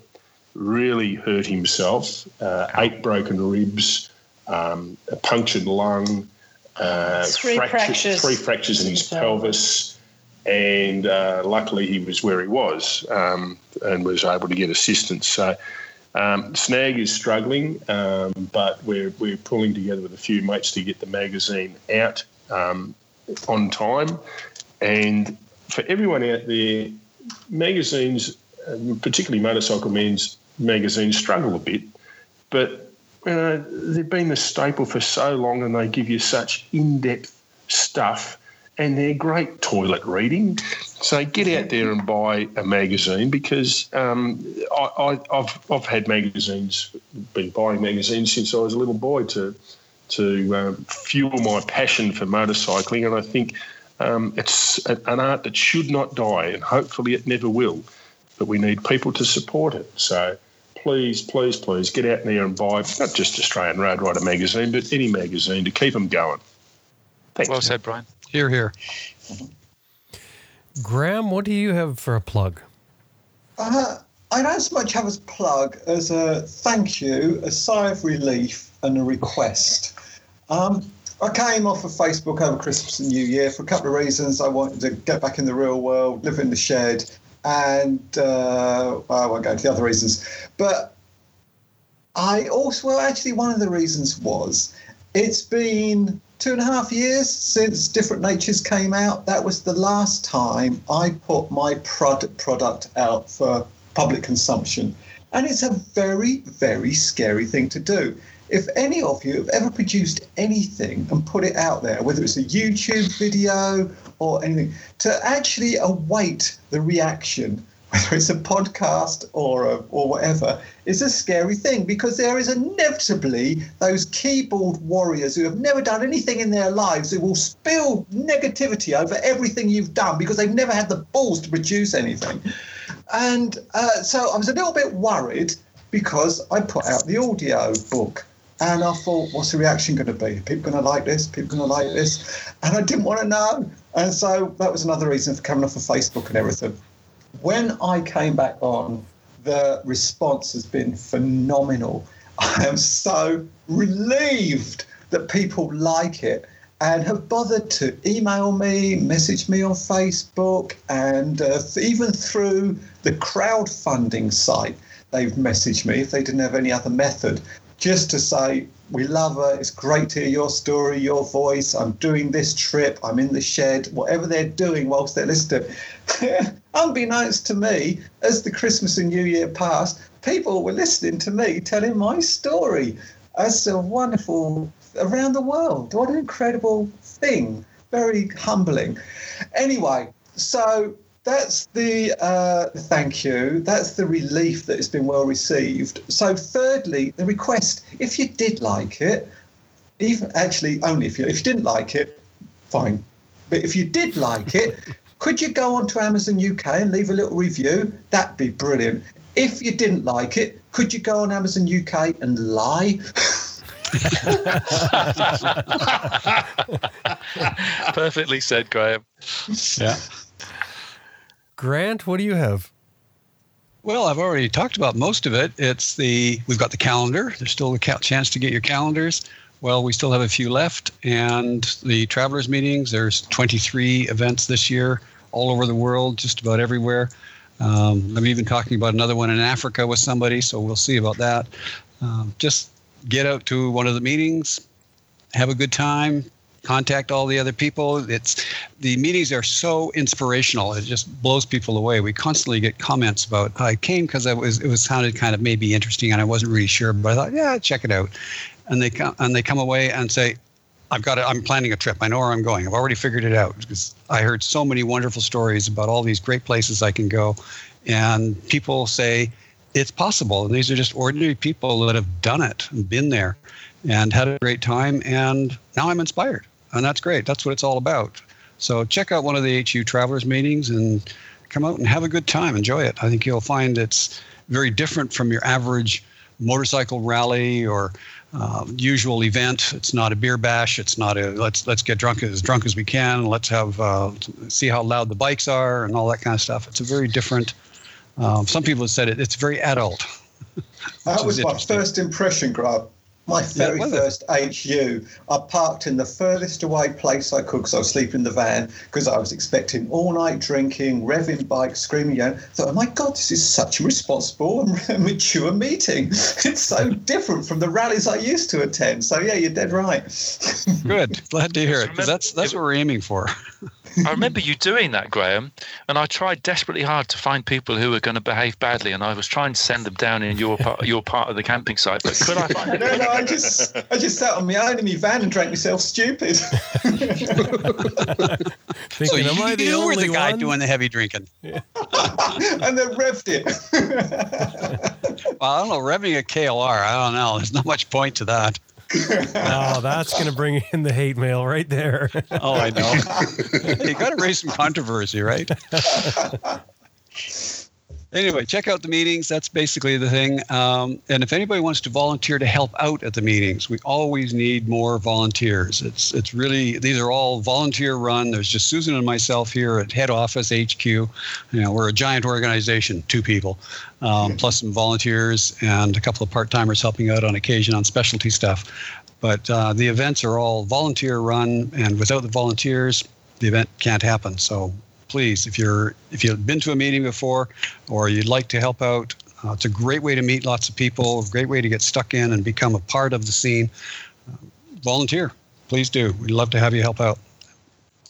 really hurt himself, uh, eight broken ribs, um, a punctured lung, uh, three fractures, three fractures in his pelvis, and uh, luckily he was where he was um, and was able to get assistance. So. Um, Snag is struggling, um, but we're, we're pulling together with a few mates to get the magazine out um, on time. And for everyone out there, magazines, particularly Motorcycle Men's magazines, struggle a bit, but know, they've been the staple for so long and they give you such in depth stuff and they're great toilet reading. So get out there and buy a magazine because um, I, have I've had magazines, been buying magazines since I was a little boy to to um, fuel my passion for motorcycling, and I think um, it's an art that should not die, and hopefully it never will. But we need people to support it. So please, please, please get out there and buy not just Australian Road Rider magazine, but any magazine to keep them going. Thanks. Well said, Brian. Here, here. Graham, what do you have for a plug? Uh, I don't so much have a plug as a thank you, a sigh of relief, and a request. Um, I came off of Facebook over Christmas and New Year for a couple of reasons. I wanted to get back in the real world, live in the shed, and uh, I won't go into the other reasons. But I also, well, actually, one of the reasons was it's been two and a half years since Different Natures came out. That was the last time I put my product product out for public consumption. And it's a very, very scary thing to do. If any of you have ever produced anything and put it out there, whether it's a YouTube video or anything, to actually await the reaction, whether it's a podcast or a, or whatever, is a scary thing because there is inevitably those keyboard warriors who have never done anything in their lives who will spill negativity over everything you've done because they've never had the balls to produce anything. And uh, so I was a little bit worried because I put out the audio book. And I thought, what's the reaction going to be? Are people going to like this? People going to like this? And I didn't want to know. And so that was another reason for coming off of Facebook and everything. When I came back on, the response has been phenomenal. I am so relieved that people like it and have bothered to email me, message me on Facebook, and uh, even through the crowdfunding site, they've messaged me if they didn't have any other method just to say, we love her. It's great to hear your story, your voice. I'm doing this trip. I'm in the shed. Whatever they're doing whilst they're listening. Unbeknownst to me, as the Christmas and New Year passed, people were listening to me telling my story. That's a wonderful around the world. What an incredible thing. Very humbling. Anyway, so that's the uh, thank you. That's the relief that it's been well received. So, thirdly, the request: if you did like it, even actually only if you if you didn't like it, fine. But if you did like it, could you go on to Amazon UK and leave a little review? That'd be brilliant. If you didn't like it, could you go on Amazon UK and lie? Perfectly said, Graham. Yeah. Grant, what do you have? Well, I've already talked about most of it. It's the we've got the calendar. There's still a chance to get your calendars. Well, we still have a few left, and the travelers meetings. There's 23 events this year, all over the world, just about everywhere. Um, I'm even talking about another one in Africa with somebody, so we'll see about that. Um, just get out to one of the meetings, have a good time, contact all the other people. It's the meetings are so inspirational. It just blows people away. We constantly get comments about I came because I was it was sounded kind of maybe interesting and I wasn't really sure, but I thought yeah check it out, and they come and they come away and say. I've got it. I'm planning a trip. I know where I'm going. I've already figured it out because I heard so many wonderful stories about all these great places I can go, and people say it's possible. And these are just ordinary people that have done it and been there and had a great time. And now I'm inspired, and that's great. That's what it's all about. So check out one of the HU Travelers meetings and come out and have a good time. Enjoy it. I think you'll find it's very different from your average motorcycle rally or uh, usual event. It's not a beer bash. It's not a let's let's get drunk as drunk as we can. Let's have uh, see how loud the bikes are and all that kind of stuff. It's a very different. Um, some people have said it. It's very adult. that was my first impression, Grant. My very yeah, first HU, I parked in the furthest away place I could because I was sleeping in the van because I was expecting all night drinking, revving bikes, screaming. I thought, oh my God, this is such a responsible and mature meeting. It's so different from the rallies I used to attend. So, yeah, you're dead right. Good. Glad to hear it because that's, that's what we're aiming for. I remember you doing that, Graham, and I tried desperately hard to find people who were going to behave badly, and I was trying to send them down in your part, your part of the camping site. But could I find No, no, I just, I just sat on my own in my van and drank myself stupid. Thinking, so you, am I the you were the guy one? doing the heavy drinking, yeah. and then revved it. well, I don't know, revving a KLR. I don't know. There's not much point to that oh, that's going to bring in the hate mail right there. oh, I know. you got to raise some controversy, right? Anyway, check out the meetings. That's basically the thing. Um, and if anybody wants to volunteer to help out at the meetings, we always need more volunteers. It's it's really these are all volunteer run. There's just Susan and myself here at head office HQ. You know, we're a giant organization, two people, um, plus some volunteers and a couple of part timers helping out on occasion on specialty stuff. But uh, the events are all volunteer run, and without the volunteers, the event can't happen. So please, if you're if you've been to a meeting before or you'd like to help out, uh, it's a great way to meet lots of people, a great way to get stuck in and become a part of the scene. Uh, volunteer, please do. We'd love to have you help out.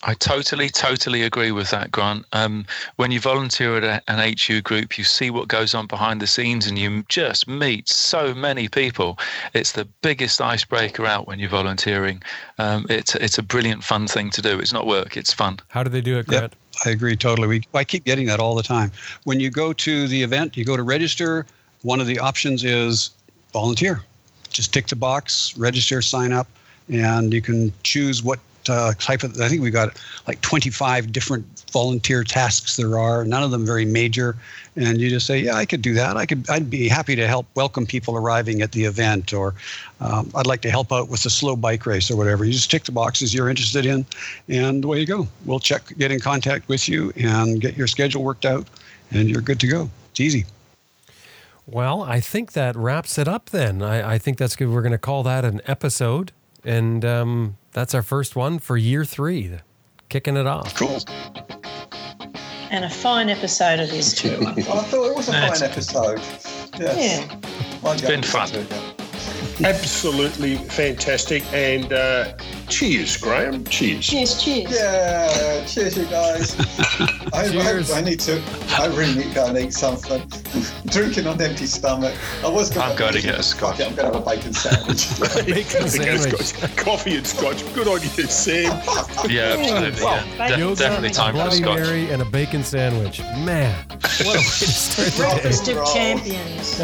I totally, totally agree with that, Grant. Um, when you volunteer at a, an HU group, you see what goes on behind the scenes and you just meet so many people. It's the biggest icebreaker out when you're volunteering. Um, it's, it's a brilliant, fun thing to do. It's not work, it's fun. How do they do it, Grant? Yep, I agree totally. We, I keep getting that all the time. When you go to the event, you go to register, one of the options is volunteer. Just tick the box, register, sign up, and you can choose what uh, type of. I think we got like 25 different volunteer tasks there are. None of them very major, and you just say, "Yeah, I could do that. I could. I'd be happy to help welcome people arriving at the event, or um, I'd like to help out with the slow bike race or whatever." You just tick the boxes you're interested in, and away you go. We'll check, get in contact with you, and get your schedule worked out, and you're good to go. It's easy. Well, I think that wraps it up then. I, I think that's good. We're going to call that an episode. And um, that's our first one for year three, kicking it off. Cool. And a fine episode it is too. I thought it was a fine episode. Yes. Yeah. It's been fun. Absolutely fantastic. And uh, cheers, Graham. Cheers. Cheers, cheers. Yeah, cheers, you guys. I, cheers. I, I, need to, I really need to go and eat something. Drinking on empty stomach. I was going I'm going to get a scotch. I'm going to have a bacon sandwich. bacon sandwich. Coffee and scotch. Good on you, Sam. Yeah, absolutely. Well, yeah. De- definitely time for a scotch. Mary and a bacon sandwich. Man, what a way to start the Breakfast of champions.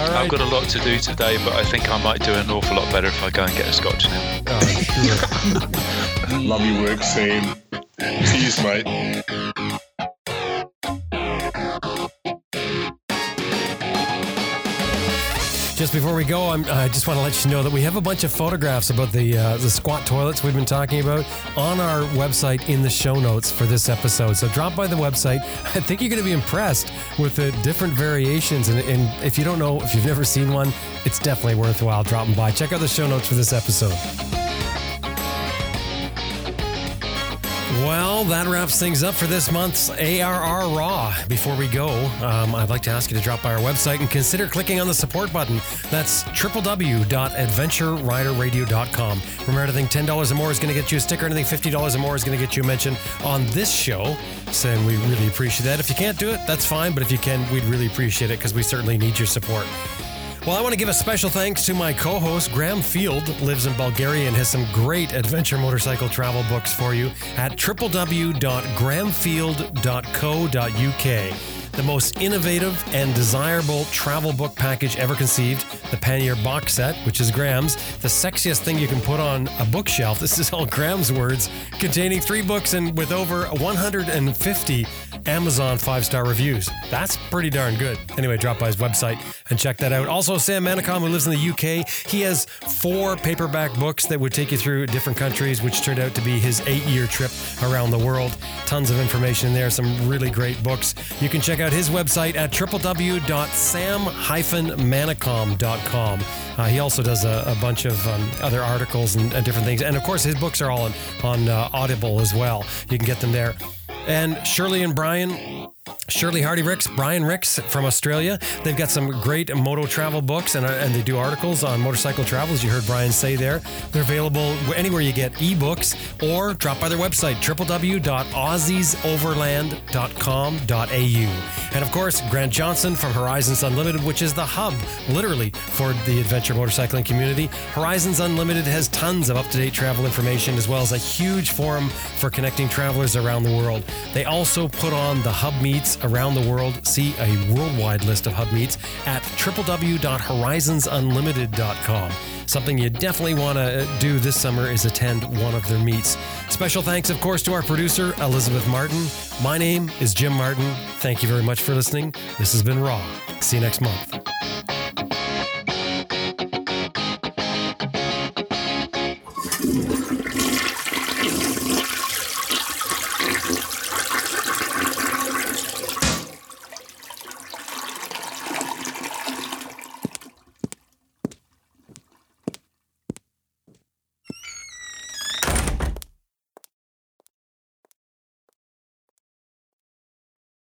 All right. I've got a lot to do today, but I think I might do an awful lot better if I go and get a scotch now. Oh, sure. Love your work, Sam. Cheers, mate. Just before we go, I'm, i just want to let you know that we have a bunch of photographs about the uh, the squat toilets we've been talking about on our website in the show notes for this episode. So drop by the website. I think you're going to be impressed with the different variations. And, and if you don't know, if you've never seen one, it's definitely worthwhile dropping by. Check out the show notes for this episode. Well, that wraps things up for this month's ARR Raw. Before we go, um, I'd like to ask you to drop by our website and consider clicking on the support button. That's www.adventureriderradio.com. Remember, anything $10 or more is going to get you a sticker. Anything $50 or more is going to get you a mention on this show. Saying we really appreciate that. If you can't do it, that's fine. But if you can, we'd really appreciate it because we certainly need your support. Well, I want to give a special thanks to my co host, Graham Field, lives in Bulgaria and has some great adventure motorcycle travel books for you at www.grahamfield.co.uk. the most innovative and desirable travel book package ever conceived, the Pannier box set, which is Graham's, the sexiest thing you can put on a bookshelf. This is all Graham's words, containing three books and with over 150 Amazon five star reviews. That's pretty darn good. Anyway, drop by his website and check that out. Also, Sam Manicom, who lives in the UK, he has four paperback books that would take you through different countries, which turned out to be his eight year trip around the world. Tons of information in there, some really great books. You can check out his website at www.sam-manicom.com. Uh, he also does a, a bunch of um, other articles and, and, different things. And of course, his books are all on, on uh, Audible as well. You can get them there. And Shirley and Brian, Shirley Hardy Rix, Brian Rix from Australia. They've got some great moto travel books and, uh, and they do articles on motorcycle travel, as you heard Brian say there. They're available anywhere you get ebooks or drop by their website, www.aussiesoverland.com.au. And of course, Grant Johnson from Horizons Unlimited, which is the hub, literally, for the adventure motorcycling community. Horizons Unlimited has tons of up to date travel information as well as a huge forum for connecting travelers around the world. They also put on the hub meets around the world. See a worldwide list of hub meets at www.horizonsunlimited.com. Something you definitely want to do this summer is attend one of their meets. Special thanks, of course, to our producer, Elizabeth Martin. My name is Jim Martin. Thank you very much for listening. This has been Raw. See you next month.